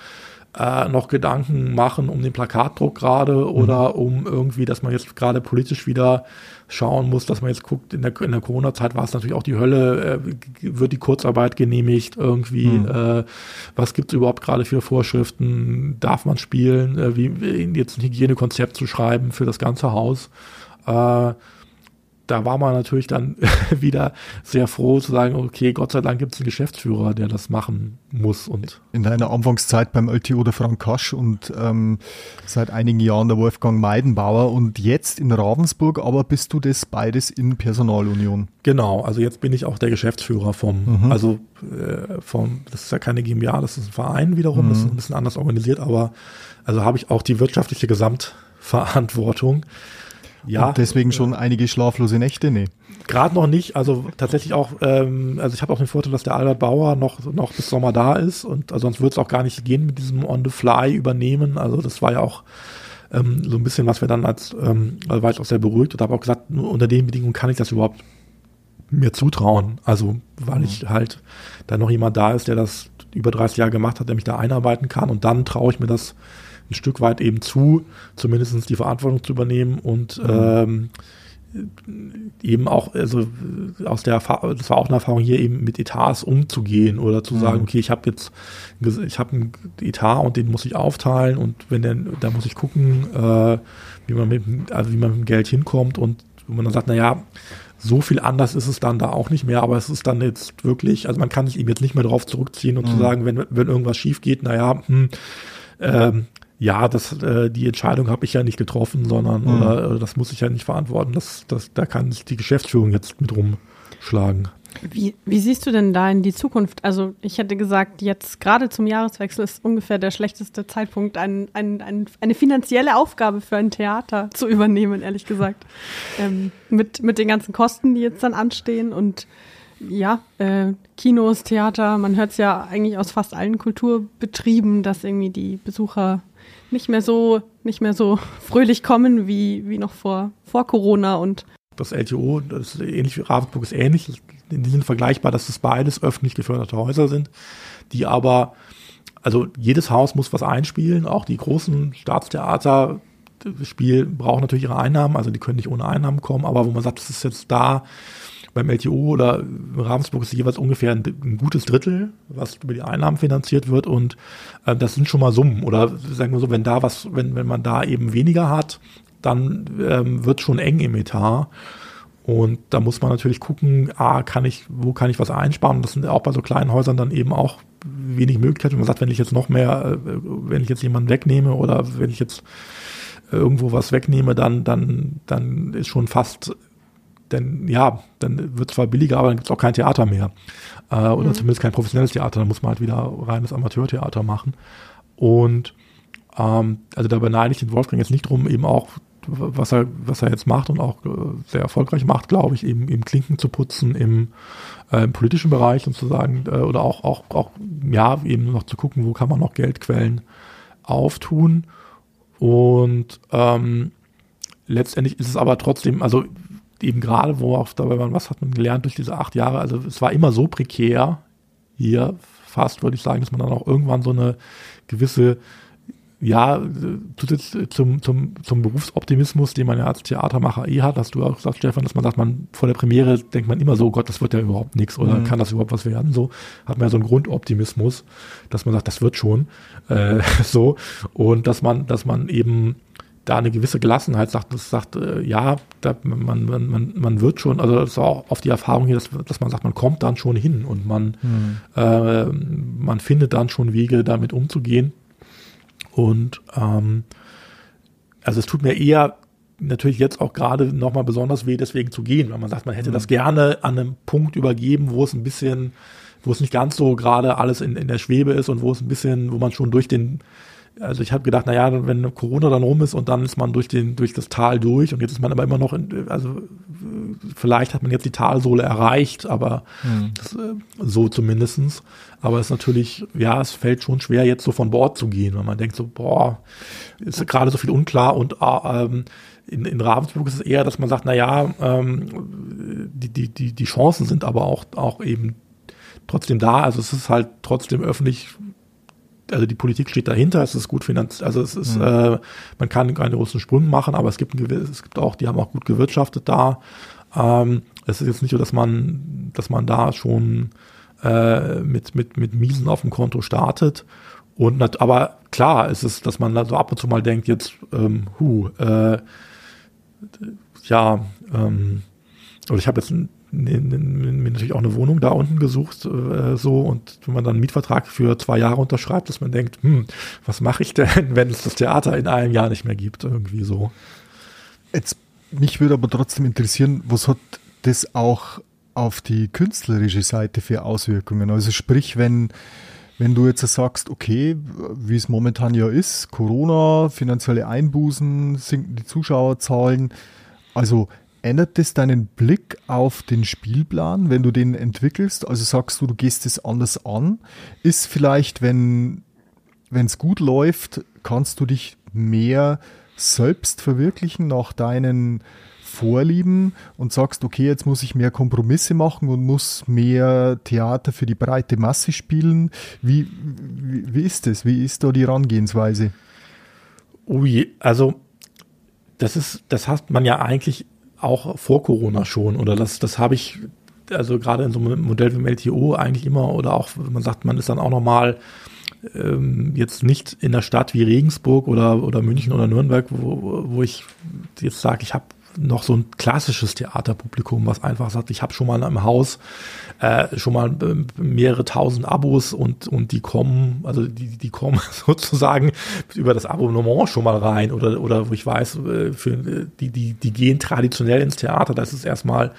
äh, noch Gedanken machen um den Plakatdruck gerade oder mhm. um irgendwie, dass man jetzt gerade politisch wieder schauen muss, dass man jetzt guckt, in der, in der Corona-Zeit war es natürlich auch die Hölle, äh, wird die Kurzarbeit genehmigt irgendwie, mhm. äh, was gibt es überhaupt gerade für Vorschriften, darf man spielen, äh, wie jetzt ein Hygienekonzept zu schreiben für das ganze Haus. Äh, da war man natürlich dann wieder sehr froh zu sagen, okay, Gott sei Dank gibt es einen Geschäftsführer, der das machen muss. Und In deiner Anfangszeit beim LTO der Frank Kasch und ähm, seit einigen Jahren der Wolfgang Meidenbauer und jetzt in Ravensburg, aber bist du das beides in Personalunion? Genau, also jetzt bin ich auch der Geschäftsführer vom, mhm. also äh, vom, das ist ja keine GmbH, das ist ein Verein wiederum, mhm. das ist ein bisschen anders organisiert, aber also habe ich auch die wirtschaftliche Gesamtverantwortung. Ja. Und deswegen schon einige schlaflose Nächte, nee. Gerade noch nicht, also tatsächlich auch, ähm, also ich habe auch den Vorteil, dass der Albert Bauer noch, noch bis Sommer da ist und also sonst würde es auch gar nicht gehen mit diesem On-the-Fly übernehmen. Also das war ja auch ähm, so ein bisschen, was wir dann als, ähm, also war ich auch sehr beruhigt und habe auch gesagt, nur unter den Bedingungen kann ich das überhaupt mir zutrauen. Also, weil ich mhm. halt da noch jemand da ist, der das über 30 Jahre gemacht hat, der mich da einarbeiten kann und dann traue ich mir das ein Stück weit eben zu, zumindest die Verantwortung zu übernehmen und mhm. ähm, eben auch, also aus der Erfahrung, das war auch eine Erfahrung hier eben mit Etats umzugehen oder zu sagen, mhm. okay, ich habe jetzt, ich habe einen Etat und den muss ich aufteilen und wenn denn, da muss ich gucken, äh, wie man mit, also wie man mit dem Geld hinkommt und wo man dann sagt, na ja, so viel anders ist es dann da auch nicht mehr, aber es ist dann jetzt wirklich, also man kann sich eben jetzt nicht mehr darauf zurückziehen und mhm. zu sagen, wenn, wenn irgendwas schief geht, naja, hm, ähm, ja, das, äh, die Entscheidung habe ich ja nicht getroffen, sondern mhm. oder, oder, das muss ich ja nicht verantworten. Das, das, da kann sich die Geschäftsführung jetzt mit rumschlagen. Wie, wie siehst du denn da in die Zukunft? Also ich hätte gesagt, jetzt gerade zum Jahreswechsel ist ungefähr der schlechteste Zeitpunkt, ein, ein, ein, eine finanzielle Aufgabe für ein Theater zu übernehmen, ehrlich gesagt. Ähm, mit, mit den ganzen Kosten, die jetzt dann anstehen und ja, äh, Kinos, Theater, man hört es ja eigentlich aus fast allen Kulturbetrieben, dass irgendwie die Besucher nicht mehr so, nicht mehr so fröhlich kommen wie, wie noch vor, vor Corona und das LTO, das ist ähnlich wie Ravensburg ist ähnlich, in diesem vergleichbar, dass es beides öffentlich geförderte Häuser sind, die aber, also jedes Haus muss was einspielen, auch die großen Staatstheater, das Spiel brauchen natürlich ihre Einnahmen, also die können nicht ohne Einnahmen kommen, aber wo man sagt, das ist jetzt da, beim LTO oder Ravensburg ist jeweils ungefähr ein, ein, gutes Drittel, was über die Einnahmen finanziert wird und äh, das sind schon mal Summen oder sagen wir so, wenn da was, wenn, wenn man da eben weniger hat, dann ähm, wird schon eng im Etat. Und da muss man natürlich gucken, ah, kann ich, wo kann ich was einsparen? Das sind auch bei so kleinen Häusern dann eben auch wenig Möglichkeiten. Man sagt, wenn ich jetzt noch mehr, äh, wenn ich jetzt jemanden wegnehme oder wenn ich jetzt irgendwo was wegnehme, dann, dann, dann ist schon fast denn ja, dann wird zwar billiger, aber dann gibt es auch kein Theater mehr. Äh, oder mhm. zumindest kein professionelles Theater, dann muss man halt wieder reines Amateurtheater machen. Und ähm, also da beneide ich den Wolfgang jetzt nicht drum, eben auch, was er, was er jetzt macht und auch äh, sehr erfolgreich macht, glaube ich, eben, eben Klinken zu putzen im, äh, im politischen Bereich und zu sagen, äh, oder auch, auch, auch, ja, eben noch zu gucken, wo kann man noch Geldquellen auftun. Und ähm, letztendlich ist es aber trotzdem, also eben gerade, wo auch dabei man, was hat man gelernt durch diese acht Jahre, also es war immer so prekär hier, fast würde ich sagen, dass man dann auch irgendwann so eine gewisse ja, zusätzlich zum, zum, zum Berufsoptimismus, den man ja als Theatermacher eh hat, hast du auch gesagt, Stefan, dass man sagt, man vor der Premiere denkt man immer so, Gott, das wird ja überhaupt nichts oder mhm. kann das überhaupt was werden? So hat man ja so einen Grundoptimismus, dass man sagt, das wird schon äh, so und dass man, dass man eben da eine gewisse Gelassenheit sagt, das sagt, äh, ja, da, man, man, man, man wird schon, also das ist auch oft die Erfahrung hier, dass, dass man sagt, man kommt dann schon hin und man, mhm. äh, man findet dann schon Wege, damit umzugehen. Und ähm, also es tut mir eher natürlich jetzt auch gerade nochmal besonders weh, deswegen zu gehen, weil man sagt, man hätte mhm. das gerne an einem Punkt übergeben, wo es ein bisschen, wo es nicht ganz so gerade alles in, in der Schwebe ist und wo es ein bisschen, wo man schon durch den also ich habe gedacht, naja, wenn Corona dann rum ist und dann ist man durch den durch das Tal durch und jetzt ist man aber immer noch, in, also vielleicht hat man jetzt die Talsohle erreicht, aber mhm. das, äh, so zumindestens. Aber es ist natürlich, ja, es fällt schon schwer, jetzt so von Bord zu gehen, weil man denkt so, boah, ist gerade so viel unklar und äh, ähm, in, in Ravensburg ist es eher, dass man sagt, naja, ähm, die, die, die, die Chancen sind aber auch, auch eben trotzdem da. Also es ist halt trotzdem öffentlich also die Politik steht dahinter, es ist gut finanziert, also es ist, mhm. äh, man kann keine großen Sprünge machen, aber es gibt, ein, es gibt auch, die haben auch gut gewirtschaftet da. Ähm, es ist jetzt nicht so, dass man, dass man da schon äh, mit, mit, mit Miesen auf dem Konto startet. Und aber klar ist es, dass man da so ab und zu mal denkt, jetzt, ähm, hu, äh, ja, ähm, oder ich habe jetzt mir natürlich auch eine Wohnung da unten gesucht, äh, so und wenn man dann einen Mietvertrag für zwei Jahre unterschreibt, dass man denkt, hm, was mache ich denn, wenn es das Theater in einem Jahr nicht mehr gibt, irgendwie so. Jetzt, mich würde aber trotzdem interessieren, was hat das auch auf die künstlerische Seite für Auswirkungen? Also sprich, wenn wenn du jetzt sagst, okay, wie es momentan ja ist, Corona, finanzielle Einbußen, sinken die Zuschauerzahlen, also ändert das deinen Blick auf den Spielplan, wenn du den entwickelst? Also sagst du, du gehst es anders an? Ist vielleicht, wenn es gut läuft, kannst du dich mehr selbst verwirklichen nach deinen Vorlieben und sagst, okay, jetzt muss ich mehr Kompromisse machen und muss mehr Theater für die breite Masse spielen. Wie, wie, wie ist das? Wie ist da die Herangehensweise? Ui, also das ist, das hat man ja eigentlich auch vor Corona schon. Oder das, das habe ich, also gerade in so einem Modell wie LTO eigentlich immer, oder auch, man sagt, man ist dann auch nochmal ähm, jetzt nicht in der Stadt wie Regensburg oder, oder München oder Nürnberg, wo, wo ich jetzt sage, ich habe noch so ein klassisches Theaterpublikum, was einfach sagt, ich habe schon mal im Haus äh, schon mal äh, mehrere tausend Abos und, und die kommen, also die, die kommen sozusagen über das Abonnement schon mal rein oder, oder wo ich weiß, äh, für, die, die, die gehen traditionell ins Theater, das ist erstmal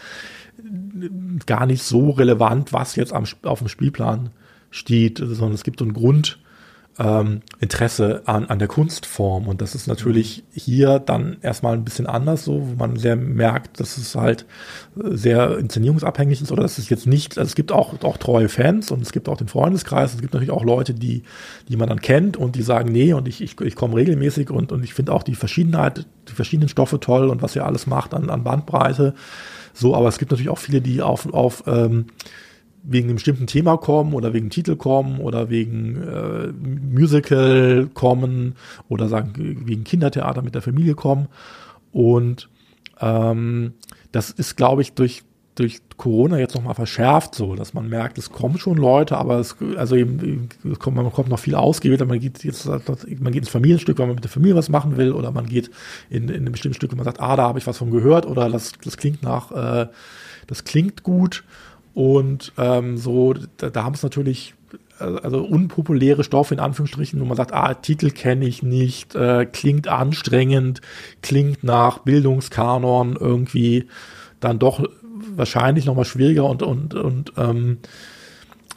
gar nicht so relevant, was jetzt am, auf dem Spielplan steht, sondern es gibt so einen Grund, ähm, Interesse an, an der Kunstform. Und das ist natürlich hier dann erstmal ein bisschen anders so, wo man sehr merkt, dass es halt äh, sehr inszenierungsabhängig ist oder dass es jetzt nicht, also es gibt auch, auch treue Fans und es gibt auch den Freundeskreis, es gibt natürlich auch Leute, die, die man dann kennt und die sagen, nee, und ich, ich, ich komme regelmäßig und, und ich finde auch die Verschiedenheit, die verschiedenen Stoffe toll und was ihr alles macht an, an Bandbreite. So, aber es gibt natürlich auch viele, die auf, auf ähm, wegen einem bestimmten Thema kommen oder wegen Titel kommen oder wegen äh, Musical kommen oder sagen wegen Kindertheater mit der Familie kommen. Und ähm, das ist, glaube ich, durch durch Corona jetzt nochmal verschärft, so dass man merkt, es kommen schon Leute, aber es, also eben, es kommt, man kommt noch viel ausgewählt, man geht jetzt, man geht ins Familienstück, weil man mit der Familie was machen will, oder man geht in, in ein bestimmtes Stück, wo man sagt, ah, da habe ich was von gehört, oder das, das klingt nach, äh, das klingt gut. Und ähm, so, da, da haben es natürlich also unpopuläre Stoffe in Anführungsstrichen, wo man sagt, ah, Titel kenne ich nicht, äh, klingt anstrengend, klingt nach Bildungskanon irgendwie dann doch wahrscheinlich nochmal schwieriger und, und, und ähm,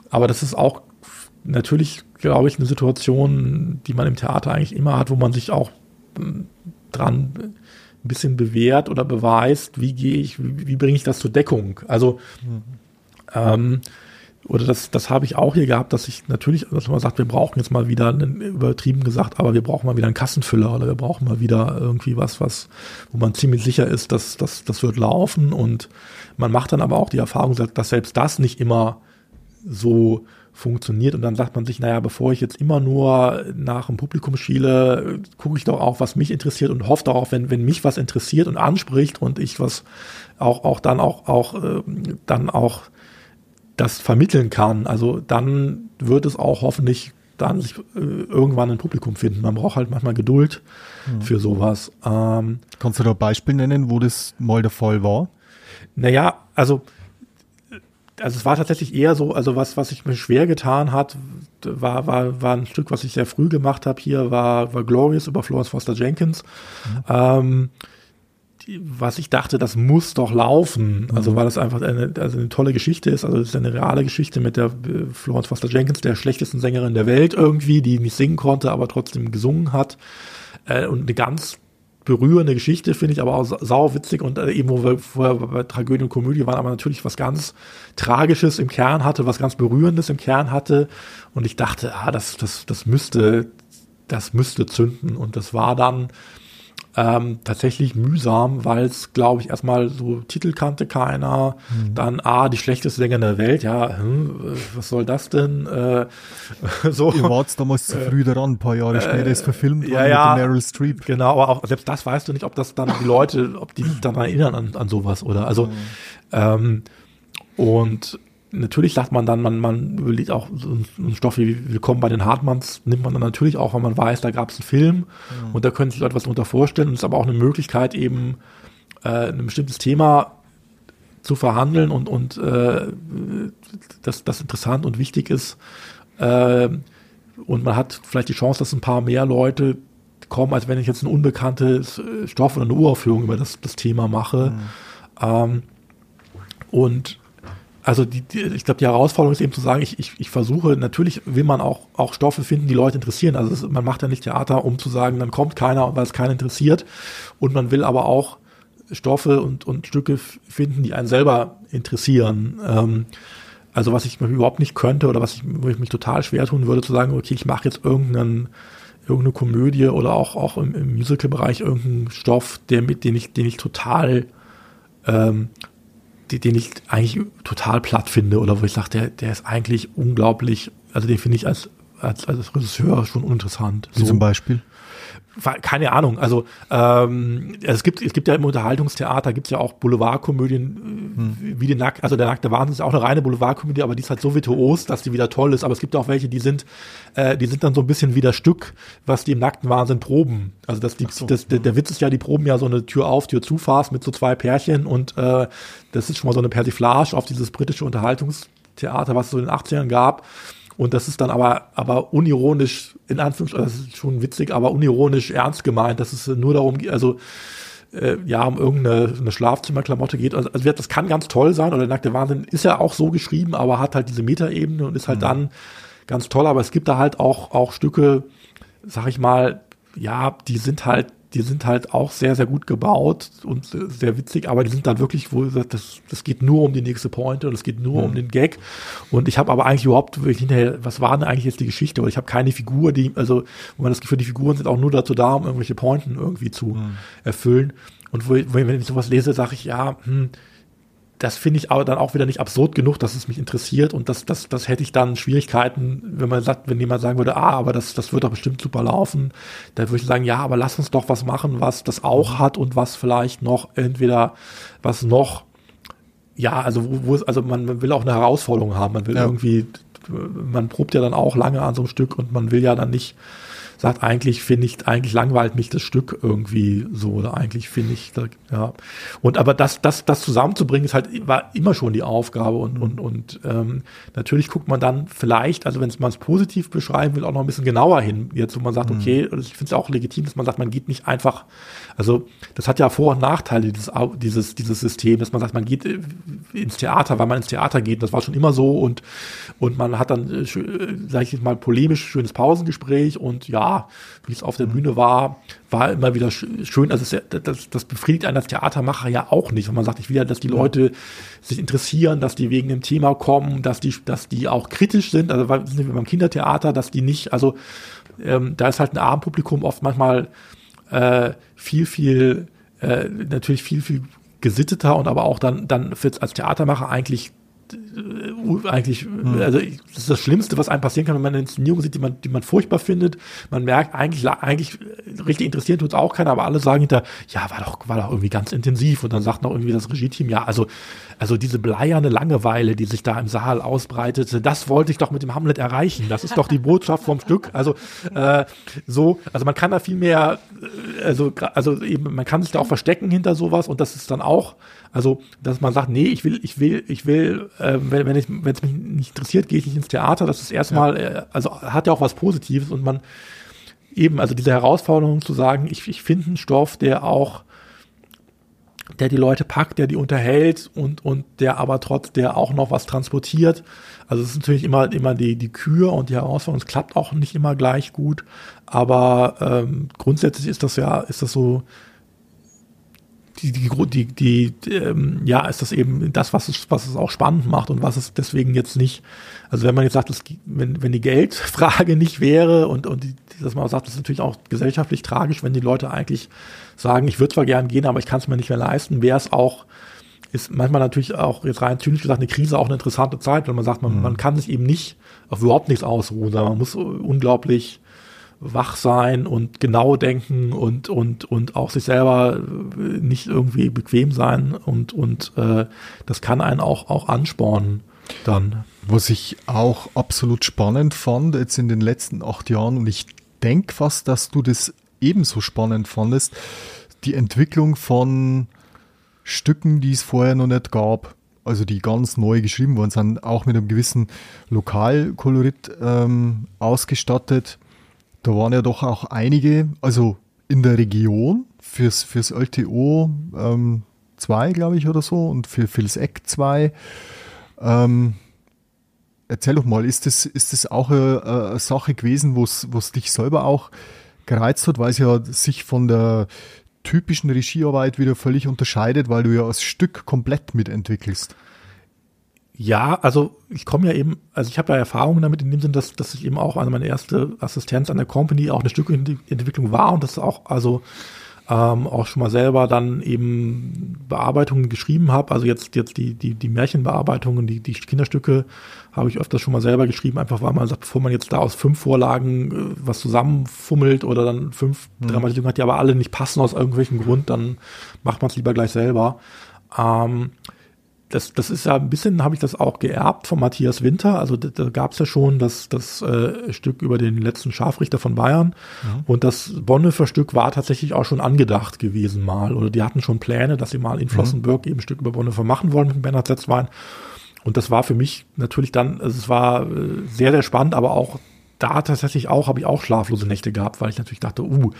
aber das ist auch natürlich, glaube ich, eine Situation, die man im Theater eigentlich immer hat, wo man sich auch ähm, dran ein bisschen bewährt oder beweist, wie gehe ich, wie, wie bringe ich das zur Deckung. Also mhm ähm, oder das, das habe ich auch hier gehabt, dass ich natürlich, dass man sagt, wir brauchen jetzt mal wieder, einen, übertrieben gesagt, aber wir brauchen mal wieder einen Kassenfüller oder wir brauchen mal wieder irgendwie was, was, wo man ziemlich sicher ist, dass, dass das wird laufen. Und man macht dann aber auch die Erfahrung, dass selbst das nicht immer so funktioniert. Und dann sagt man sich, naja, bevor ich jetzt immer nur nach dem Publikum schiele, gucke ich doch auch, was mich interessiert und hoffe darauf, wenn, wenn mich was interessiert und anspricht und ich was auch, auch dann auch, auch, äh, dann auch das vermitteln kann, also dann wird es auch hoffentlich dann sich äh, irgendwann ein Publikum finden. Man braucht halt manchmal Geduld mhm. für sowas. Ähm, Kannst du da ein Beispiel nennen, wo das mal der Fall war? Naja, also also es war tatsächlich eher so, also was, was ich mir schwer getan hat, war, war, war ein Stück, was ich sehr früh gemacht habe hier, war, war Glorious über Florence Foster Jenkins. Mhm. Ähm, was ich dachte, das muss doch laufen. Also mhm. weil das einfach eine, also eine tolle Geschichte ist. Also es ist eine reale Geschichte mit der äh, Florence Foster Jenkins, der schlechtesten Sängerin der Welt irgendwie, die nicht singen konnte, aber trotzdem gesungen hat. Äh, und eine ganz berührende Geschichte, finde ich aber auch sau witzig und äh, eben, wo wir vorher bei Tragödie und Komödie waren, aber natürlich was ganz Tragisches im Kern hatte, was ganz Berührendes im Kern hatte. Und ich dachte, ah, das, das, das müsste, das müsste zünden. Und das war dann ähm, tatsächlich mühsam, weil es, glaube ich, erstmal so Titel kannte keiner, mhm. dann A, die schlechteste Sängerin der Welt, ja, hm, was soll das denn? Äh, so. Ihr wart damals zu früh daran, ein paar Jahre äh, später ist verfilmt ja, ja, mit Meryl Streep. Genau, aber auch selbst das weißt du nicht, ob das dann die Leute, ob die sich dann erinnern an, an sowas oder also mhm. ähm, und natürlich sagt man dann, man, man überlegt auch so einen Stoff wie Willkommen bei den Hartmanns, nimmt man dann natürlich auch, wenn man weiß, da gab es einen Film mhm. und da können sich Leute was darunter vorstellen und es ist aber auch eine Möglichkeit, eben äh, ein bestimmtes Thema zu verhandeln und, und äh, das, das interessant und wichtig ist. Äh, und man hat vielleicht die Chance, dass ein paar mehr Leute kommen, als wenn ich jetzt ein unbekanntes Stoff oder eine Uraufführung über das, das Thema mache. Mhm. Ähm, und also die, die, ich glaube, die Herausforderung ist eben zu sagen, ich, ich, ich versuche, natürlich will man auch, auch Stoffe finden, die Leute interessieren. Also es, man macht ja nicht Theater, um zu sagen, dann kommt keiner, weil es keinen interessiert. Und man will aber auch Stoffe und, und Stücke finden, die einen selber interessieren. Ähm, also was ich überhaupt nicht könnte oder was ich, wo ich mich total schwer tun würde, zu sagen, okay, ich mache jetzt irgendeinen irgendeine Komödie oder auch, auch im, im Musical-Bereich irgendeinen Stoff, der mit, den ich, den ich total ähm, den ich eigentlich total platt finde oder wo ich sage, der, der ist eigentlich unglaublich, also den finde ich als, als, als Regisseur schon uninteressant. Wie so. zum Beispiel? Keine Ahnung, also ähm, es gibt es gibt ja im Unterhaltungstheater gibt es ja auch Boulevardkomödien hm. wie die Nack, also der nackte Wahnsinn ist auch eine reine Boulevardkomödie, aber die ist halt so virtuos, dass die wieder toll ist. Aber es gibt auch welche, die sind äh, die sind dann so ein bisschen wie das Stück, was die im nackten Wahnsinn proben. Also das, die, so. das der, der Witz ist ja, die proben ja so eine Tür auf, Tür zu Farce mit so zwei Pärchen und äh, das ist schon mal so eine Persiflage auf dieses britische Unterhaltungstheater, was es so in den 80ern gab. Und das ist dann aber, aber unironisch, in Anführungsstrichen, das ist schon witzig, aber unironisch ernst gemeint, dass es nur darum geht, also äh, ja, um irgendeine eine Schlafzimmerklamotte geht. Also, also das kann ganz toll sein, oder Nackte Wahnsinn ist ja auch so geschrieben, aber hat halt diese Metaebene und ist halt mhm. dann ganz toll. Aber es gibt da halt auch, auch Stücke, sag ich mal, ja, die sind halt die sind halt auch sehr, sehr gut gebaut und sehr witzig, aber die sind dann wirklich, wo das, das geht nur um die nächste Pointe und es geht nur mhm. um den Gag. Und ich habe aber eigentlich überhaupt hinterher, was war denn eigentlich jetzt die Geschichte? Oder ich habe keine Figur, die, also, wo man das Gefühl, die Figuren sind auch nur dazu da, um irgendwelche Pointen irgendwie zu mhm. erfüllen. Und wo, wo, wenn ich sowas lese, sage ich, ja, hm, das finde ich aber dann auch wieder nicht absurd genug, dass es mich interessiert und das, das, das hätte ich dann Schwierigkeiten, wenn man sagt, wenn jemand sagen würde, ah, aber das, das wird doch bestimmt super laufen, dann würde ich sagen, ja, aber lass uns doch was machen, was das auch hat und was vielleicht noch entweder, was noch, ja, also wo, wo es, also man, man will auch eine Herausforderung haben, man will ja. irgendwie, man probt ja dann auch lange an so einem Stück und man will ja dann nicht sagt, eigentlich finde ich, eigentlich langweilt mich das Stück irgendwie so, oder eigentlich finde ich, ja. Und aber das, das, das zusammenzubringen, ist halt, war immer schon die Aufgabe und, und, und ähm, natürlich guckt man dann vielleicht, also wenn man es positiv beschreiben will, auch noch ein bisschen genauer hin, jetzt wo man sagt, mhm. okay, ich finde es auch legitim, dass man sagt, man geht nicht einfach, also das hat ja Vor- und Nachteile, dieses, dieses, dieses System, dass man sagt, man geht äh, ins Theater, weil man ins Theater geht, das war schon immer so und, und man hat dann, äh, äh sage ich jetzt mal, polemisch schönes Pausengespräch und ja, wie es auf der Bühne war, war immer wieder schön. Also es, das, das befriedigt einen als Theatermacher ja auch nicht, wenn man sagt, ich will ja, dass die Leute sich interessieren, dass die wegen dem Thema kommen, dass die, dass die auch kritisch sind. Also sind wir beim Kindertheater, dass die nicht, also ähm, da ist halt ein Abendpublikum oft manchmal äh, viel, viel, äh, natürlich viel, viel gesitteter und aber auch dann, dann wird als Theatermacher eigentlich eigentlich, hm. also das ist das Schlimmste, was einem passieren kann, wenn man eine Inszenierung sieht, die man, die man furchtbar findet. Man merkt, eigentlich, eigentlich richtig interessiert tut es auch keiner, aber alle sagen hinter, ja, war doch, war doch irgendwie ganz intensiv. Und dann sagt noch irgendwie das Regie-Team, ja, also, also diese bleierne Langeweile, die sich da im Saal ausbreitete, das wollte ich doch mit dem Hamlet erreichen. Das ist doch die Botschaft vom Stück. Also äh, so, also man kann da viel mehr, äh, also, also eben, man kann sich da auch verstecken hinter sowas und das ist dann auch also, dass man sagt, nee, ich will, ich will, ich will, äh, wenn, wenn, ich, wenn es mich nicht interessiert, gehe ich nicht ins Theater. Das ist erstmal, äh, also hat ja auch was Positives und man eben, also diese Herausforderung zu sagen, ich, ich finde einen Stoff, der auch der die Leute packt, der die unterhält und, und der aber trotz der auch noch was transportiert. Also es ist natürlich immer, immer die, die Kür und die Herausforderung. Es klappt auch nicht immer gleich gut, aber ähm, grundsätzlich ist das ja, ist das so die, die, die, die ähm, ja, ist das eben das, was es, was es auch spannend macht und was es deswegen jetzt nicht, also wenn man jetzt sagt, dass, wenn, wenn die Geldfrage nicht wäre und, und die, dass man sagt, das ist natürlich auch gesellschaftlich tragisch, wenn die Leute eigentlich sagen, ich würde zwar gern gehen, aber ich kann es mir nicht mehr leisten, wäre es auch, ist manchmal natürlich auch jetzt rein zynisch gesagt eine Krise auch eine interessante Zeit, wenn man sagt, man, mhm. man kann sich eben nicht auf überhaupt nichts ausruhen, sondern man muss unglaublich wach sein und genau denken und, und, und auch sich selber nicht irgendwie bequem sein und, und äh, das kann einen auch, auch anspornen dann. Was ich auch absolut spannend fand jetzt in den letzten acht Jahren und ich denke fast, dass du das ebenso spannend fandest, die Entwicklung von Stücken, die es vorher noch nicht gab also die ganz neu geschrieben worden sind, auch mit einem gewissen Lokalkolorit ähm, ausgestattet. Da waren ja doch auch einige, also in der Region fürs, fürs LTO ähm, 2, glaube ich, oder so, und für Phils Eck 2. Ähm, erzähl doch mal, ist das, ist das auch eine, eine Sache gewesen, was dich selber auch gereizt hat, weil es ja sich von der typischen Regiearbeit wieder völlig unterscheidet, weil du ja das Stück komplett mitentwickelst? Ja, also ich komme ja eben, also ich habe ja Erfahrungen damit in dem Sinn, dass, dass ich eben auch, also meine erste Assistenz an der Company auch eine Stückentwicklung war und das auch, also ähm, auch schon mal selber dann eben Bearbeitungen geschrieben habe. Also jetzt, jetzt die, die, die Märchenbearbeitungen, die, die Kinderstücke habe ich öfters schon mal selber geschrieben, einfach weil man sagt, bevor man jetzt da aus fünf Vorlagen äh, was zusammenfummelt oder dann fünf mhm. Dramatisierungen hat, die aber alle nicht passen aus irgendwelchen Grund, dann macht man es lieber gleich selber. Ähm, das, das ist ja ein bisschen, habe ich das auch geerbt von Matthias Winter. Also da, da gab es ja schon das, das äh, Stück über den letzten Scharfrichter von Bayern. Mhm. Und das Bonhoeffer Stück war tatsächlich auch schon angedacht gewesen mal. Oder die hatten schon Pläne, dass sie mal in mhm. Flossenbürg mhm. eben ein Stück über Bonhoeffer machen wollen mit Bernhard Setzwein. Und das war für mich natürlich dann, also es war äh, sehr, sehr spannend, aber auch da tatsächlich auch, habe ich auch schlaflose Nächte gehabt, weil ich natürlich dachte, uh,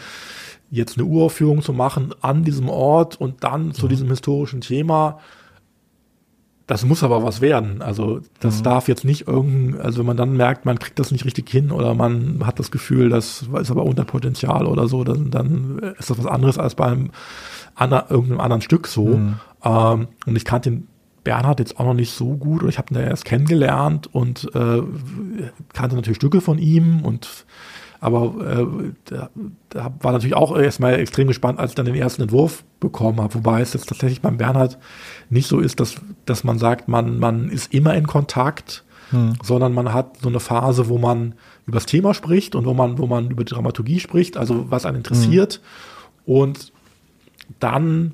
jetzt eine Uraufführung zu machen an diesem Ort und dann mhm. zu diesem historischen Thema, das muss aber was werden. Also das mhm. darf jetzt nicht irgendein, also wenn man dann merkt, man kriegt das nicht richtig hin oder man hat das Gefühl, das ist aber unter Potenzial oder so, dann, dann ist das was anderes als beim ander, irgendeinem anderen Stück so. Mhm. Ähm, und ich kannte den Bernhard jetzt auch noch nicht so gut oder ich habe ihn ja erst kennengelernt und äh, kannte natürlich Stücke von ihm und aber äh, da, da war natürlich auch erstmal extrem gespannt, als ich dann den ersten Entwurf bekommen habe. Wobei es jetzt tatsächlich beim Bernhard nicht so ist, dass, dass man sagt, man, man ist immer in Kontakt, hm. sondern man hat so eine Phase, wo man über das Thema spricht und wo man, wo man über Dramaturgie spricht, also was einen interessiert. Hm. Und dann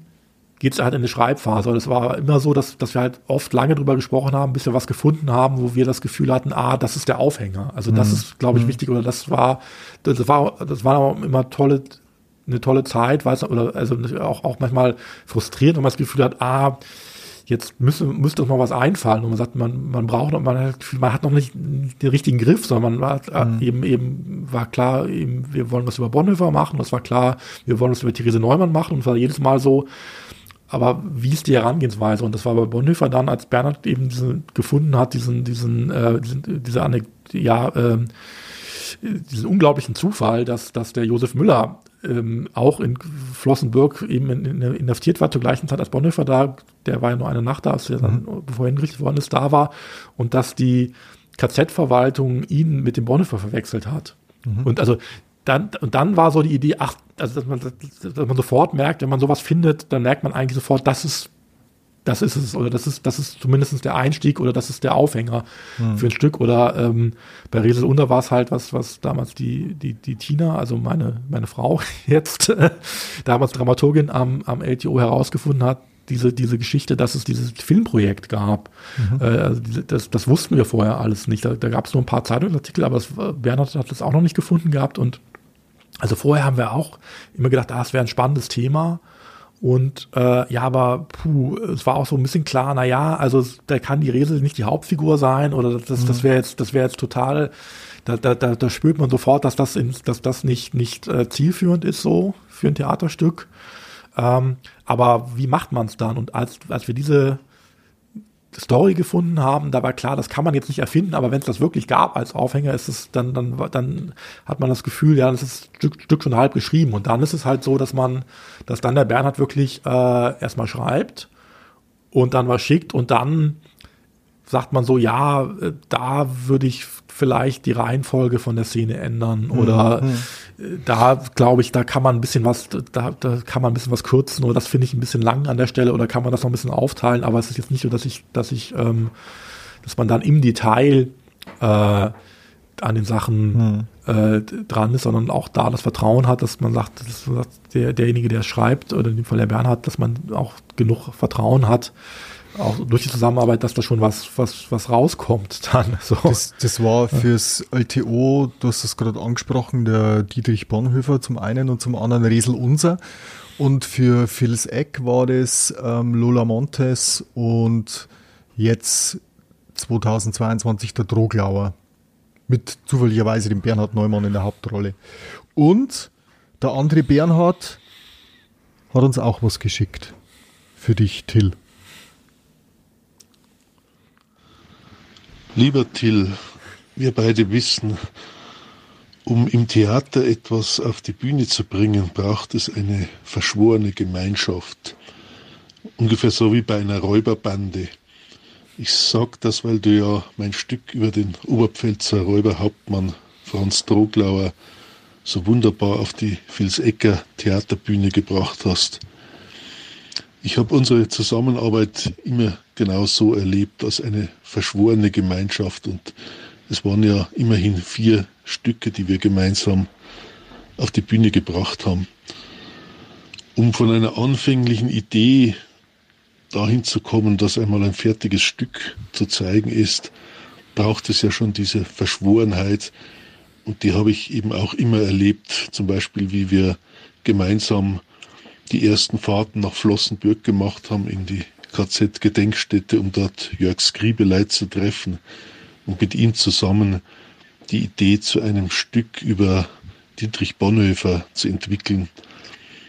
geht es halt in eine Schreibphase. Und es war immer so, dass, dass wir halt oft lange drüber gesprochen haben, bis wir was gefunden haben, wo wir das Gefühl hatten, ah, das ist der Aufhänger. Also das mhm. ist, glaube ich, mhm. wichtig. Oder das war, das war, das war immer tolle, eine tolle Zeit, weiß oder also auch, auch manchmal frustrierend, wenn man das Gefühl hat, ah, jetzt müsste, müsste uns mal was einfallen. Und man sagt, man, man braucht noch, man hat, man hat noch nicht den richtigen Griff, sondern man war äh, mhm. eben, eben, war klar, eben, wir wollen was über Bonhoeffer machen, das war klar, wir wollen was über Therese Neumann machen und es war jedes Mal so, aber wie ist die Herangehensweise? Und das war bei Bonhoeffer dann, als Bernhard eben diesen, gefunden hat, diesen, diesen, äh, diesen diese Anek ja, äh, diesen unglaublichen Zufall, dass, dass der Josef Müller ähm, auch in Flossenburg eben in, in, inhaftiert war zur gleichen Zeit als Bonhoeffer da, der war ja nur eine Nacht da, als er dann, mhm. bevor er hingerichtet worden ist, da war und dass die KZ-Verwaltung ihn mit dem Bonhoeffer verwechselt hat. Mhm. Und also dann, und dann war so die Idee, ach, also dass man, dass man sofort merkt, wenn man sowas findet, dann merkt man eigentlich sofort, das ist, das ist es, oder das ist, das ist zumindest der Einstieg oder das ist der Aufhänger hm. für ein Stück. Oder ähm, bei Resel Unter war es halt was, was damals die, die, die Tina, also meine, meine Frau jetzt, damals Dramaturgin am, am LTO herausgefunden hat, diese, diese Geschichte, dass es dieses Filmprojekt gab. Mhm. Äh, also das, das wussten wir vorher alles nicht. Da, da gab es nur ein paar Zeitungsartikel, aber das, Bernhard hat das auch noch nicht gefunden gehabt und also vorher haben wir auch immer gedacht, ah, es wäre ein spannendes Thema. Und äh, ja, aber puh, es war auch so ein bisschen klar, na ja, also da kann die Resel nicht die Hauptfigur sein oder das, das mhm. wäre jetzt, das wäre jetzt total, da, da, da, da spürt man sofort, dass das, in, dass das nicht, nicht äh, zielführend ist so für ein Theaterstück. Ähm, aber wie macht man es dann? Und als, als wir diese Story gefunden haben, da war klar, das kann man jetzt nicht erfinden, aber wenn es das wirklich gab als Aufhänger, ist es dann, dann, dann hat man das Gefühl, ja, das ist Stück, Stück schon halb geschrieben. Und dann ist es halt so, dass man, dass dann der Bernhard wirklich äh, erstmal schreibt und dann was schickt und dann sagt man so, ja, äh, da würde ich vielleicht die Reihenfolge von der Szene ändern oder mhm. Da glaube ich, da kann man ein bisschen was, da, da kann man ein bisschen was kürzen oder das finde ich ein bisschen lang an der Stelle oder kann man das noch ein bisschen aufteilen, aber es ist jetzt nicht so, dass ich, dass ich, ähm, dass man dann im Detail äh, an den Sachen mhm. äh, dran ist, sondern auch da das Vertrauen hat, dass man sagt, dass der, derjenige, der schreibt, oder in dem Fall der Bernhard, dass man auch genug Vertrauen hat, auch durch die Zusammenarbeit, dass da schon was, was, was rauskommt dann. So. Das, das war fürs LTO, du hast das gerade angesprochen, der Dietrich Bonhoeffer zum einen und zum anderen Resel Unser. Und für Phils Eck war das ähm, Lola Montes und jetzt 2022 der Droglauer. Mit zufälligerweise dem Bernhard Neumann in der Hauptrolle. Und der andere Bernhard hat uns auch was geschickt. Für dich, Till. Lieber Till, wir beide wissen, um im Theater etwas auf die Bühne zu bringen, braucht es eine verschworene Gemeinschaft. Ungefähr so wie bei einer Räuberbande. Ich sag das, weil du ja mein Stück über den Oberpfälzer Räuberhauptmann Franz Droglauer so wunderbar auf die Vilsecker Theaterbühne gebracht hast. Ich habe unsere Zusammenarbeit immer genau so erlebt, als eine verschworene Gemeinschaft und es waren ja immerhin vier Stücke, die wir gemeinsam auf die Bühne gebracht haben. Um von einer anfänglichen Idee dahin zu kommen, dass einmal ein fertiges Stück zu zeigen ist, braucht es ja schon diese Verschworenheit. Und die habe ich eben auch immer erlebt. Zum Beispiel, wie wir gemeinsam die ersten Fahrten nach Flossenbürg gemacht haben in die KZ-Gedenkstätte, um dort Jörg Skribeleit zu treffen und mit ihm zusammen die Idee zu einem Stück über Dietrich Bonhoeffer zu entwickeln,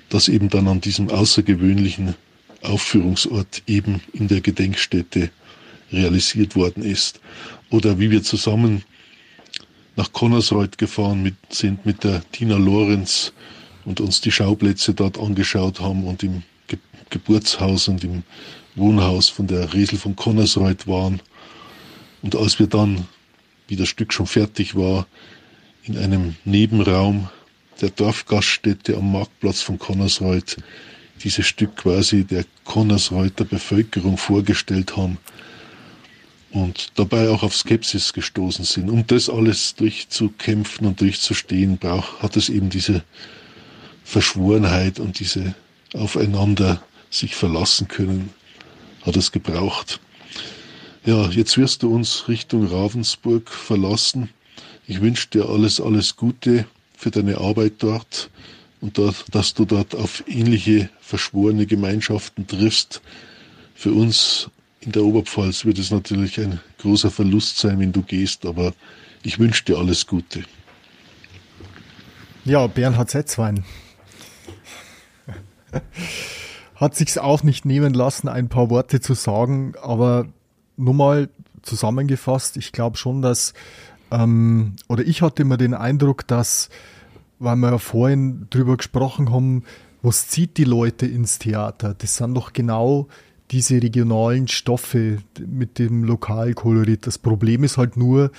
das eben dann an diesem außergewöhnlichen Aufführungsort eben in der Gedenkstätte realisiert worden ist. Oder wie wir zusammen nach Connersreuth gefahren mit, sind mit der Tina Lorenz und uns die Schauplätze dort angeschaut haben und im Ge Geburtshaus und im Wohnhaus von der Resel von Connersreuth waren. Und als wir dann, wie das Stück schon fertig war, in einem Nebenraum der Dorfgaststätte am Marktplatz von Connersreuth dieses Stück quasi der Connersreuther Bevölkerung vorgestellt haben und dabei auch auf Skepsis gestoßen sind. Um das alles durchzukämpfen und durchzustehen, braucht, hat es eben diese Verschworenheit und diese aufeinander sich verlassen können, hat es gebraucht. Ja, jetzt wirst du uns Richtung Ravensburg verlassen. Ich wünsche dir alles, alles Gute für deine Arbeit dort und dort, dass du dort auf ähnliche verschworene Gemeinschaften triffst. Für uns in der Oberpfalz wird es natürlich ein großer Verlust sein, wenn du gehst, aber ich wünsche dir alles Gute. Ja, Bernhard Setzwein hat sich's auch nicht nehmen lassen, ein paar Worte zu sagen, aber nur mal zusammengefasst, ich glaube schon, dass, ähm, oder ich hatte immer den Eindruck, dass, weil wir ja vorhin drüber gesprochen haben, was zieht die Leute ins Theater? Das sind doch genau diese regionalen Stoffe mit dem Lokalkolorit. Das Problem ist halt nur,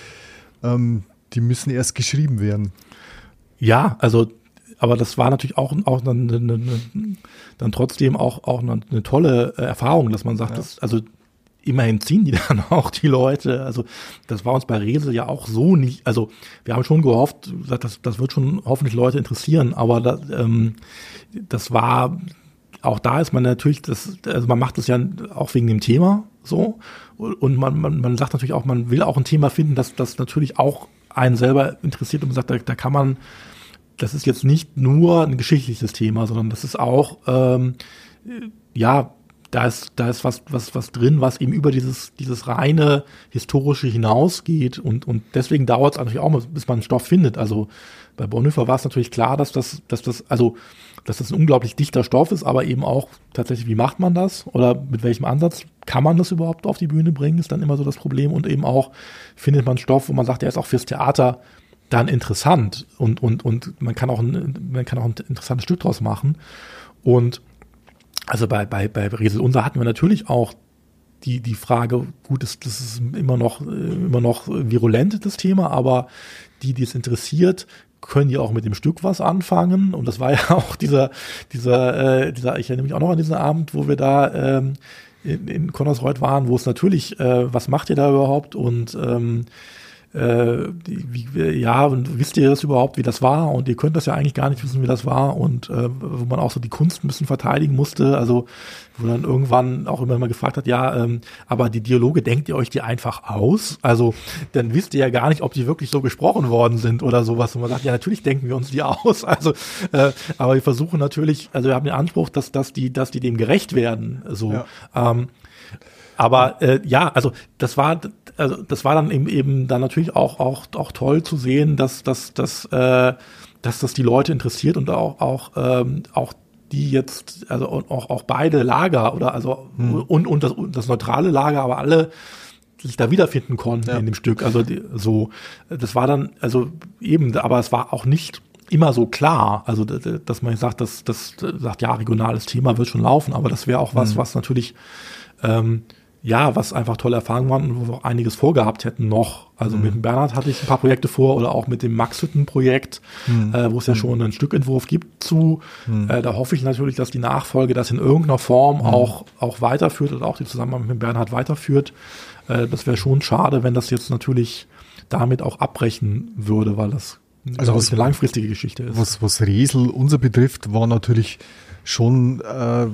ähm, die müssen erst geschrieben werden. Ja, also aber das war natürlich auch, auch dann, dann, dann trotzdem auch, auch eine, eine tolle Erfahrung, dass man sagt, ja. dass, also immerhin ziehen die dann auch die Leute. Also das war uns bei Resel ja auch so nicht. Also wir haben schon gehofft, das, das wird schon hoffentlich Leute interessieren, aber das, ähm, das war auch da ist man natürlich, das, also man macht das ja auch wegen dem Thema so und man, man, man sagt natürlich auch, man will auch ein Thema finden, das, das natürlich auch einen selber interessiert und man sagt, da, da kann man, das ist jetzt nicht nur ein geschichtliches Thema, sondern das ist auch ähm, ja da ist, da ist was, was, was drin, was eben über dieses, dieses reine historische hinausgeht und, und deswegen dauert es natürlich auch, bis man einen Stoff findet. Also bei Bonhoeffer war es natürlich klar, dass das, dass das, also, dass das ein unglaublich dichter Stoff ist, aber eben auch tatsächlich, wie macht man das oder mit welchem Ansatz kann man das überhaupt auf die Bühne bringen, ist dann immer so das Problem und eben auch findet man Stoff, wo man sagt, der ist auch fürs Theater dann interessant und, und, und man kann auch ein, man kann auch ein interessantes Stück draus machen und also bei, bei, bei Riesel Unser hatten wir natürlich auch die, die Frage, gut, das, das ist immer noch, immer noch virulent, das Thema, aber die, die es interessiert, können ja auch mit dem Stück was anfangen. Und das war ja auch dieser, dieser, äh, dieser, ich erinnere mich auch noch an diesen Abend, wo wir da ähm, in, in Connersreuth waren, wo es natürlich, äh, was macht ihr da überhaupt? Und ähm, äh, wie, ja, und wisst ihr das überhaupt, wie das war? Und ihr könnt das ja eigentlich gar nicht wissen, wie das war. Und äh, wo man auch so die Kunst ein bisschen verteidigen musste. Also wo dann irgendwann auch immer mal gefragt hat, ja, ähm, aber die Dialoge denkt ihr euch die einfach aus? Also dann wisst ihr ja gar nicht, ob die wirklich so gesprochen worden sind oder sowas. Und man sagt, ja, natürlich denken wir uns die aus. Also, äh, aber wir versuchen natürlich, also wir haben den Anspruch, dass, dass die, dass die dem gerecht werden. So. Ja. Ähm, aber äh, ja, also das war, also das war dann eben, eben dann natürlich auch, auch, auch toll zu sehen, dass, dass, dass, äh, dass das die Leute interessiert und auch, auch, ähm, auch die jetzt, also auch, auch beide Lager oder also hm. und, und, das, und das neutrale Lager, aber alle sich da wiederfinden konnten ja. in dem Stück. Also die, so, das war dann, also eben, aber es war auch nicht immer so klar, also dass man sagt, dass das sagt ja regionales Thema wird schon laufen, aber das wäre auch was, hm. was natürlich ähm, ja, was einfach tolle Erfahrungen waren und wo wir auch einiges vorgehabt hätten noch. Also mhm. mit dem Bernhard hatte ich ein paar Projekte vor oder auch mit dem Max-Hütten-Projekt, mhm. äh, wo es ja mhm. schon einen Stückentwurf gibt zu. Mhm. Äh, da hoffe ich natürlich, dass die Nachfolge das in irgendeiner Form mhm. auch, auch weiterführt und auch die Zusammenarbeit mit Bernhard weiterführt. Äh, das wäre schon schade, wenn das jetzt natürlich damit auch abbrechen würde, weil das also was, eine langfristige Geschichte ist. Was, was Resel unser betrifft, war natürlich schon äh,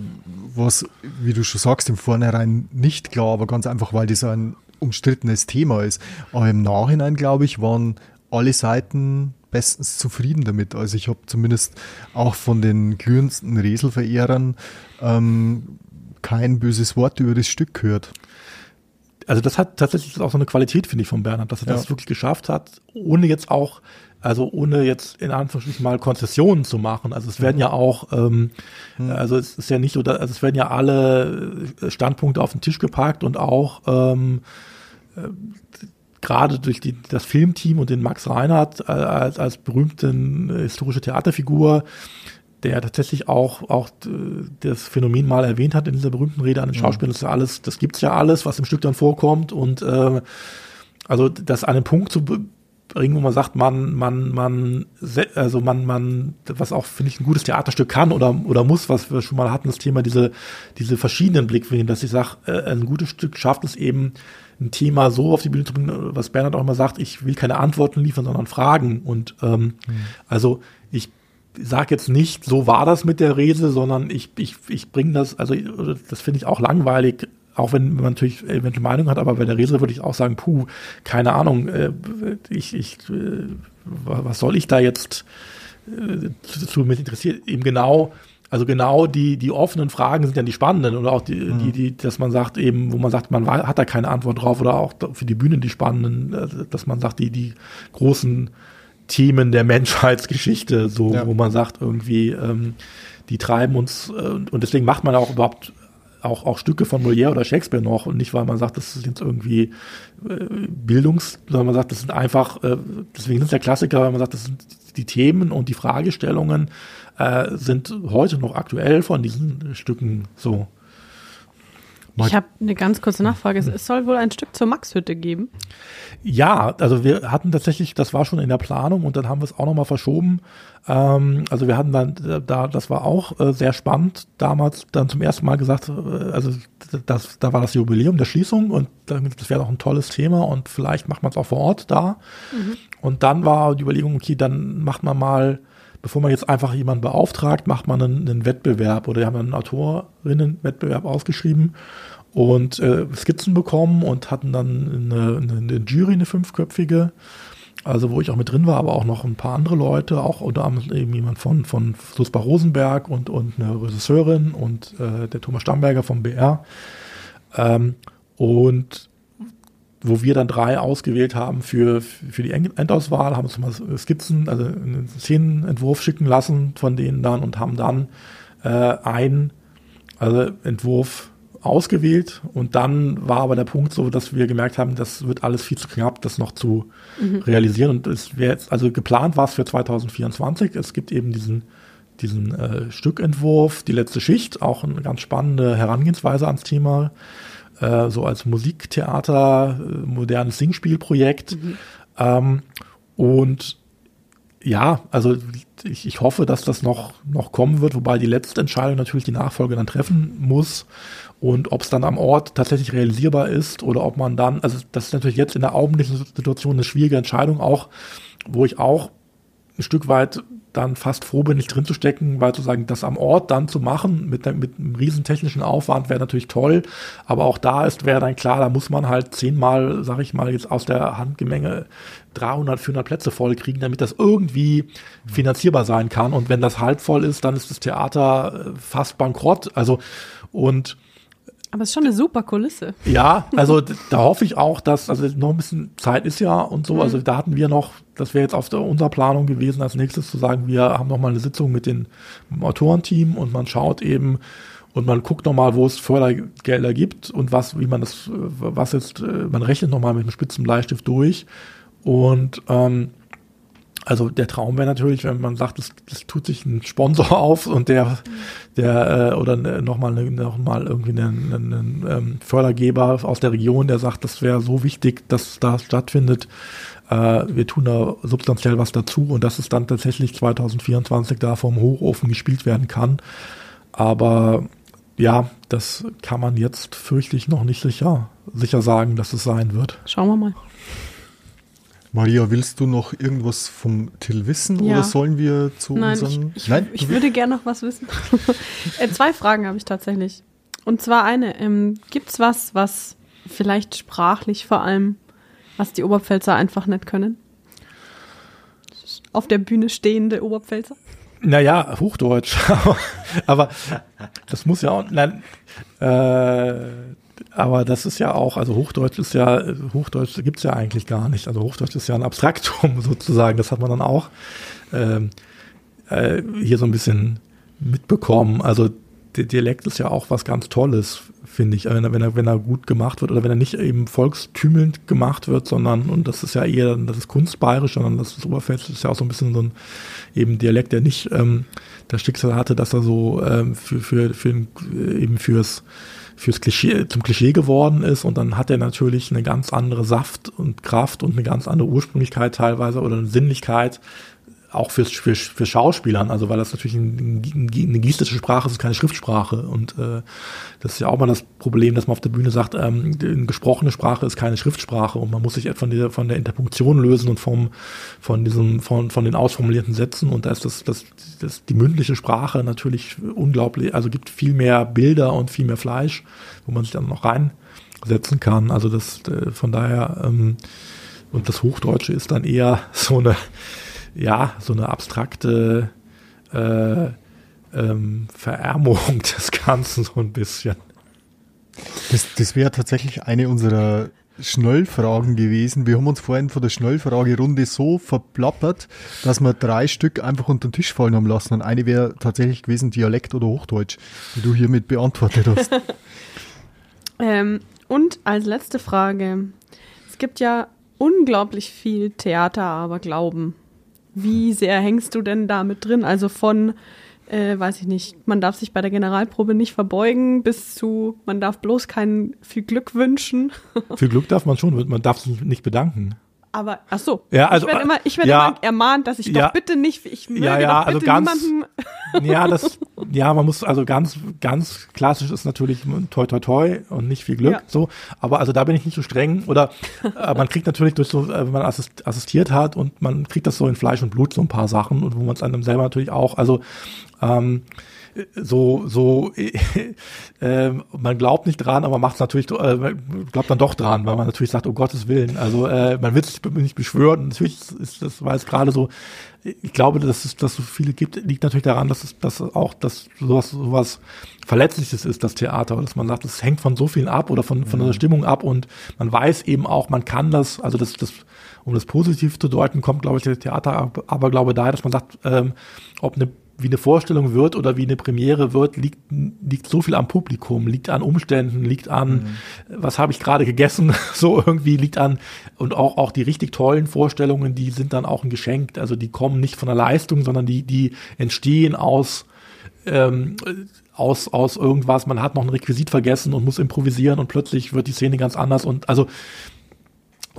was, wie du schon sagst, im Vornherein nicht klar, aber ganz einfach, weil das ein umstrittenes Thema ist. Aber im Nachhinein, glaube ich, waren alle Seiten bestens zufrieden damit. Also ich habe zumindest auch von den glühendsten Reselverehrern ähm, kein böses Wort über das Stück gehört. Also das hat tatsächlich auch so eine Qualität, finde ich, von Bernhard, dass er ja. das wirklich geschafft hat, ohne jetzt auch also ohne jetzt in Anführungsstrichen mal Konzessionen zu machen. Also es werden ja auch, ähm, mhm. also es ist ja nicht so, also es werden ja alle Standpunkte auf den Tisch gepackt und auch ähm, äh, gerade durch die, das Filmteam und den Max Reinhardt äh, als, als berühmten äh, historische Theaterfigur, der tatsächlich auch, auch äh, das Phänomen mal erwähnt hat in dieser berühmten Rede an den Schauspielern, das ist ja alles, das gibt's ja alles, was im Stück dann vorkommt und äh, also das an den Punkt zu bringen, wo man sagt, man, man, man, also man, man, was auch, finde ich, ein gutes Theaterstück kann oder, oder muss, was wir schon mal hatten, das Thema, diese, diese verschiedenen Blickwinkel, dass ich sage, äh, ein gutes Stück schafft es eben, ein Thema so auf die Bühne zu bringen, was Bernhard auch immer sagt, ich will keine Antworten liefern, sondern Fragen. Und ähm, mhm. also ich sage jetzt nicht, so war das mit der Rese, sondern ich, ich, ich bringe das, also das finde ich auch langweilig, auch wenn man natürlich eventuell Meinung hat, aber bei der Rese würde ich auch sagen, puh, keine Ahnung, äh, ich, ich, äh, was soll ich da jetzt äh, zu, mit interessiert? Eben genau, also genau die, die offenen Fragen sind ja die spannenden oder auch die, mhm. die, die, dass man sagt eben, wo man sagt, man hat da keine Antwort drauf oder auch für die Bühnen die spannenden, äh, dass man sagt, die, die großen Themen der Menschheitsgeschichte, so, ja. wo man sagt irgendwie, ähm, die treiben uns, äh, und deswegen macht man auch überhaupt auch, auch Stücke von Molière oder Shakespeare noch und nicht, weil man sagt, das ist jetzt irgendwie äh, Bildungs, sondern man sagt, das sind einfach, äh, deswegen sind es ja Klassiker, weil man sagt, das sind die Themen und die Fragestellungen äh, sind heute noch aktuell von diesen Stücken so. Ich habe eine ganz kurze Nachfrage. Es soll wohl ein Stück zur Maxhütte geben. Ja, also wir hatten tatsächlich, das war schon in der Planung und dann haben wir es auch nochmal verschoben. Ähm, also wir hatten dann da, das war auch äh, sehr spannend, damals dann zum ersten Mal gesagt, äh, also das, da war das Jubiläum der Schließung und das wäre doch ein tolles Thema und vielleicht macht man es auch vor Ort da. Mhm. Und dann war die Überlegung, okay, dann macht man mal bevor man jetzt einfach jemanden beauftragt, macht man einen, einen Wettbewerb oder wir haben einen Autorinnenwettbewerb ausgeschrieben und äh, Skizzen bekommen und hatten dann eine, eine, Jury, eine fünfköpfige, also wo ich auch mit drin war, aber auch noch ein paar andere Leute, auch unter anderem jemand von, von Suspa Rosenberg und, und eine Regisseurin und äh, der Thomas Stamberger vom BR. Ähm, und wo wir dann drei ausgewählt haben für, für die Endauswahl, haben uns mal Skizzen, also einen Szenenentwurf schicken lassen von denen dann und haben dann äh, einen also Entwurf ausgewählt. Und dann war aber der Punkt so, dass wir gemerkt haben, das wird alles viel zu knapp, das noch zu mhm. realisieren. Und es wäre jetzt, also geplant war es für 2024, es gibt eben diesen diesen äh, Stückentwurf, die letzte Schicht, auch eine ganz spannende Herangehensweise ans Thema äh, so als Musiktheater, äh, modernes Singspielprojekt. Mhm. Ähm, und ja, also ich, ich hoffe, dass das noch, noch kommen wird, wobei die letzte Entscheidung natürlich die Nachfolge dann treffen muss. Und ob es dann am Ort tatsächlich realisierbar ist oder ob man dann, also das ist natürlich jetzt in der augenblicklichen Situation eine schwierige Entscheidung auch, wo ich auch ein Stück weit dann fast froh bin, nicht drin zu stecken, weil zu sagen, das am Ort dann zu machen mit, mit einem riesen technischen Aufwand wäre natürlich toll, aber auch da ist, wäre dann klar, da muss man halt zehnmal, sag ich mal, jetzt aus der Handgemenge 300, 400 Plätze voll kriegen, damit das irgendwie finanzierbar sein kann. Und wenn das halb voll ist, dann ist das Theater äh, fast bankrott, also und aber es ist schon eine super Kulisse. Ja, also da hoffe ich auch, dass, also noch ein bisschen Zeit ist ja und so, mhm. also da hatten wir noch, das wäre jetzt auf der, unserer Planung gewesen, als nächstes zu sagen, wir haben noch mal eine Sitzung mit, dem Autorenteam und man schaut eben und man guckt noch mal, wo es Fördergelder gibt und was, wie man das, was jetzt, man rechnet noch mal mit einem spitzen Bleistift durch und ähm, Also der Traum wäre natürlich, wenn man sagt, es, es tut sich ein Sponsor auf und der, der äh, oder ne, nochmal noch mal irgendwie einen, einen ähm, Fördergeber aus der Region, der sagt, das wäre so wichtig, dass das stattfindet. Äh, wir tun da substanziell was dazu und dass es dann tatsächlich 2024 da vom Hochofen gespielt werden kann. Aber ja, das kann man jetzt, fürchte ich, noch nicht sicher, sicher sagen, dass es sein wird. Schauen wir mal. Maria, willst du noch irgendwas vom Till wissen Ja. oder sollen wir zu Nein, unseren... ich, ich, ich würde gerne noch was wissen. äh, zwei Fragen habe ich tatsächlich. Und zwar eine, ähm, gibt's was, was vielleicht sprachlich vor allem, was die Oberpfälzer einfach nicht können? Auf der Bühne stehende Oberpfälzer? Naja, Hochdeutsch. aber das muss ja auch. Nein, äh, aber das ist ja auch, also Hochdeutsch ist ja, Hochdeutsch gibt's ja eigentlich gar nicht. Also Hochdeutsch ist ja ein Abstraktum sozusagen. Das hat man dann auch ähm, äh, hier so ein bisschen mitbekommen. Also der Dialekt ist ja auch was ganz Tolles, finde ich, wenn er, wenn er, wenn er gut gemacht wird oder wenn er nicht eben volkstümelnd gemacht wird, sondern, und das ist ja eher, das ist kunstbayerisch, sondern das ist Oberpfälzisch, ist ja auch so ein bisschen so ein eben Dialekt, der nicht ähm, das Schicksal hatte, dass er so ähm, für, für, für eben fürs fürs Klischee, zum Klischee geworden ist. Und dann hat er natürlich eine ganz andere Saft und Kraft und eine ganz andere Ursprünglichkeit teilweise oder eine Sinnlichkeit, auch fürs, für, für Schauspielern, also weil das natürlich ein, ein, eine gestische Sprache ist, ist keine Schriftsprache. Und äh, das ist ja auch mal das Problem, dass man auf der Bühne sagt, ähm, eine gesprochene Sprache ist keine Schriftsprache. Und man muss sich von der von der Interpunktion lösen und vom von diesem von von den ausformulierten Sätzen. Und da ist das das, das die mündliche Sprache natürlich unglaublich, also gibt viel mehr Bilder und viel mehr Fleisch, wo man sich dann noch reinsetzen kann, also das äh, von daher ähm, und das Hochdeutsche ist dann eher so eine ja, so eine abstrakte äh, ähm, Verärmung des Ganzen so ein bisschen. Das, das wäre tatsächlich eine unserer Schnellfragen gewesen. Wir haben uns vorhin von der Schnellfragerunde so verplappert, dass wir drei Stück einfach unter den Tisch fallen haben lassen. Und eine wäre tatsächlich gewesen Dialekt oder Hochdeutsch, die du hiermit beantwortet hast. Ähm, und als letzte Frage. Es gibt ja unglaublich viel Theater, aber Glauben. Wie sehr hängst du denn da mit drin? Also von, äh, weiß ich nicht, man darf sich bei der Generalprobe nicht verbeugen, bis zu, man darf bloß kein viel Glück wünschen. Viel Glück darf man schon, man darf sich nicht bedanken. Aber, ach so. Ja, also, ich werde immer, ich werd ja. immer ermahnt, dass ich Ja. doch bitte nicht, ich möge Ja, ja, doch also bitte ganz- niemanden. Ja, das, ja, man muss also ganz, ganz klassisch ist natürlich toi toi toi und nicht viel Glück, Ja. so. Aber also da bin ich nicht so streng oder äh, man kriegt natürlich durch so, äh, wenn man assist, assistiert hat und man kriegt das so in Fleisch und Blut so ein paar Sachen und wo man es einem selber natürlich auch, also ähm, so, so, äh, man glaubt nicht dran, aber macht es natürlich, äh, man glaubt dann doch dran, weil man natürlich sagt, um Gottes Willen. Also äh, man will sich nicht beschwören. Natürlich ist das, war es gerade so, ich glaube, dass es, dass so viele gibt, liegt natürlich daran, dass es, dass auch, dass sowas, sowas Verletzliches ist, das Theater, dass man sagt, es hängt von so vielen ab oder von, von der Stimmung ab und man weiß eben auch, man kann das, also das, das, um das positiv zu deuten, kommt, glaube ich, der Theater aber glaube daher, dass man sagt, ähm, ob eine wie eine Vorstellung wird oder wie eine Premiere wird, liegt, liegt so viel am Publikum, liegt an Umständen, liegt an, was habe ich gerade gegessen, so irgendwie liegt an, und auch, auch die richtig tollen Vorstellungen, die sind dann auch ein Geschenk. Also die kommen nicht von der Leistung, sondern die, die entstehen aus, ähm, aus, aus irgendwas, man hat noch ein Requisit vergessen und muss improvisieren und plötzlich wird die Szene ganz anders und also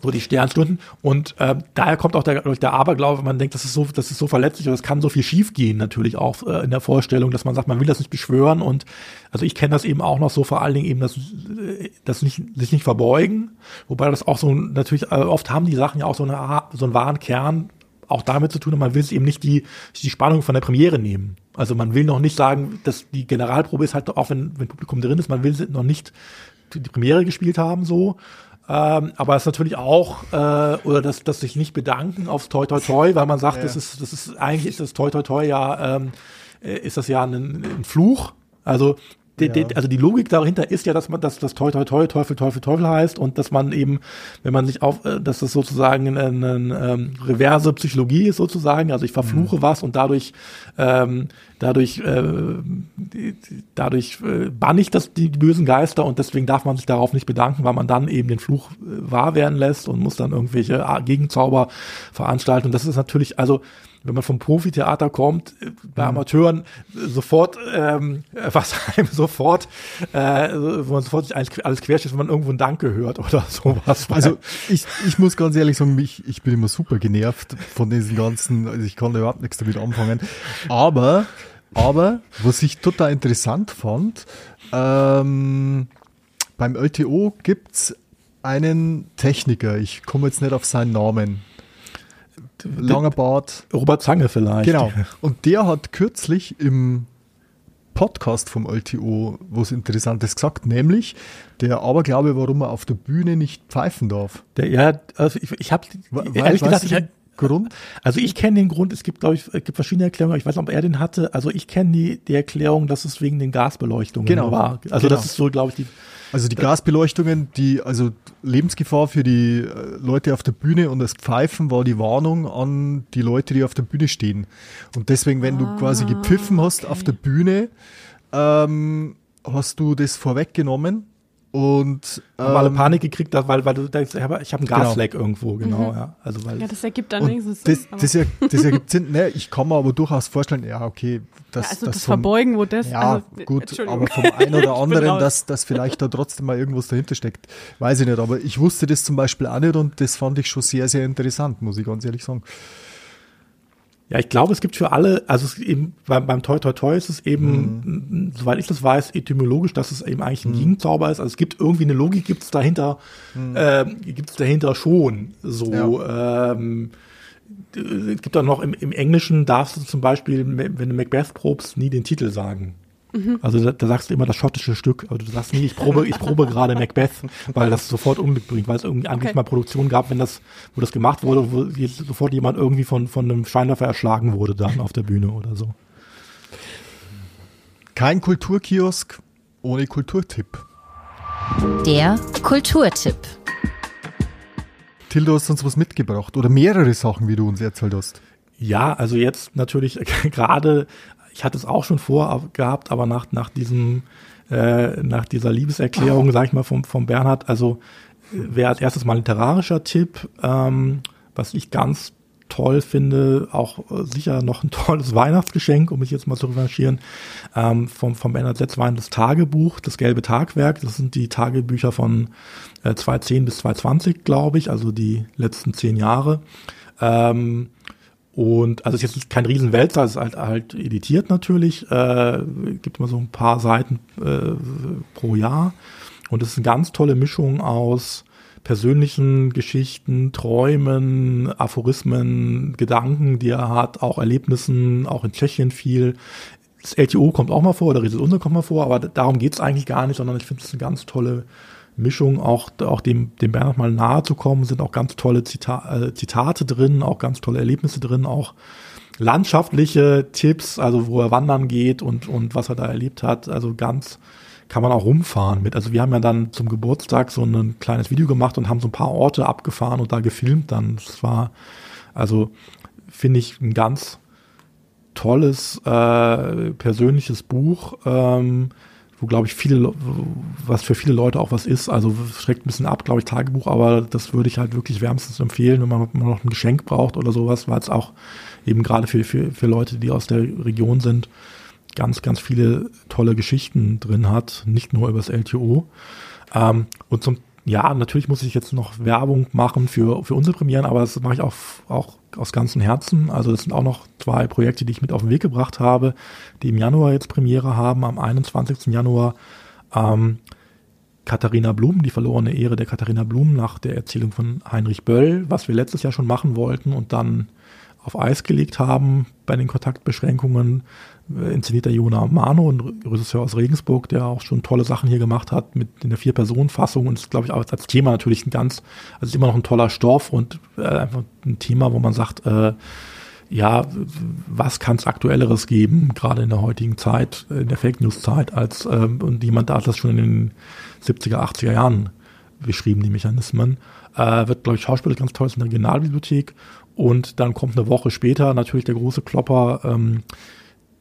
so die Sternstunden. Und äh, daher kommt auch der, der Aberglaube, man denkt, das ist so, das ist so verletzlich oder es kann so viel schiefgehen natürlich auch äh, in der Vorstellung, dass man sagt, man will das nicht beschwören. Und also ich kenne das eben auch noch so vor allen Dingen eben das, äh, das nicht sich nicht verbeugen, wobei das auch so natürlich äh, oft haben die Sachen ja auch so eine so einen wahren Kern auch damit zu tun, und man will es eben nicht die die Spannung von der Premiere nehmen. Also man will noch nicht sagen, dass die Generalprobe ist halt auch wenn wenn Publikum drin ist, man will noch nicht die Premiere gespielt haben so ähm, aber es ist natürlich auch, äh, oder das, das sich nicht bedanken aufs Toi Toi Toi, weil man sagt, das ist, das ist, eigentlich ist das Toi Toi Toi ja, ähm, äh, ist das ja ein, ein Fluch. Also, die, die, also die Logik dahinter ist ja, dass man, dass das Toi Toi Toi Teufel Teufel Teufel heißt und dass man eben, wenn man sich auf, äh, dass das sozusagen eine, eine ähm, reverse Psychologie ist sozusagen, also ich verfluche mhm. was und dadurch ähm, dadurch äh, dadurch äh, bann ich das die, die bösen Geister und deswegen darf man sich darauf nicht bedanken, weil man dann eben den Fluch äh, wahr werden lässt und muss dann irgendwelche äh, Gegenzauber veranstalten und das ist natürlich also wenn man vom Profitheater kommt, äh, bei mhm. Amateuren äh, sofort, ähm, was einem sofort, äh, wo man sofort alles, alles quersteht, wenn man irgendwo ein Danke hört oder sowas. Also ich, ich muss ganz ehrlich sagen, ich, ich bin immer super genervt von diesen ganzen, also ich kann da überhaupt nichts damit anfangen. Aber, aber, was ich total interessant fand, ähm, beim LTO gibt's einen Techniker, ich komme jetzt nicht auf seinen Namen, langer Bart. Robert Zange vielleicht. Genau. Und der hat kürzlich im Podcast vom LTO was Interessantes gesagt, nämlich der Aberglaube, warum er auf der Bühne nicht pfeifen darf. Der, ja, also ich, ich habe ehrlich gesagt, ich, Grund? Also ich kenne den Grund, es gibt, glaube ich, es gibt verschiedene Erklärungen, ich weiß nicht, ob er den hatte. Also ich kenne die, die Erklärung, dass es wegen den Gasbeleuchtungen genau. war. Also genau. das ist so, glaube ich, die. Also die Gasbeleuchtungen, die, also Lebensgefahr für die äh, Leute auf der Bühne und das Pfeifen war die Warnung an die Leute, die auf der Bühne stehen. Und deswegen, wenn du quasi ah, gepfiffen hast okay. auf der Bühne, ähm, hast du das vorweggenommen und ähm, haben alle Panik gekriegt, weil, weil du denkst, ich habe hab einen genau. Gasleck genau. irgendwo, genau, mhm. ja. Also weil ja, das ergibt dann wenigstens Sinn. Das, das, das ergibt Sinn, ne, ich kann mir aber durchaus vorstellen, ja, okay, das, ja, also das, das vom, Verbeugen, wo das, ja, also, gut, aber vom einen oder anderen, dass, dass vielleicht da trotzdem mal irgendwas dahinter steckt, weiß ich nicht, aber ich wusste das zum Beispiel auch nicht und das fand ich schon sehr, sehr interessant, muss ich ganz ehrlich sagen. Ja, ich glaube, es gibt für alle, also es eben beim, beim Toi Toi Toi ist es eben, mhm. soweit ich das weiß, etymologisch, dass es eben eigentlich ein mhm. Gegenzauber ist. Also es gibt irgendwie eine Logik, gibt es dahinter, mhm. äh, gibt es dahinter schon. So, ja. ähm, es gibt auch noch im, im Englischen darfst du zum Beispiel, wenn du Macbeth probst, nie den Titel sagen. Mhm. Also da, da, sagst du immer das schottische Stück, aber du sagst nie, ich probe, ich probe gerade Macbeth, weil das sofort Unglück bringt, weil es irgendwie okay. mal Produktionen gab, wenn das, wo das gemacht wurde, wo sofort jemand irgendwie von, von einem Scheinwerfer erschlagen wurde dann auf der Bühne oder so. Kein Kulturkiosk ohne Kulturtipp. Der Kulturtipp. Till, du hast uns was mitgebracht oder mehrere Sachen, wie du uns erzählt hast. Ja, also jetzt natürlich gerade ich hatte es auch schon vorgehabt, aber nach, nach diesem, äh, nach dieser Liebeserklärung, sag ich mal, vom, vom Bernhard, also wäre als erstes mal ein literarischer Tipp, ähm, was ich ganz toll finde, auch äh, sicher noch ein tolles Weihnachtsgeschenk, um mich jetzt mal zu revanchieren, ähm, vom, vom Bernhard Setzwein das Tagebuch, das gelbe Tagwerk, das sind die Tagebücher von äh, 2010 bis 2020, glaube ich, also die letzten zehn Jahre. Ähm, und also es ist jetzt kein Riesenwälzer, es ist halt, halt editiert natürlich, äh, gibt immer so ein paar Seiten äh, pro Jahr. Und es ist eine ganz tolle Mischung aus persönlichen Geschichten, Träumen, Aphorismen, Gedanken, die er hat, auch Erlebnissen, auch in Tschechien viel. Das LTO kommt auch mal vor, oder Unser kommt mal vor, aber darum geht's eigentlich gar nicht, sondern ich finde es eine ganz tolle Mischung auch, auch dem, dem Bernhard mal nahe zu kommen, sind auch ganz tolle Zita äh, Zitate drin, auch ganz tolle Erlebnisse drin, auch landschaftliche Tipps, also wo er wandern geht und, und was er da erlebt hat. Also ganz kann man auch rumfahren mit. Also wir haben ja dann zum Geburtstag so ein kleines Video gemacht und haben so ein paar Orte abgefahren und da gefilmt dann. Das war, also finde ich ein ganz tolles äh, persönliches Buch. Ähm, wo glaube ich viele, was für viele Leute auch was ist. Also schreckt ein bisschen ab, glaube ich, Tagebuch, aber das würde ich halt wirklich wärmstens empfehlen, wenn man, noch ein Geschenk braucht oder sowas, weil es auch eben gerade für, für, für Leute, die aus der Region sind, ganz, ganz viele tolle Geschichten drin hat, nicht nur über das LTO. Ähm, und zum ja, natürlich muss ich jetzt noch Werbung machen für, für unsere Premieren, aber das mache ich auch, auch aus ganzem Herzen. Also das sind auch noch zwei Projekte, die ich mit auf den Weg gebracht habe, die im Januar jetzt Premiere haben, am 21. Januar. Ähm, Katharina Blum, die verlorene Ehre der Katharina Blum nach der Erzählung von Heinrich Böll, was wir letztes Jahr schon machen wollten und dann auf Eis gelegt haben bei den Kontaktbeschränkungen, äh, inszeniert der Jona Mano, ein Regisseur aus Regensburg, der auch schon tolle Sachen hier gemacht hat mit der Vier-Personen-Fassung und ist, glaube ich, auch als Thema natürlich ein ganz, also ist immer noch ein toller Stoff und äh, einfach ein Thema, wo man sagt, äh, ja, was kann es aktuelleres geben, gerade in der heutigen Zeit, in der Fake News Zeit, als ähm, und jemand hat das schon in den 70er, 80er Jahren beschrieben, die Mechanismen. Äh, wird, glaube ich, Schauspieler ganz toll in der Regionalbibliothek. Und dann kommt eine Woche später natürlich der große Klopper, ähm,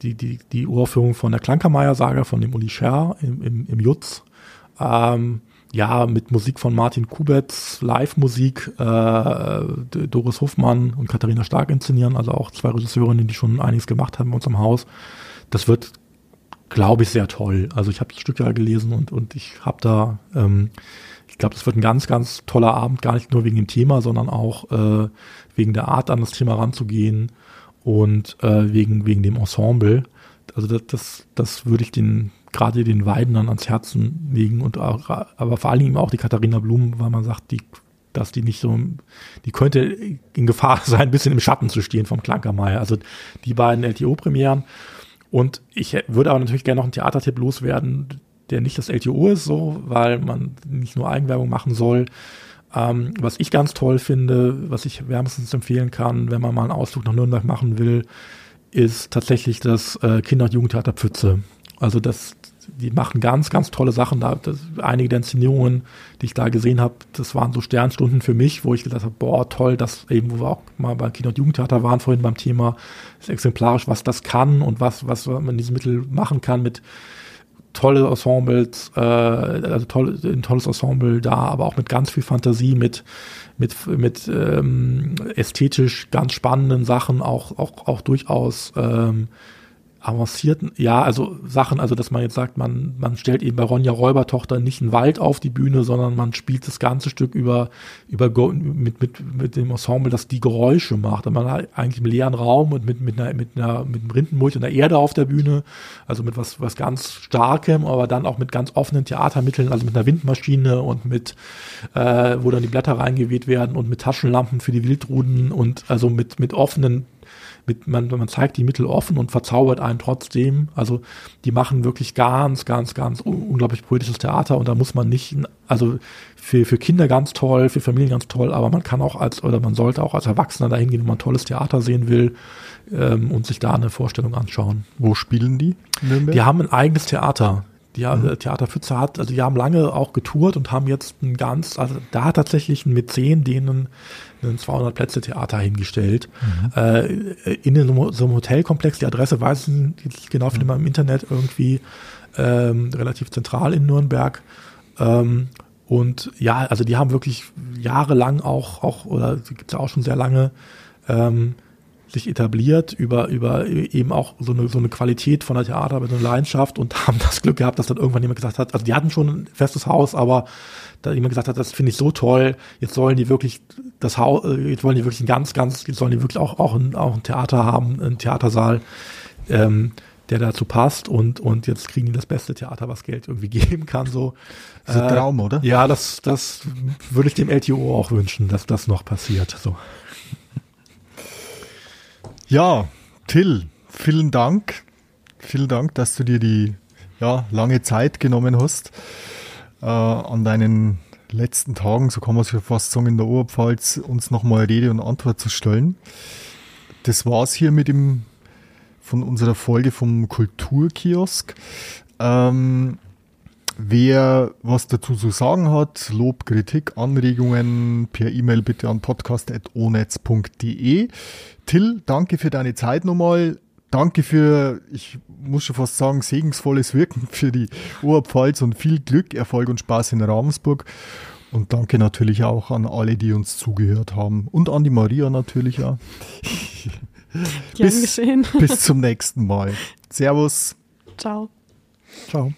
die, die, die Uraufführung von der Klankermeier-Saga von dem Uli Scher im, im, im Jutz. Ähm, ja, mit Musik von Martin Kubetz, Live-Musik, äh, Doris Hofmann und Katharina Stark inszenieren, also auch zwei Regisseurinnen, die schon einiges gemacht haben bei uns im Haus. Das wird, glaube ich, sehr toll. Also ich habe das Stück ja gelesen und, und ich habe da, ähm, ich glaube, das wird ein ganz, ganz toller Abend, gar nicht nur wegen dem Thema, sondern auch äh, wegen der Art, an das Thema ranzugehen und äh, wegen, wegen dem Ensemble. Also das, das, das würde ich den gerade den Weidnern ans Herzen legen und auch, aber vor allen Dingen auch die Katharina Blum, weil man sagt, die, dass die nicht so, die könnte in Gefahr sein, ein bisschen im Schatten zu stehen vom Klankermeier. Also die beiden LTO-Premieren. Und ich würde aber natürlich gerne noch einen Theatertipp loswerden, der nicht das LTO ist, so, weil man nicht nur Eigenwerbung machen soll. Ähm, was ich ganz toll finde, was ich wärmstens empfehlen kann, wenn man mal einen Ausflug nach Nürnberg machen will, ist tatsächlich das äh, Kinder- und Jugendtheater Pfütze. Also das, die machen ganz, ganz tolle Sachen. Da, das, einige der Inszenierungen, die ich da gesehen habe, das waren so Sternstunden für mich, wo ich gedacht habe, boah, toll, das eben, wo wir auch mal beim Kinder- und Jugendtheater waren vorhin beim Thema, ist exemplarisch, was das kann und was, was man in diesem Mittel machen kann mit tolle Ensembles, äh, also toll, ein tolles Ensemble da, aber auch mit ganz viel Fantasie, mit mit mit ähm, ästhetisch ganz spannenden Sachen, auch auch auch durchaus ähm, avancierten, ja, also Sachen, also dass man jetzt sagt, man, man stellt eben bei Ronja Räubertochter nicht einen Wald auf die Bühne, sondern man spielt das ganze Stück über, über mit, mit, mit dem Ensemble, das die Geräusche macht. Und man hat eigentlich im leeren Raum und mit, mit einer, mit einer, mit einem Rindenmulch und der Erde auf der Bühne, also mit was, was ganz Starkem, aber dann auch mit ganz offenen Theatermitteln, also mit einer Windmaschine und mit, äh, wo dann die Blätter reingeweht werden und mit Taschenlampen für die Wildruden und also mit, mit offenen mit, man, man zeigt die Mittel offen und verzaubert einen trotzdem. Also die machen wirklich ganz, ganz, ganz unglaublich poetisches Theater und da muss man nicht, also für, für Kinder ganz toll, für Familien ganz toll, aber man kann auch als, oder man sollte auch als Erwachsener dahin gehen, wenn man tolles Theater sehen will ähm, und sich da eine Vorstellung anschauen. Wo spielen die? Die haben ein eigenes Theater. Die mhm. Theater Pfütze hat, also die haben lange auch getourt und haben jetzt ein ganz, also da hat tatsächlich ein Mäzen denen ein 200 Plätze Theater hingestellt. Mhm. Äh, in einem, so einem Hotelkomplex, die Adresse weiß ich nicht genau, findet man im Internet irgendwie ähm, relativ zentral in Nürnberg. Ähm, und ja, also die haben wirklich jahrelang auch, auch oder gibt es ja auch schon sehr lange, ähm, sich etabliert über, über eben auch so eine, so eine Qualität von der Theater mit einer Leidenschaft und haben das Glück gehabt, dass dann irgendwann jemand gesagt hat, also die hatten schon ein festes Haus, aber da jemand gesagt hat, das finde ich so toll, jetzt sollen die wirklich das Haus, äh, jetzt wollen die wirklich ein ganz, ganz, jetzt sollen die wirklich auch, auch, ein, auch ein Theater haben, ein Theatersaal, ähm, der dazu passt und, und jetzt kriegen die das beste Theater, was Geld irgendwie geben kann, so. Das ist ein Traum, oder? Ja, das, das würde ich dem LTO auch wünschen, dass das noch passiert, so. Ja, Till, vielen Dank. Vielen Dank, dass du dir die ja, lange Zeit genommen hast äh, an deinen letzten Tagen, so kann man es ja fast sagen, in der Oberpfalz, uns nochmal Rede und Antwort zu stellen. Das war's hier mit dem, von unserer Folge vom Kulturkiosk. Ähm, wer was dazu zu sagen hat, Lob, Kritik, Anregungen, per E-Mail bitte an podcast.onetz.de. Till, danke für deine Zeit nochmal danke für, ich muss schon fast sagen, segensvolles Wirken für die Oberpfalz und viel Glück, Erfolg und Spaß in Ravensburg. Und danke natürlich auch an alle, die uns zugehört haben. Und an die Maria natürlich auch. bis, bis zum nächsten Mal. Servus. Ciao. Ciao.